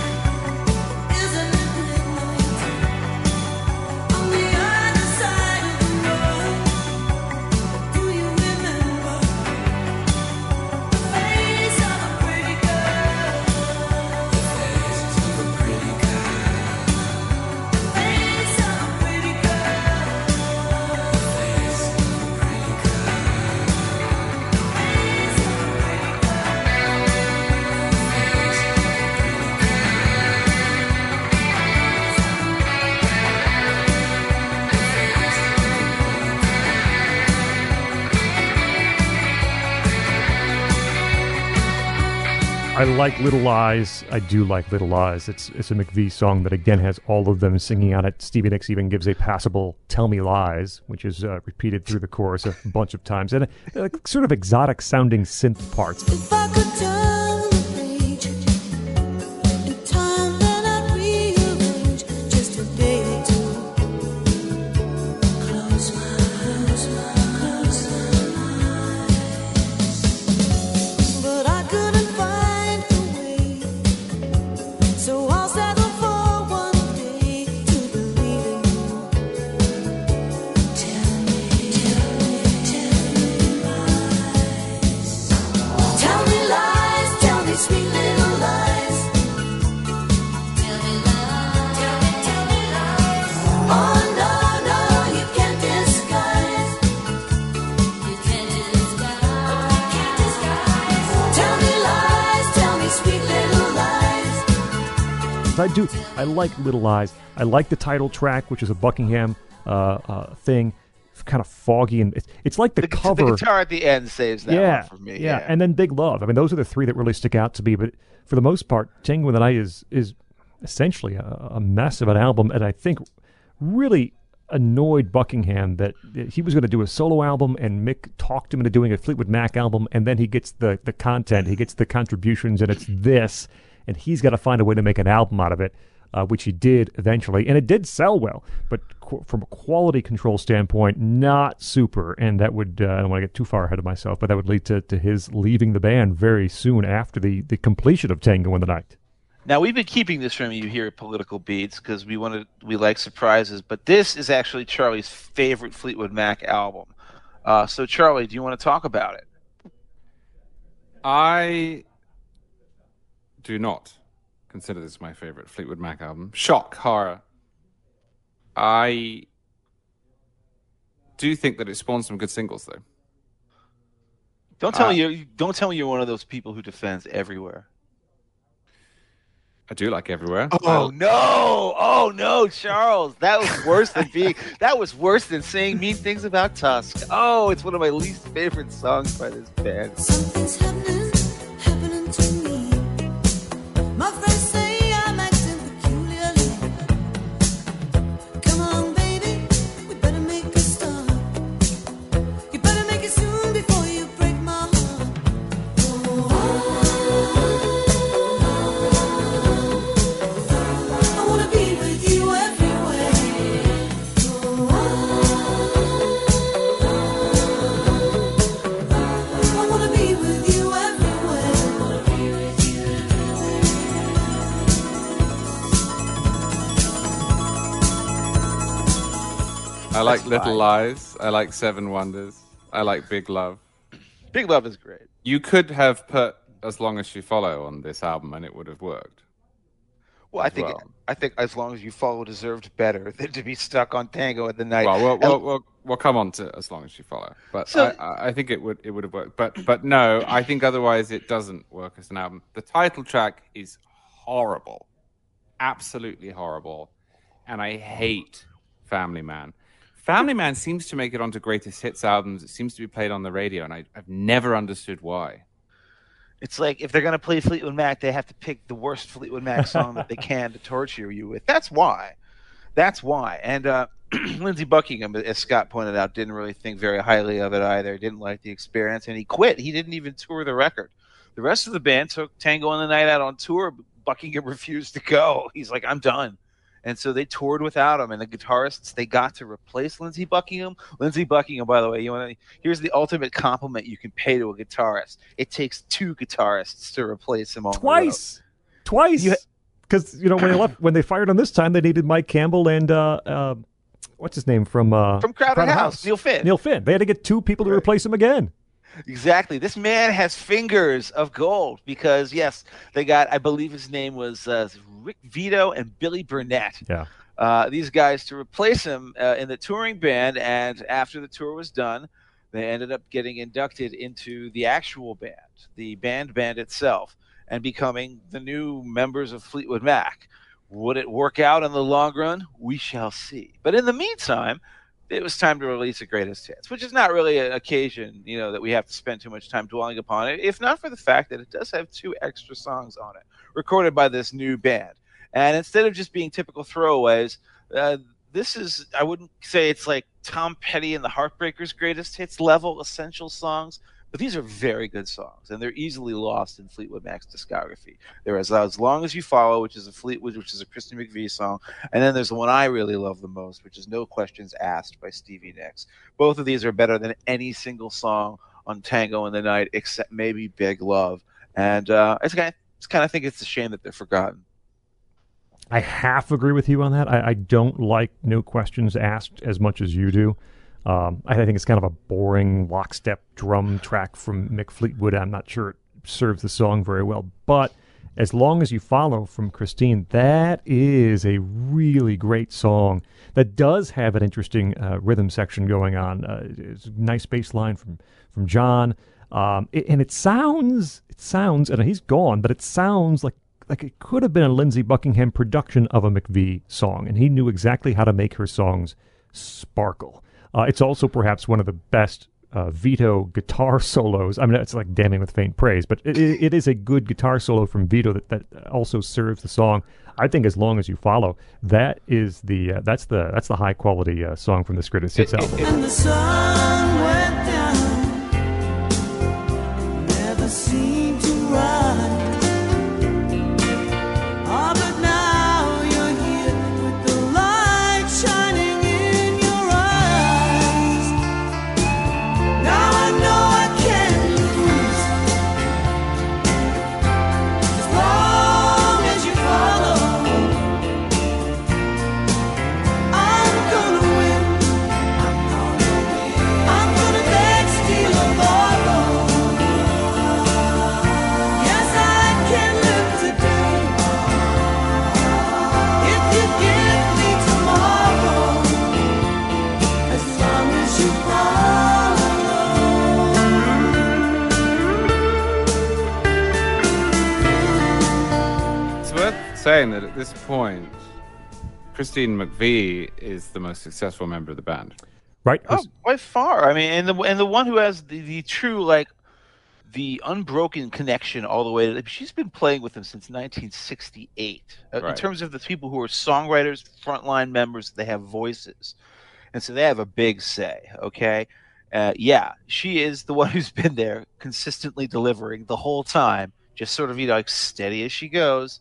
I like Little Lies. I do like Little Lies. It's it's a McVie song that again has all of them singing on it. Stevie Nicks even gives a passable "Tell Me Lies," which is uh, repeated through the chorus a bunch of times, and uh, sort of exotic sounding synth parts. Lies. I do. I like Little Lies. I like the title track, which is a Buckingham uh, uh, thing, kind of foggy and it's, it's like the, The, cover. the guitar at the end saves that yeah, one for me. yeah, and then Big Love. I mean, those are the three that really stick out to me. But for the most part, Tango in the Night is is essentially a, a mess of an album, and I think really annoyed Buckingham that he was going to do a solo album, and Mick talked him into doing a Fleetwood Mac album, and then he gets the the content, he gets the contributions, and it's this, and he's got to find a way to make an album out of it. Uh, which he did eventually, and it did sell well, but qu- from a quality control standpoint, not super. And that would uh, I don't want to get too far ahead of myself, but that would lead to, to his leaving the band very soon after the, the completion of Tango in the Night. Now we've been keeping this from you here at Political Beats because we wanted we like surprises, but this is actually Charlie's favorite Fleetwood Mac album. Uh, so Charlie, do you want to talk about it? I do not consider this my favorite Fleetwood Mac album. Shock, horror. I do think that it spawned some good singles, though. Don't tell Uh, me you don't tell me you're one of those people who defends everywhere. I do like Everywhere. Oh no! Oh no, Charles! That was worse than being. That was worse than saying mean things about Tusk. Oh, it's one of my least favorite songs by this band. My friends I like Little fine. Lies. I like Seven Wonders. I like Big Love. Big Love is great. You could have put As Long as You Follow on this album and it would have worked. Well, I think well. I think as long as you follow deserved better than to be stuck on Tango at the night. Well, we'll, we'll, we'll, we'll come on to As Long as You Follow. But So- I, I, I think it would it would have worked. But but no, I think otherwise it doesn't work as an album. The title track is horrible. Absolutely horrible. And I hate Family Man. Family Man seems to make it onto greatest hits albums. It seems to be played on the radio, and I, I've never understood why. It's like if they're going to play Fleetwood Mac, they have to pick the worst Fleetwood Mac song that they can to torture you with. That's why. That's why. And uh, Lindsey Buckingham, as Scot pointed out, didn't really think very highly of it either. He didn't like the experience, and he quit. He didn't even tour the record. The rest of the band took Tango in the Night out on tour. Buckingham refused to go. He's like, I'm done. And so they toured without him. And the guitarists they got to replace Lindsey Buckingham. Lindsey Buckingham, by the way, you want to here's the ultimate compliment you can pay to a guitarist. It takes two guitarists to replace him on. Twice, twice. You- Because you know when they left, when they fired him this time, they needed Mike Campbell and uh, uh, what's his name from uh, from Crowded, House, Neil Finn. Neil Finn. They had to get two people to Right. replace him again. Exactly. This man has fingers of gold because yes, they got I believe his name was uh, Rick Vito and Billy Burnette. Yeah. Uh, these guys to replace him uh, in the touring band, and after the tour was done, they ended up getting inducted into the actual band, the band band itself, and becoming the new members of Fleetwood Mac. Would it work out in the long run? We shall see. But in the meantime, it was time to release a greatest hits, which is not really an occasion, you know, that we have to spend too much time dwelling upon it, if not for the fact that it does have two extra songs on it, recorded by this new band. And instead of just being typical throwaways, uh, this is, I wouldn't say it's like Tom Petty and the Heartbreakers' greatest hits level essential songs, but these are very good songs, and they're easily lost in Fleetwood Mac's discography. There is As Long as You Follow, which is a Fleetwood, which is a Christy McVie song, and then there's the one I really love the most, which is No Questions Asked by Stevie Nicks. Both of these are better than any single song on Tango in the Night, except maybe Big Love. And uh, it's kind of, it's kind of think it's a shame that they're forgotten. I half agree with you on that. I, I don't like no questions asked as much as you do. Um, I think it's kind of a boring lockstep drum track from Mick Fleetwood. I'm not sure it serves the song very well, but as long as you follow from Christine, that is a really great song that does have an interesting uh, rhythm section going on. Uh, it's a nice bass line from from John, um, it- and it sounds it sounds and he's gone, but it sounds like like it could have been a Lindsey Buckingham production of a McVie song, and he knew exactly how to make her songs sparkle. Uh, it's also perhaps one of the best uh, Vito guitar solos. I mean, it's like damning with faint praise, but it, it, is a good guitar solo from Vito that, that also serves the song. I think as long as you follow, that is the uh, that's the that's the high quality uh, song from this greatest hits It- it- album. Saying that at this point, Christine McVie is the most successful member of the band. Right? Oh, by far. I mean, and the and the one who has the, the true like the unbroken connection all the way. To, she's been playing with them since 1968. Uh, In terms of the people who are songwriters, frontline members, they have voices, and so they have a big say. Okay, uh, yeah, she is the one who's been there consistently delivering the whole time, just sort of you know like steady as she goes.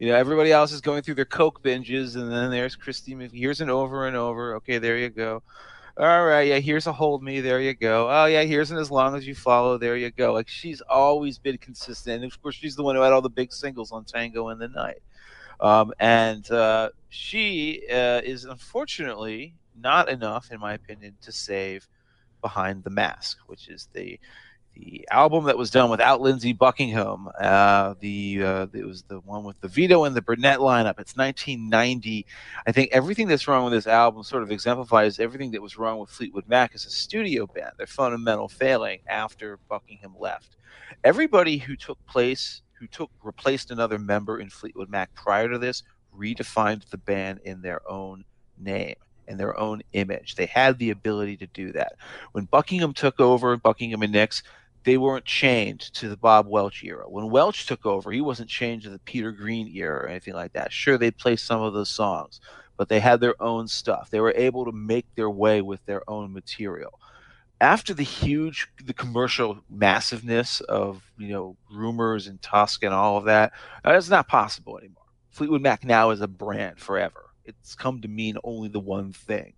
You know, everybody else is going through their coke binges, and then there's Christy. Here's an over and over. Okay, there you go. All right, yeah, here's a hold me. There you go. Oh yeah, here's an as long as you follow. There you go. Like she's always been consistent, and of course she's the one who had all the big singles on Tango in the Night. Um, and uh, she uh, is unfortunately not enough, in my opinion, to save Behind the Mask, which is the the album that was done without Lindsey Buckingham. Uh, the uh, it was the one with the Vito and the Burnette lineup. It's 1990. I think everything that's wrong with this album sort of exemplifies everything that was wrong with Fleetwood Mac as a studio band. Their fundamental failing after Buckingham left. Everybody who took place, who took replaced another member in Fleetwood Mac prior to this, redefined the band in their own name and their own image. They had the ability to do that. When Buckingham took over, Buckingham and Nicks, they weren't chained to the Bob Welch era. When Welch took over, he wasn't chained to the Peter Green era or anything like that. Sure, they play some of those songs, but they had their own stuff. They were able to make their way with their own material. After the huge, the commercial massiveness of you know Rumours and Tusk and all of that, that's not possible anymore. Fleetwood Mac now is a brand forever. It's come to mean only the one thing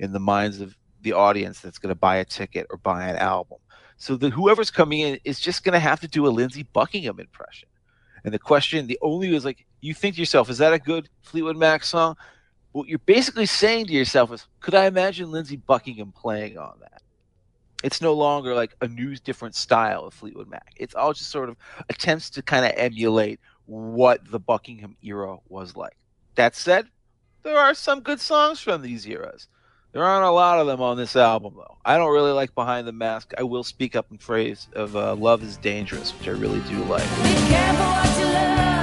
in the minds of the audience that's going to buy a ticket or buy an album. So that whoever's coming in is just going to have to do a Lindsey Buckingham impression. And the question, the only is like, you think to yourself, is that a good Fleetwood Mac song? What you're basically saying to yourself is, could I imagine Lindsey Buckingham playing on that? It's no longer like a new, different style of Fleetwood Mac. It's all just sort of attempts to kind of emulate what the Buckingham era was like. That said, there are some good songs from these eras. There aren't a lot of them on this album, though. I don't really like Behind the Mask. I will speak up in praise of uh, Love is Dangerous, which I really do like.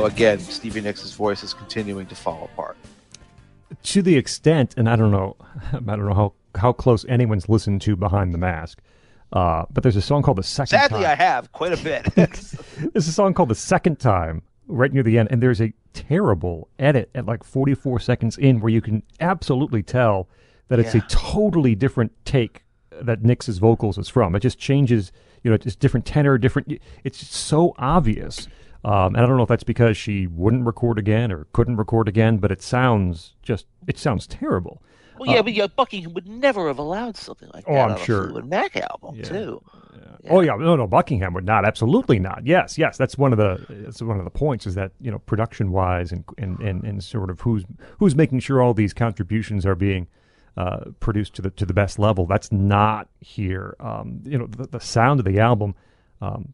Though, again, Stevie Nicks' voice is continuing to fall apart. to the extent, and I don't know, I don't know how how close anyone's listened to Behind the Mask, uh, but there's a song called the Second Sadly, Time. I have quite a bit. There's a song called The Second Time right near the end, and there's a terrible edit at like 44 seconds in where you can absolutely tell that it's Yeah. a totally different take that Nicks' vocals is from. It just changes, you know, it's different tenor, different. It's just so obvious. Um, and I don't know if that's because she wouldn't record again or couldn't record again, but it sounds just, it sounds terrible. well, yeah, but yeah, Buckingham would never have allowed something like that. Oh, I'm on sure. a Fleetwood Mac album, Yeah. too. Oh yeah, no, no, Buckingham would not. Absolutely not. Yes, yes, that's one of the that's one of the points is that you know production wise and and, and and sort of who's who's making sure all these contributions are being uh, produced to the to the best level. That's not here. Um, you know the, the sound of the album. Um,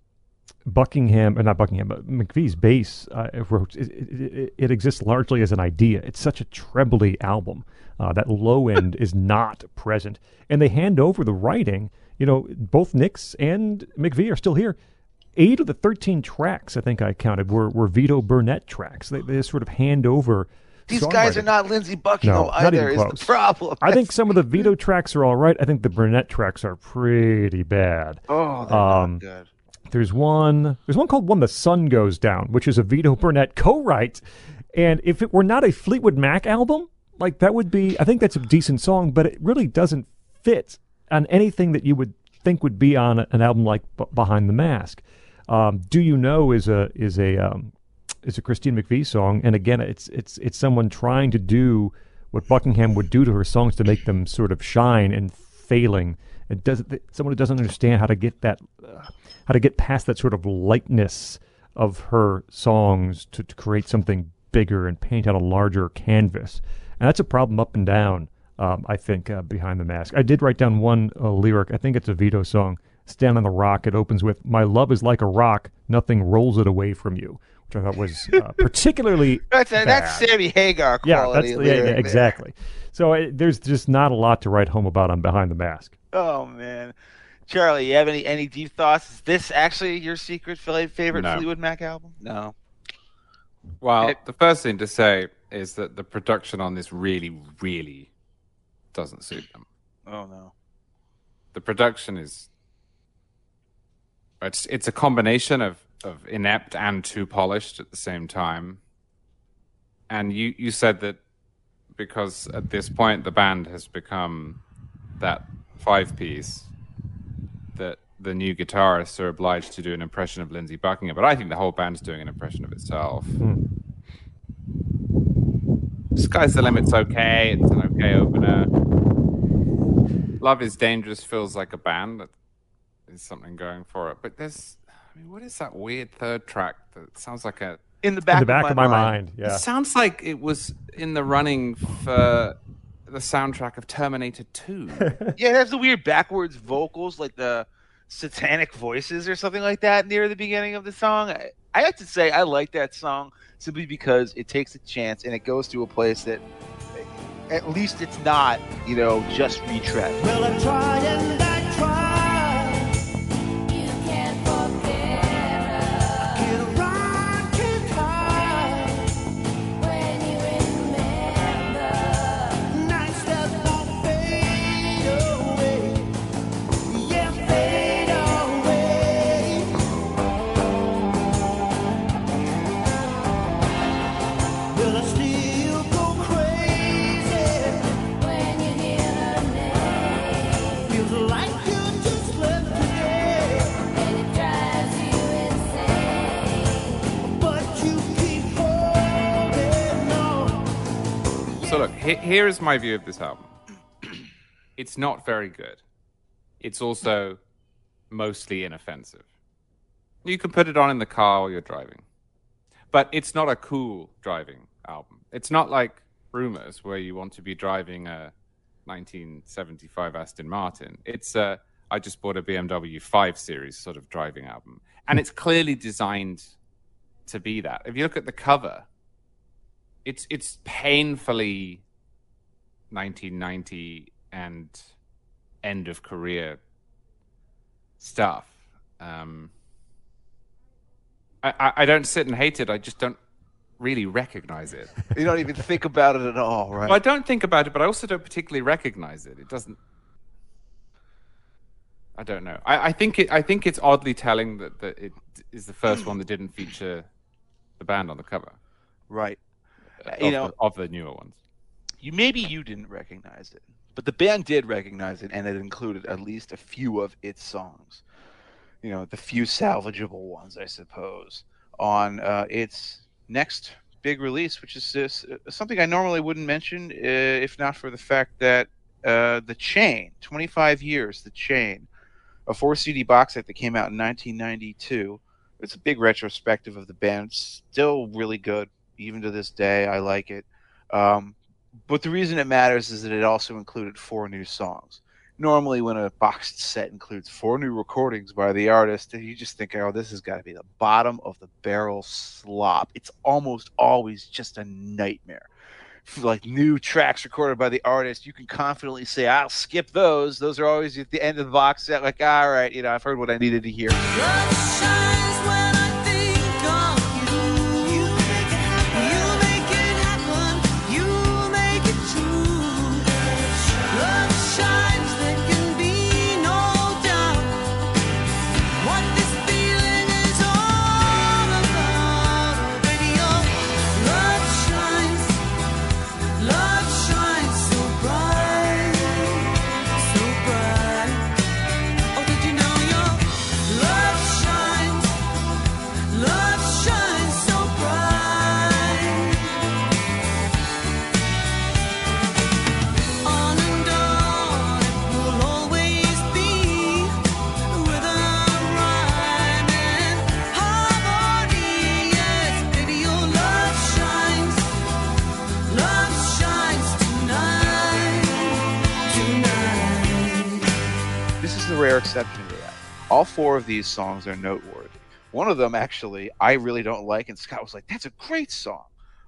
Buckingham, or not Buckingham, but McVie's bass uh, it wrote, it, it, it, exists largely as an idea. It's such a trebly album. Uh, that low end is not present, and they hand over the writing. You know, both Nicks and McVie are still here. Eight of the thirteen tracks, I think I counted, were were Vito Burnette tracks. They, they sort of hand over. These guys are not Lindsey Buckingham No, not either, even is the problem. I think some of the Vito tracks are all right. I think the Burnette tracks are pretty bad. Oh, they're Um, not good. There's one. There's one called "When the Sun Goes Down," which is a Vito Burnette co-write. And if it were not a Fleetwood Mac album, like that would be. I think that's a decent song, but it really doesn't fit on anything that you would think would be on an album like B- Behind the Mask. Um, Do you know is a is a um, is a Christine McVie song, and again, it's it's it's someone trying to do what Buckingham would do to her songs to make them sort of shine and failing. It doesn't. Someone who doesn't understand how to get that, uh, how to get past that sort of lightness of her songs to, to create something bigger and paint on a larger canvas, and that's a problem up and down. Um, I think uh, behind the mask, I did write down one uh, lyric. I think it's a Vito song. Stand on the rock. It opens with "My love is like a rock. Nothing rolls it away from you," which I thought was uh, particularly That's, that's bad. Sammy Hagar yeah, quality. that's yeah, yeah, there. exactly. So uh, there's just not a lot to write home about on Behind the Mask. Oh man, Charlie, you have any any deep thoughts? Is this actually your secret favorite No. Fleetwood Mac album? No. Well, It- the first thing to say is that the production on this really, really doesn't suit them. Oh no. The production is it's it's a combination of of inept and too polished at the same time. And you you said that because at this point the band has become that five piece that the new guitarists are obliged to do an impression of Lindsey Buckingham, but I think the whole band's doing an impression of itself. Hmm. Sky's the Limit's okay. It's an okay opener. Love is Dangerous feels like a band that is something going for it. But there's, I mean, what is that weird third track that sounds like a. In the back, In the back of my, mind. yeah. It sounds like it was in the running for the soundtrack of Terminator 2. Yeah, it has the weird backwards vocals, like the satanic voices or something like that near the beginning of the song. I, I have to say I like that song simply because it takes a chance and it goes to a place that at least it's not, you know, just retread. Well, So look, he- here is my view of this album. It's not very good. It's also mostly inoffensive. You can put it on in the car while you're driving, but it's not a cool driving album. It's not like Rumours, where you want to be driving a 1975 Aston Martin. It's a I just bought a BMW 5 Series sort of driving album, and it's clearly designed to be that. If you look at the cover, it's it's painfully 1990 and end of career stuff. Um, I, I, I don't sit and hate it. I just don't really recognize it. You don't even think about it at all, right? well, I don't think about it, but I also don't particularly recognize it. It doesn't. I don't know. I, I think it. I think it's oddly telling that, that it is the first one that didn't feature the band on the cover. right. Of, you know, the, of the newer ones. You maybe you didn't recognize it, but the band did recognize it, and it included at least a few of its songs. You know, the few salvageable ones, I suppose, on uh, its next big release, which is this, uh, something I normally wouldn't mention uh, if not for the fact that uh, the Chain, 25 years, the Chain, a four CD box set that came out in 1992. It's a big retrospective of the band. It's still really good, even to this day. I like it. Um, but the reason it matters is that it also included four new songs. Normally, when a boxed set includes four new recordings by the artist, you just think, oh, this has got to be the bottom of the barrel slop. It's almost always just a nightmare. Like new tracks recorded by the artist, you can confidently say, I'll skip those. Those are always at the end of the box set. Like, all right, you know, I've heard what I needed to hear. Four of these songs are noteworthy. One of them, actually, I really don't like, and Scot was like, "That's a great song."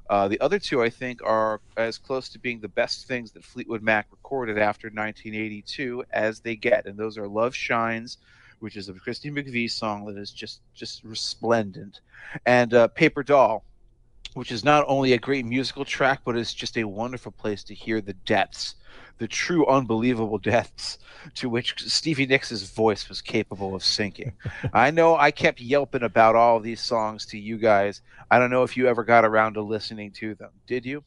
Uh, the other two, I think, are as close to being the best things that Fleetwood Mac recorded after 1982 as they get, and those are "Love Shines," which is a Christine McVie song that is just just resplendent, and uh, "Paper Doll," which is not only a great musical track, but is just a wonderful place to hear the depths, the true unbelievable depths to which Stevie Nicks' voice was capable of sinking. I know I kept yelping about all of these songs to you guys. I don't know if you ever got around to listening to them. Did you?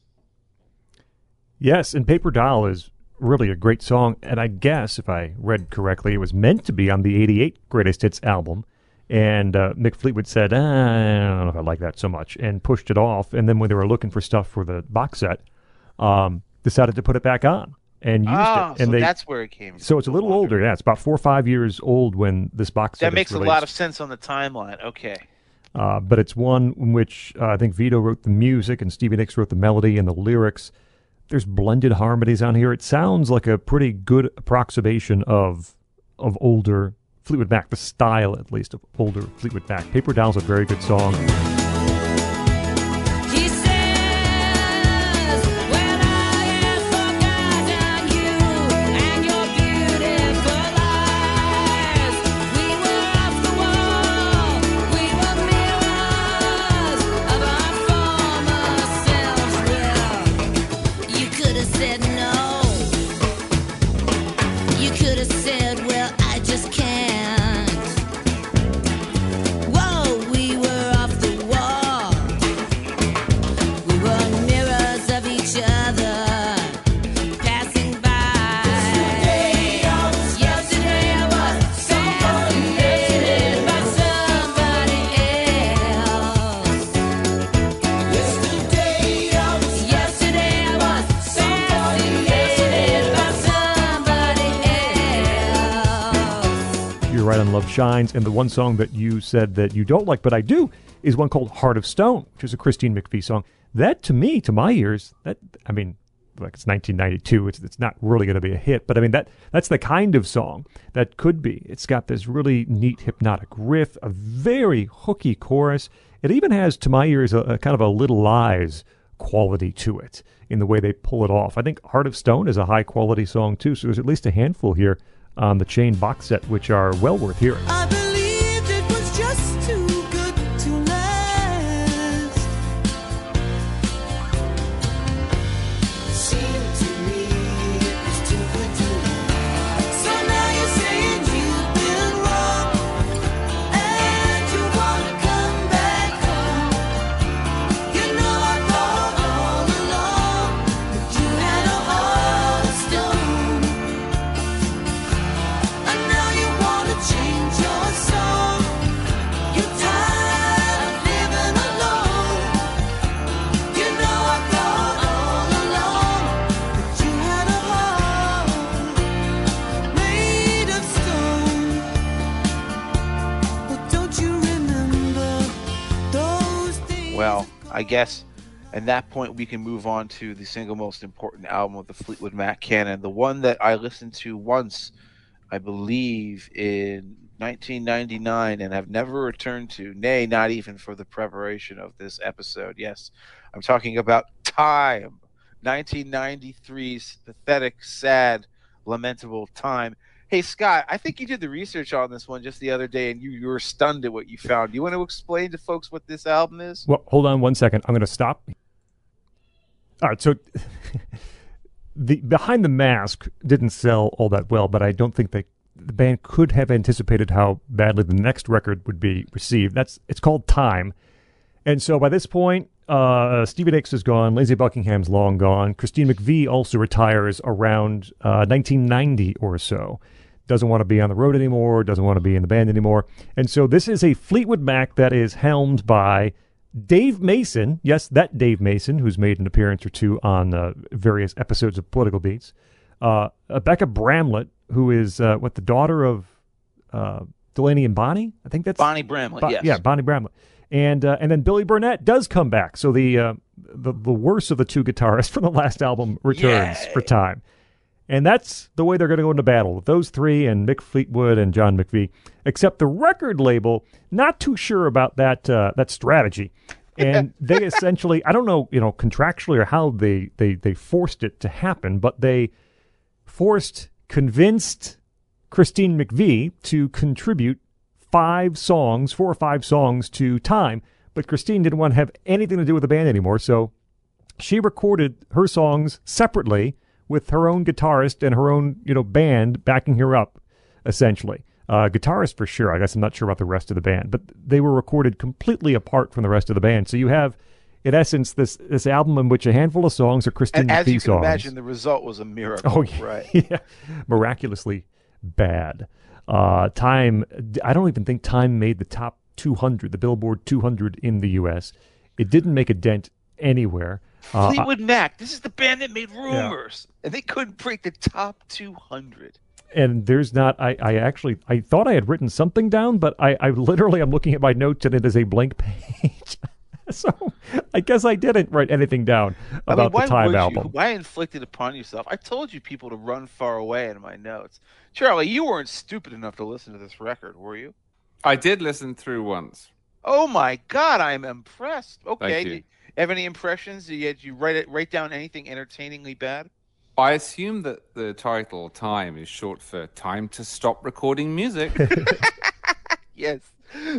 Yes, and Paper Doll is really a great song, and I guess if I read correctly, it was meant to be on the '88 Greatest Hits album. And uh, Mick Fleetwood said, ah, "I don't know if I like that so much," and pushed it off. And then when they were looking for stuff for the box set, um, decided to put it back on and used Ah, it. so And they that's where it came from. so it's a little older. Yeah, it's about four or five years old when this box set That makes a lot of sense on the timeline. Okay. Uh, but it's one in which uh, I think Vito wrote the music and Stevie Nicks wrote the melody and the lyrics. There's blended harmonies on here. It sounds like a pretty good approximation of of older Fleetwood Mac, the style at least of older Fleetwood Mac. Paper Doll's is a very good song. On Love Shines. And the one song that you said that you don't like, but I do, is one called Heart of Stone, which is a Christine McVie song. That, to me, to my ears, that, I mean, like it's 1992. It's, it's not really going to be a hit, but I mean, that that's the kind of song that could be. It's got this really neat hypnotic riff, a very hooky chorus. It even has, to my ears, a, a kind of a Little Lies quality to it in the way they pull it off. I think Heart of Stone is a high quality song too, so there's at least a handful here on the chain box set which are well worth hearing. I guess at that point we can move on to the single most important album of the Fleetwood Mac canon, the one that I listened to once, I believe, in 1999 and have never returned to, nay, not even for the preparation of this episode. Yes, I'm talking about Time, 1993's pathetic, sad, lamentable time. Hey, Scot, I think you did the research on this one just the other day and you, you were stunned at what you found. Do you want to explain to folks what this album is? Well, hold on one second. I'm going to stop. All right, so the Behind the Mask didn't sell all that well, but I don't think they the band could have anticipated how badly the next record would be received. That's it's called Time. And so by this point, uh, Stevie Nicks is gone. Lindsey Buckingham's long gone. Christine McVie also retires around uh, 1990 or so. Doesn't want to be on the road anymore. Doesn't want to be in the band anymore. And so this is a Fleetwood Mac that is helmed by Dave Mason. Yes, that Dave Mason, who's made an appearance or two on uh, various episodes of Political Beats. Uh, Bekka Bramlett, who is uh, what the daughter of uh, Delaney and Bonnie. I think that's Bonnie Bramlett, Bo- yes. Yeah, Bonnie Bramlett. And uh, and then Billy Burnette does come back. So the uh, the the worst of the two guitarists from the last album returns Yay. for time. And that's the way they're going to go into battle with those three and Mick Fleetwood and John McVie. Except the record label not too sure about that uh, that strategy, and they essentially I don't know you know contractually or how they they they forced it to happen, but they forced convinced Christine McVie to contribute five songs, four or five songs to Time. But Christine didn't want to have anything to do with the band anymore, so she recorded her songs separately with her own guitarist and her own, you know, band backing her up, essentially. Uh, guitarist for sure. I guess I'm not sure about the rest of the band, but they were recorded completely apart from the rest of the band. So you have, in essence, this this album in which a handful of songs are Christine And as McVie you can songs. imagine, the result was a miracle. Oh, yeah. right. yeah. Miraculously bad. Uh, time, I don't even think Time made the top 200, the Billboard 200 in the U.S. It didn't make a dent anywhere. Uh, Fleetwood Mac. This is the band that made Rumours, and they couldn't break the top 200. and there's not, I, I actually, I thought I had written something down, but I, I literally, I'm looking at my notes and it is a blank page. so I guess I didn't write anything down I about mean, the Time would album. You? Why inflict it upon yourself? I told you people to run far away in my notes. Charlie, you weren't stupid enough to listen to this record, were you? I did listen through once. Oh my God, I'm impressed. Okay, you. do you have any impressions? Did you, did you write it? Write down anything entertainingly bad? I assume that the title "Time" is short for "Time to Stop Recording Music." yes,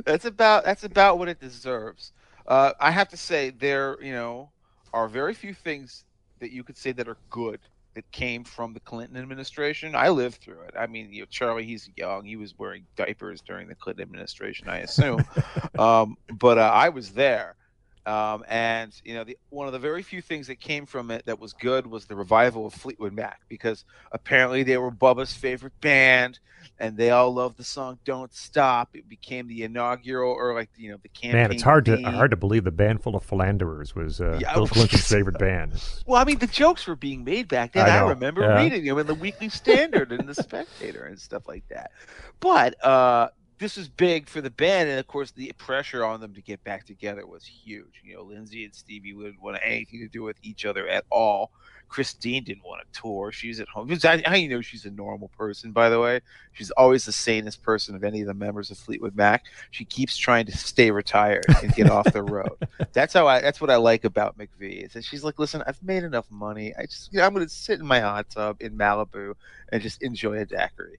that's about that's about what it deserves. Uh, I have to say, there you know are very few things that you could say that are good that came from the Clinton administration. I lived through it. I mean, you know, Charlie, he's young. He was wearing diapers during the Clinton administration, I assume. um, but uh, I was there. Um, and you know, the, one of the very few things that came from it that was good was the revival of Fleetwood Mac, because apparently they were Bubba's favorite band, and they all loved the song "Don't Stop." It became the inaugural, or like you know, the campaign. Man, it's hard to hard to believe the band full of philanderers was uh, Yeah. Bill Clinton's favorite band. Well, I mean, the jokes were being made back then. I I, remember yeah. reading them in the Weekly Standard and the Spectator and stuff like that. But uh, this was big for the band, and of course, the pressure on them to get back together was huge. You know, Lindsey and Stevie wouldn't want anything to do with each other at all. Christine didn't want to tour. She's at home. Because I- know she's a normal person, by the way? She's always the sanest person of any of the members of Fleetwood Mac. She keeps trying to stay retired and get off the road that's how I. That's what I like about McVie. Is that she's like, listen, I've made enough money. I just, you know, I'm going to sit in my hot tub in Malibu and just enjoy a daiquiri.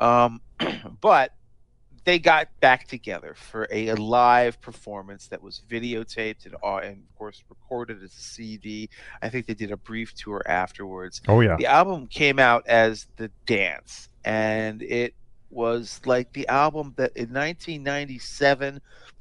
Um, but they got back together for a, live performance that was videotaped and, uh, and of course recorded as a CD. I think they did a brief tour afterwards. Oh yeah, The album came out as The Dance, and it was like the album that in 1997,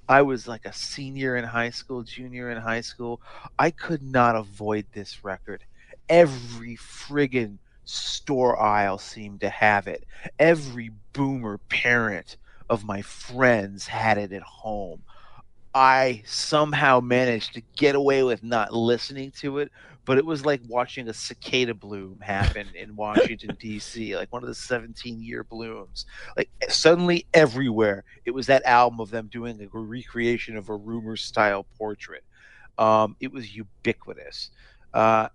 I was like a senior in high school, junior in high school. I could not avoid this record. Every friggin' store aisle seemed to have it. Every boomer parent of my friends had it at home. I somehow managed to get away with not listening to it, but it was like watching a cicada bloom happen in Washington D.C., like one of the 17-year blooms. Like suddenly everywhere, it was that album of them doing a recreation of a rumor-style portrait. Um, it was ubiquitous. Uh,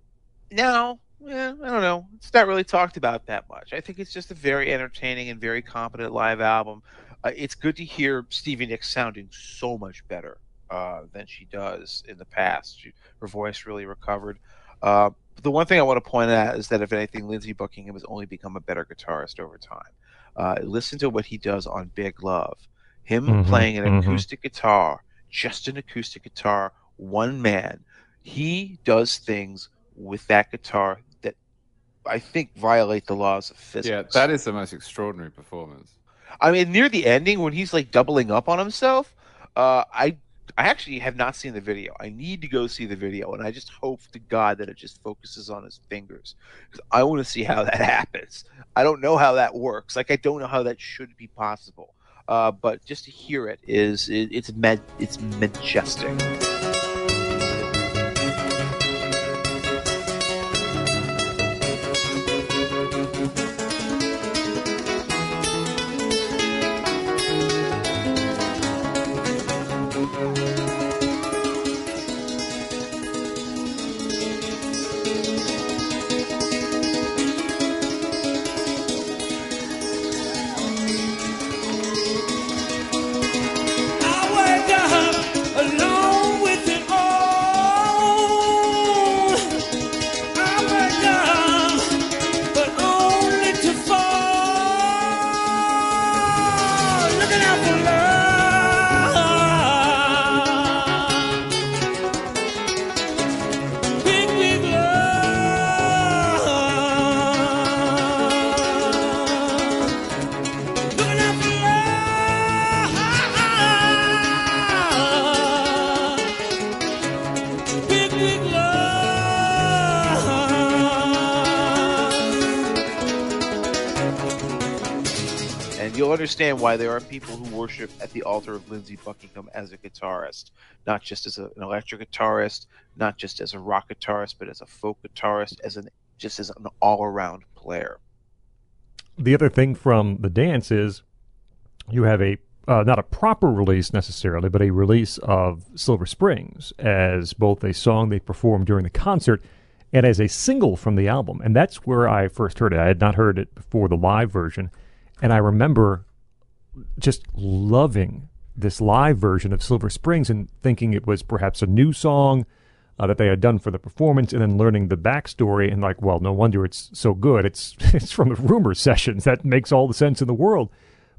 now, yeah, I don't know. It's not really talked about that much. I think it's just a very entertaining and very competent live album. Uh, it's good to hear Stevie Nicks sounding so much better uh, than she does in the past. She, her voice really recovered. Uh, the one thing I want to point out is that if anything, Lindsey Buckingham has only become a better guitarist over time. Uh, listen to what he does on Big Love. Him Mhm, playing an mhm. acoustic guitar, just an acoustic guitar, one man. He does things with that guitar that I think violate the laws of physics. yeah, that is the most extraordinary performance. I mean, near the ending when he's like doubling up on himself, uh, I I actually have not seen the video. I need to go see the video, and I just hope to God that it just focuses on his fingers because I want to see how that happens. I don't know how that works. Like I don't know how that should be possible. Uh, but just to hear it is it, it's med, it's majestic. Why there are people who worship at the altar of Lindsey Buckingham as a guitarist, not just as a, an electric guitarist, not just as a rock guitarist, but as a folk guitarist, as an just as an all-around player. the other thing from the dance is you have a uh, not a proper release necessarily, but a release of Silver Springs as both a song they performed during the concert and as a single from the album. And that's where I first heard it. I had not heard it before the live version. And I remember just loving this live version of Silver Springs and thinking it was perhaps a new song uh, that they had done for the performance, and then learning the backstory and like, well, no wonder it's so good. It's it's from the rumor sessions. That makes all the sense in the world.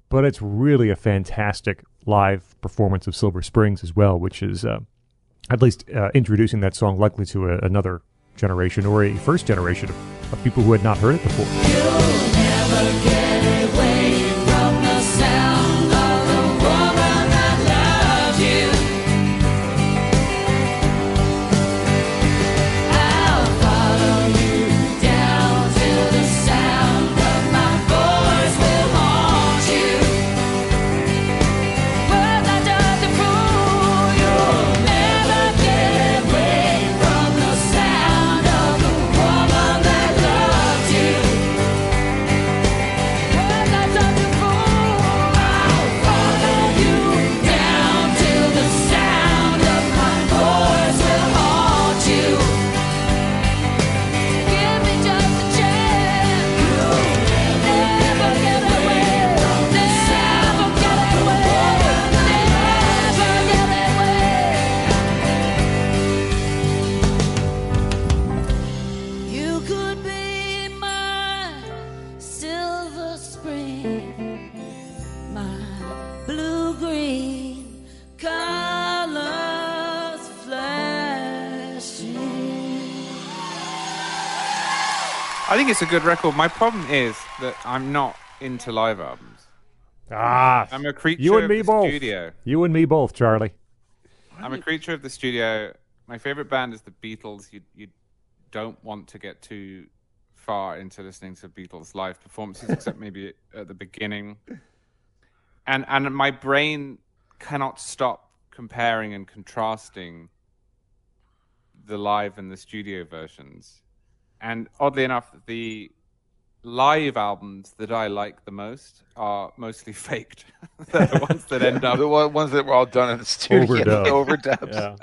But it's really a fantastic live performance of Silver Springs as well, which is uh, at least uh, introducing that song likely to a, another generation or a first generation of, of people who had not heard it before. I think it's a good record. My problem is that I'm not into live albums. Ah, I'm a creature you and of me the both. studio. You and me both, Charlie. I'm a creature of the studio. My favorite band is the Beatles. You you don't want to get too far into listening to Beatles live performances, except maybe at the beginning. And and my brain cannot stop comparing and contrasting the live and the studio versions. And oddly enough, the live albums that I like the most are mostly faked. the ones that end up the one- ones that were all done in the studio, Overdub. overdubs. Yeah.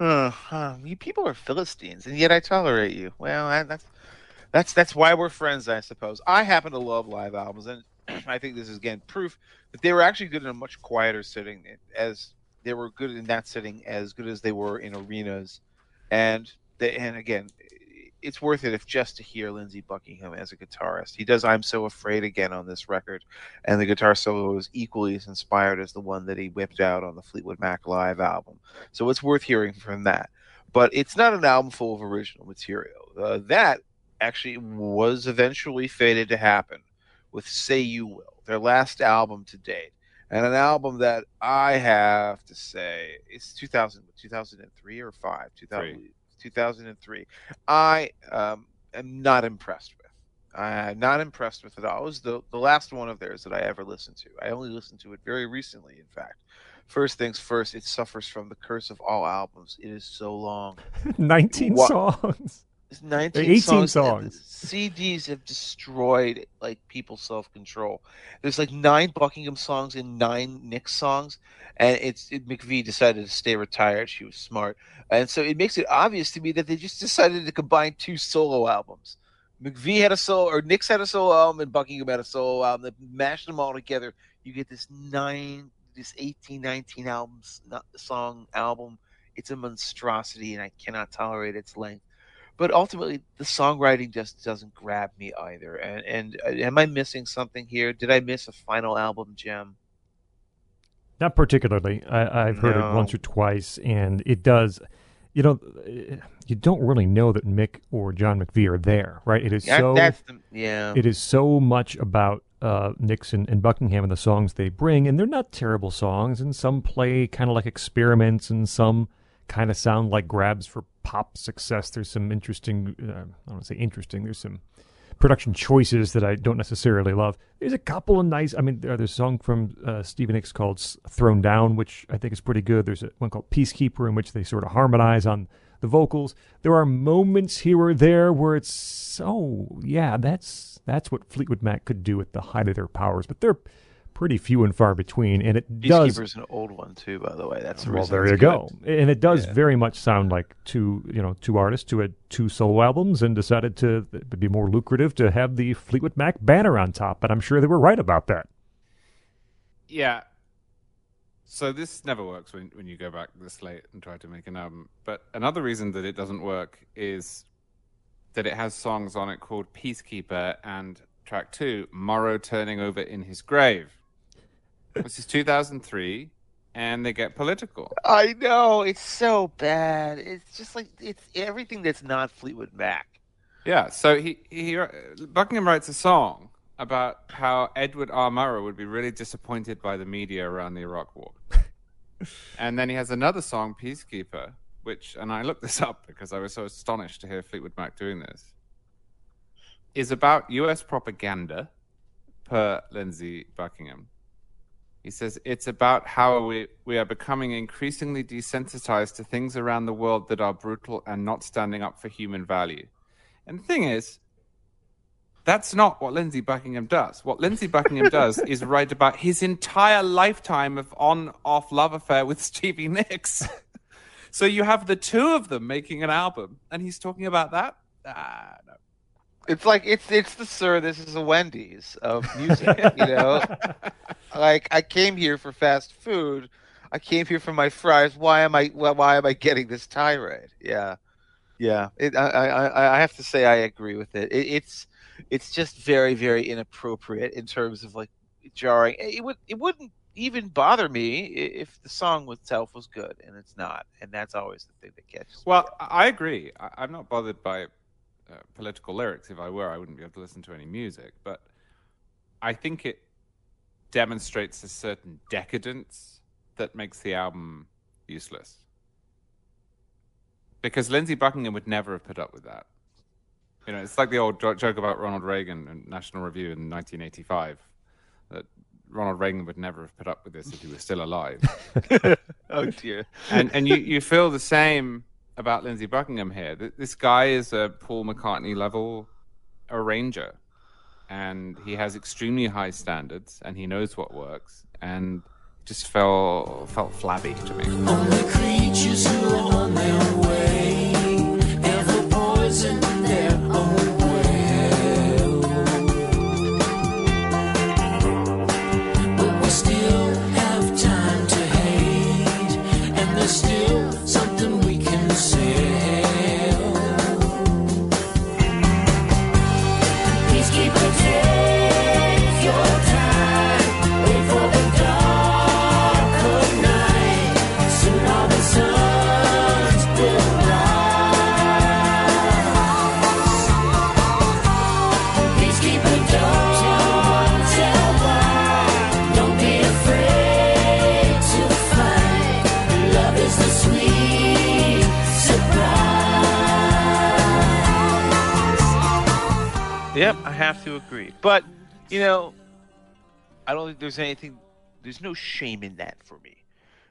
Uh, huh, you people are philistines, and yet I tolerate you. Well, I, that's that's that's why we're friends, I suppose. I happen to love live albums, and I think this is again proof that they were actually good in a much quieter setting, as they were good in that setting as good as they were in arenas, and they, and again, it's worth it if just to hear Lindsey Buckingham as a guitarist. He does "I'm So Afraid" again on this record, and the guitar solo is equally as inspired as the one that he whipped out on the Fleetwood Mac live album. So it's worth hearing from that. But it's not an album full of original material. Uh, that actually was eventually fated to happen with Say You Will, their last album to date. And an album that I have to say is 2000, 2003 or 5? 2000, 2003. I um, am not impressed with. I'm not impressed with it all. It was the, the last one of theirs that I ever listened to. I only listened to it very recently, in fact. First things first, it suffers from the curse of all albums. It is so long. 19 What- songs. It's 19 18 songs. songs. CDs have destroyed like people's self control. There's like nine Buckingham songs and nine Nicks songs, and it's it, McVie decided to stay retired. She was smart, and so it makes it obvious to me that they just decided to combine two solo albums. McVie had a solo, or Nicks had a solo album, and Buckingham had a solo album. They mashed them all together. You get this nine, this 18, 19 albums, not song album. It's a monstrosity, and I cannot tolerate its length but ultimately the songwriting just doesn't grab me either and and uh, am i missing something here did i miss a final album gem Not particularly. I, I've heard it once or twice, and it does. You know, eh, you don't really know that Mick or John McVie are there, right? It is so. that's the, yeah It is so much about uh, Nicks and Buckingham and the songs they bring, and they're not terrible songs. And some play kind of like experiments, and some kind of sound like grabs for pop success. There's some interesting. Uh, I don't want to say interesting. There's some production choices that I don't necessarily love. There's a couple of nice. I mean, there's a song from uh, Stevie Nicks called "Thrown Down," which I think is pretty good. There's a one called "Peacekeeper" in which they sort of harmonize on the vocals. There are moments here or there where it's so yeah, that's that's what Fleetwood Mac could do at the height of their powers. But they're pretty few and far between, and it does. Peacekeeper's an old one too, by the way. That's the Well, there it's you good. go, and it does Yeah. very much sound like two, you know, two artists who had two solo albums and decided to it'd be more lucrative to have the Fleetwood Mac banner on top. But I'm sure they were right about that. Yeah. So this never works when when you go back this late and try to make an album. But another reason that it doesn't work is that it has songs on it called Peacekeeper and track two, Murrow Turning Over in His Grave. This is 2003, and they get political. I know it's so bad. It's just like it's everything that's not Fleetwood Mac. Yeah, so he, he uh, Buckingham writes a song about how Edward R. Murrow would be really disappointed by the media around the Iraq War. and then he has another song, Peacekeeper, which, and I looked this up because I was so astonished to hear Fleetwood Mac doing this, is about US propaganda per Lindsey Buckingham. He says it's about how we, we are becoming increasingly desensitized to things around the world that are brutal and not standing up for human value. And the thing is, that's not what Lindsey Buckingham does. What Lindsey Buckingham does is write about his entire lifetime of on off love affair with Stevie Nicks. so you have the two of them making an album, and he's talking about that? Ah, no. It's like it's it's the sir. This is a Wendy's of music. you know, like I came here for fast food. I came here for my fries. Why am I why, why am I getting this tirade? Yeah, yeah. It, I, I I I have to say I agree with it. it. It's it's just very very inappropriate in terms of like jarring. It would it wouldn't even bother me if the song itself was good, and it's not. And that's always the thing that catches. Well, I I agree. I, I'm not bothered by uh, political lyrics. If I were, I wouldn't be able to listen to any music. But I think it demonstrates a certain decadence that makes the album useless. Because Lindsey Buckingham would never have put up with that. You know, it's like the old joke about Ronald Reagan and National Review in 1985 that Ronald Reagan would never have put up with this if he was still alive oh dear. and and you, you feel the same about Lindsey Buckingham here. This guy is a Paul McCartney level arranger, and he has extremely high standards, and he knows what works, and just felt felt flabby to me. Yep, I have to agree. But, you know, I don't think there's anything, there's no shame in that for me.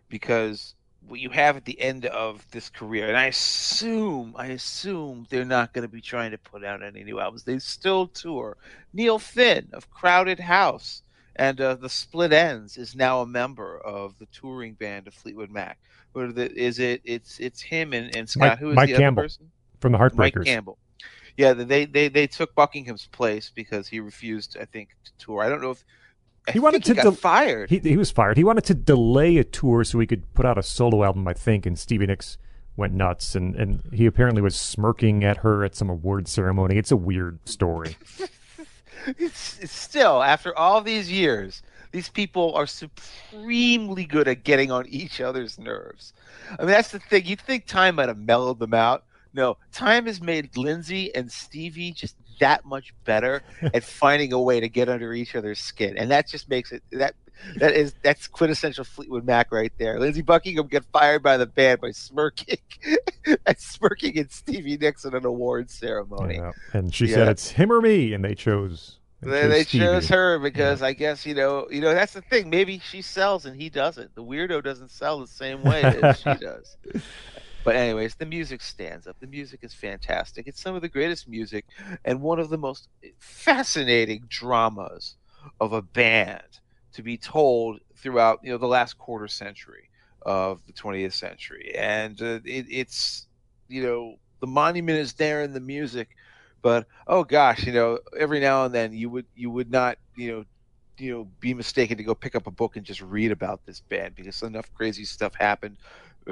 Because what you have at the end of this career, and I assume, I assume they're not going to be trying to put out any new albums. They still tour. Neil Finn of Crowded House and uh, the Split Enz is now a member of the touring band of Fleetwood Mac. What is it? It's it's him and, and Scott. Mike- Who is Mike the Campbell. other person? From the Heartbreakers. Mike Heartbreakers. Campbell. Yeah, they, they they took Buckingham's place because he refused, I think, to tour. I don't know if I He wanted to he got del- fired. He, he was fired. He wanted to delay a tour so he could put out a solo album, I think, and Stevie Nicks went nuts. And, and he apparently was smirking at her at some award ceremony. It's a weird story. it's, it's still after all these years, these people are supremely good at getting on each other's nerves. I mean, that's the thing. You'd think time might have mellowed them out. No, time has made Lindsey and Stevie just that much better at finding a way to get under each other's skin, and that just makes it that that is that's quintessential Fleetwood Mac right there. Lindsey Buckingham get fired by the band by smirking, and smirking at Stevie Nicks at an awards ceremony. Yeah. And she said it's him or me, and they chose. They, they Stevie. chose her because I guess you know you know that's the thing. Maybe she sells and he doesn't. The weirdo doesn't sell the same way as she does. But anyways, the music stands up. The music is fantastic. It's some of the greatest music and one of the most fascinating dramas of a band to be told throughout you know the last quarter century of the 20th century, and uh, it, it's you know the monument is there in the music, but oh gosh, you know every now and then you would you would not you know you know be mistaken to go pick up a book and just read about this band because enough crazy stuff happened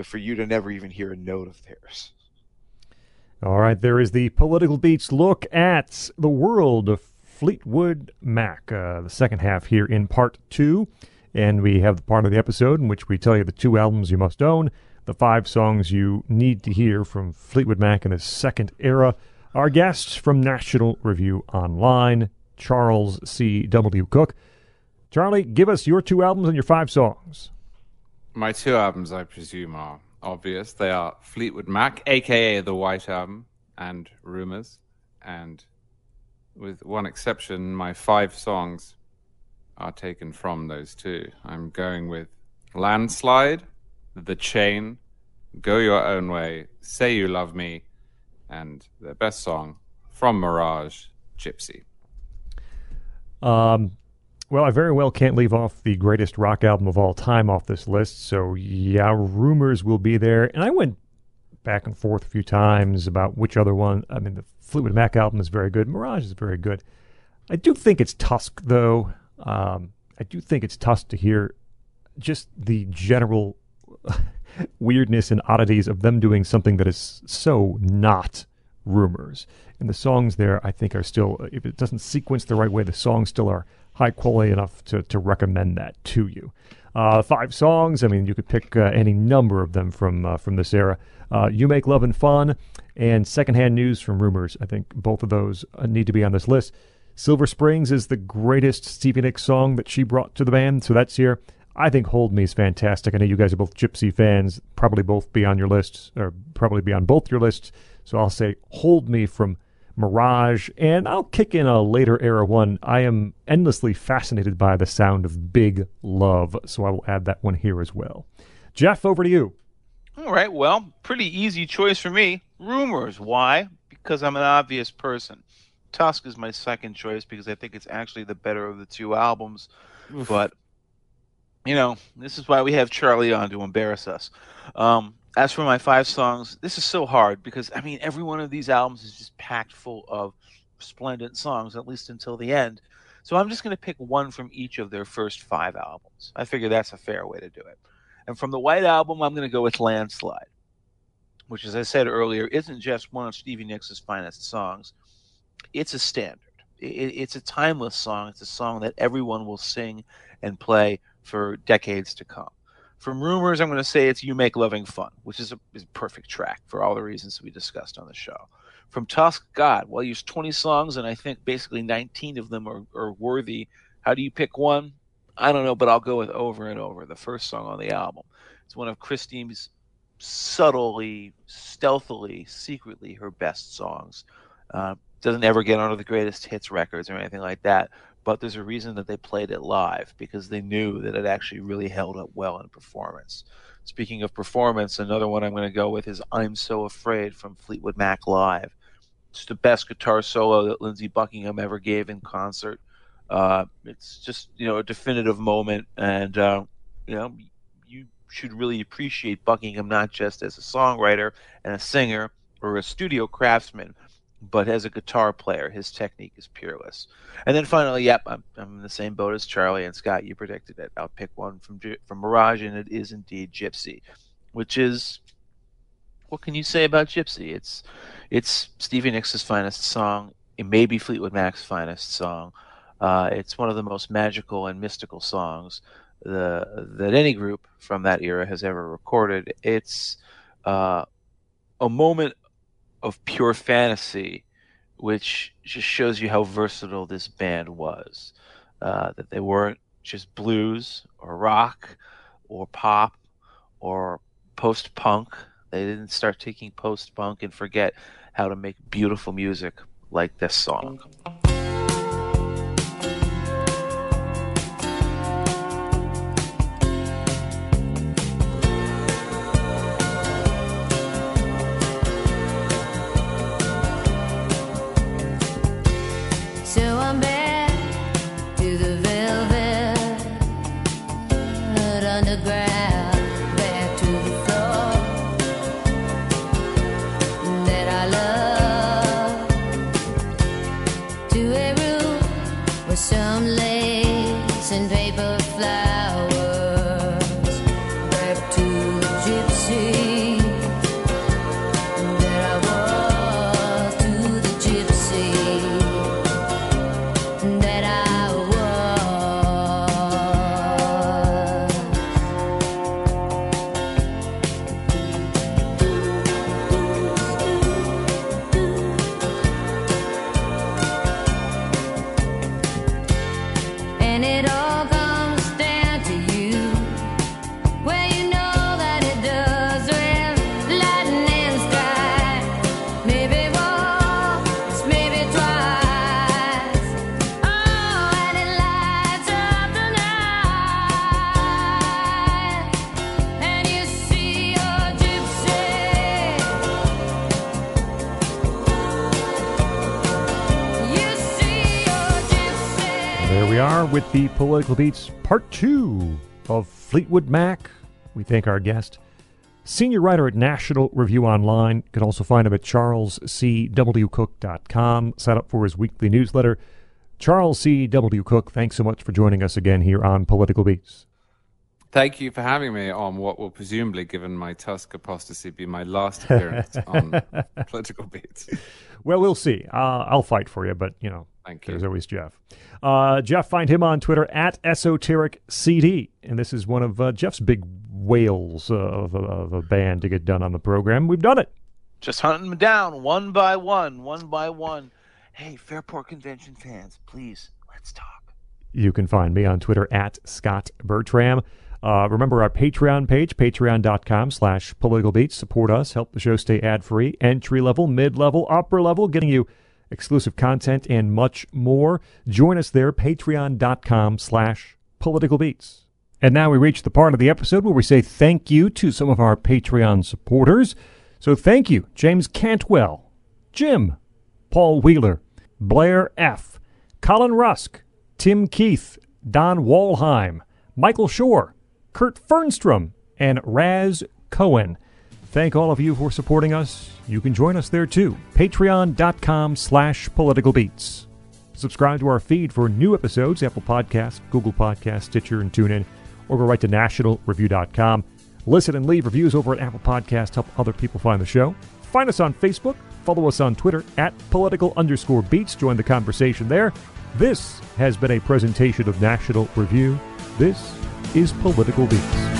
for you to never even hear a note of theirs. All right, there is the Political Beats look at the world of Fleetwood Mac, uh, the second half here in part two. And we have the part of the episode in which we tell you the two albums you must own, the five songs you need to hear from Fleetwood Mac in the second era. Our guests from National Review Online, Charles C. W. Cooke. Charlie, give us your two albums and your five songs. My two albums, I presume, are obvious. They are Fleetwood Mac, aka the White Album, and Rumours. And with one exception, my five songs are taken from those two. I'm going with Landslide, The Chain, Go Your Own Way, Say You Love Me, and their best song, From Mirage, Gypsy. Um, well, I very well can't leave off the greatest rock album of all time off this list. So, yeah, rumours will be there. And I went back and forth a few times about which other one. I mean, the Fleetwood Mac album is very good. Mirage is very good. I do think it's Tusk, though. Um, I do think it's Tusk to hear just the general weirdness and oddities of them doing something that is so not rumours. And the songs there, I think, are still, if it doesn't sequence the right way, the songs still are high quality enough to, to recommend that to you. Uh, five songs, I mean, you could pick uh, any number of them from uh, from this era. Uh, you Make Loving Fun and Secondhand News from Rumours. I think both of those uh, need to be on this list. Silver Springs is the greatest Stevie Nicks song that she brought to the band, so that's here. I think Hold Me is fantastic. I know you guys are both Gypsy fans, probably both be on your lists, or probably be on both your lists. So I'll say Hold Me from Mirage, and I'll kick in a later era one. I am endlessly fascinated by the sound of Big Love, so I will add that one here as well. Jeff, over to you. All right, well, pretty easy choice for me. Rumours. Why? Because I'm an obvious person. Tusk is my second choice because I think it's actually the better of the two albums. But, you know, this is why we have Charlie on to embarrass us. Um, as for my five songs, this is so hard because, I mean, every one of these albums is just packed full of splendid songs, at least until the end. So I'm just going to pick one from each of their first five albums. I figure that's a fair way to do it. And from the White Album, I'm going to go with Landslide, which, as I said earlier, isn't just one of Stevie Nicks' finest songs. It's a standard. It's a timeless song. It's a song that everyone will sing and play for decades to come. From Rumours, I'm going to say it's You Make Loving Fun, which is a, is a perfect track for all the reasons we discussed on the show. From Tusk, God, well, there's 20 songs, and I think basically 19 of them are, are worthy. How do you pick one? I don't know, but I'll go with Over and Over, the first song on the album. It's one of Christine's subtly, stealthily, secretly her best songs. Uh, doesn't ever get onto the greatest hits records or anything like that, but there's a reason that they played it live because they knew that it actually really held up well in performance. Speaking of performance, another one I'm going to go with is I'm So Afraid from Fleetwood Mac Live. It's the best guitar solo that Lindsey Buckingham ever gave in concert. Uh, it's just you know a definitive moment, and uh, you know you should really appreciate Buckingham not just as a songwriter and a singer or a studio craftsman, but as a guitar player. His technique is peerless. And then finally, yep, I'm, I'm in the same boat as Charlie and Scot. You predicted it. I'll pick one from from Mirage, and it is indeed Gypsy, which is what can you say about Gypsy? It's it's Stevie Nicks' finest song. It may be Fleetwood Mac's finest song. Uh, it's one of the most magical and mystical songs the, that any group from that era has ever recorded. It's uh, a moment of pure fantasy, which just shows you how versatile this band was. Uh, that they weren't just blues or rock or pop or post punk. They didn't start taking post punk and forget how to make beautiful music like this song. With the Political Beats Part 2 of Fleetwood Mac. We thank our guest, senior writer at National Review Online. You can also find him at charlescwcooke.com. Sign up for his weekly newsletter. Charles C. W. Cooke, thanks so much for joining us again here on Political Beats. Thank you for having me on what will presumably, given my Tusk apostasy, be my last appearance on Political Beats. Well, we'll see. Uh, I'll fight for you, but, you know, Thank you. There's always Jeff. Uh, Jeff, find him on Twitter at Esoteric CD. And this is one of uh, Jeff's big whales of, a, of a band to get done on the program. We've done it. Just hunting them down one by one, one by one. Hey, Fairport Convention fans, please, let's talk. You can find me on Twitter at Scot Bertram. Uh, remember our Patreon page, patreon.com slash political beats. Support us, help the show stay ad free, entry level, mid level, upper level, getting you exclusive content and much more. Join us there, patreon.com slash political beats. And now we reach the part of the episode where we say thank you to some of our Patreon supporters. So thank you, James Cantwell, Jim, Paul Wheeler, Blair F., Colin Rusk, Tim Keith, Don Walheim, Michael Shore, Kurt Fernstrom, and Raz Cohen. Thank all of you for supporting us. You can join us there too. Patreon.com slash political beats. Subscribe to our feed for new episodes, Apple Podcasts, Google Podcasts, Stitcher, and TuneIn, or go right to nationalreview.com. Listen and leave reviews over at Apple Podcasts, to help other people find the show. Find us on Facebook, follow us on Twitter at political underscore beats, join the conversation there. This has been a presentation of National Review. This is Political Beats.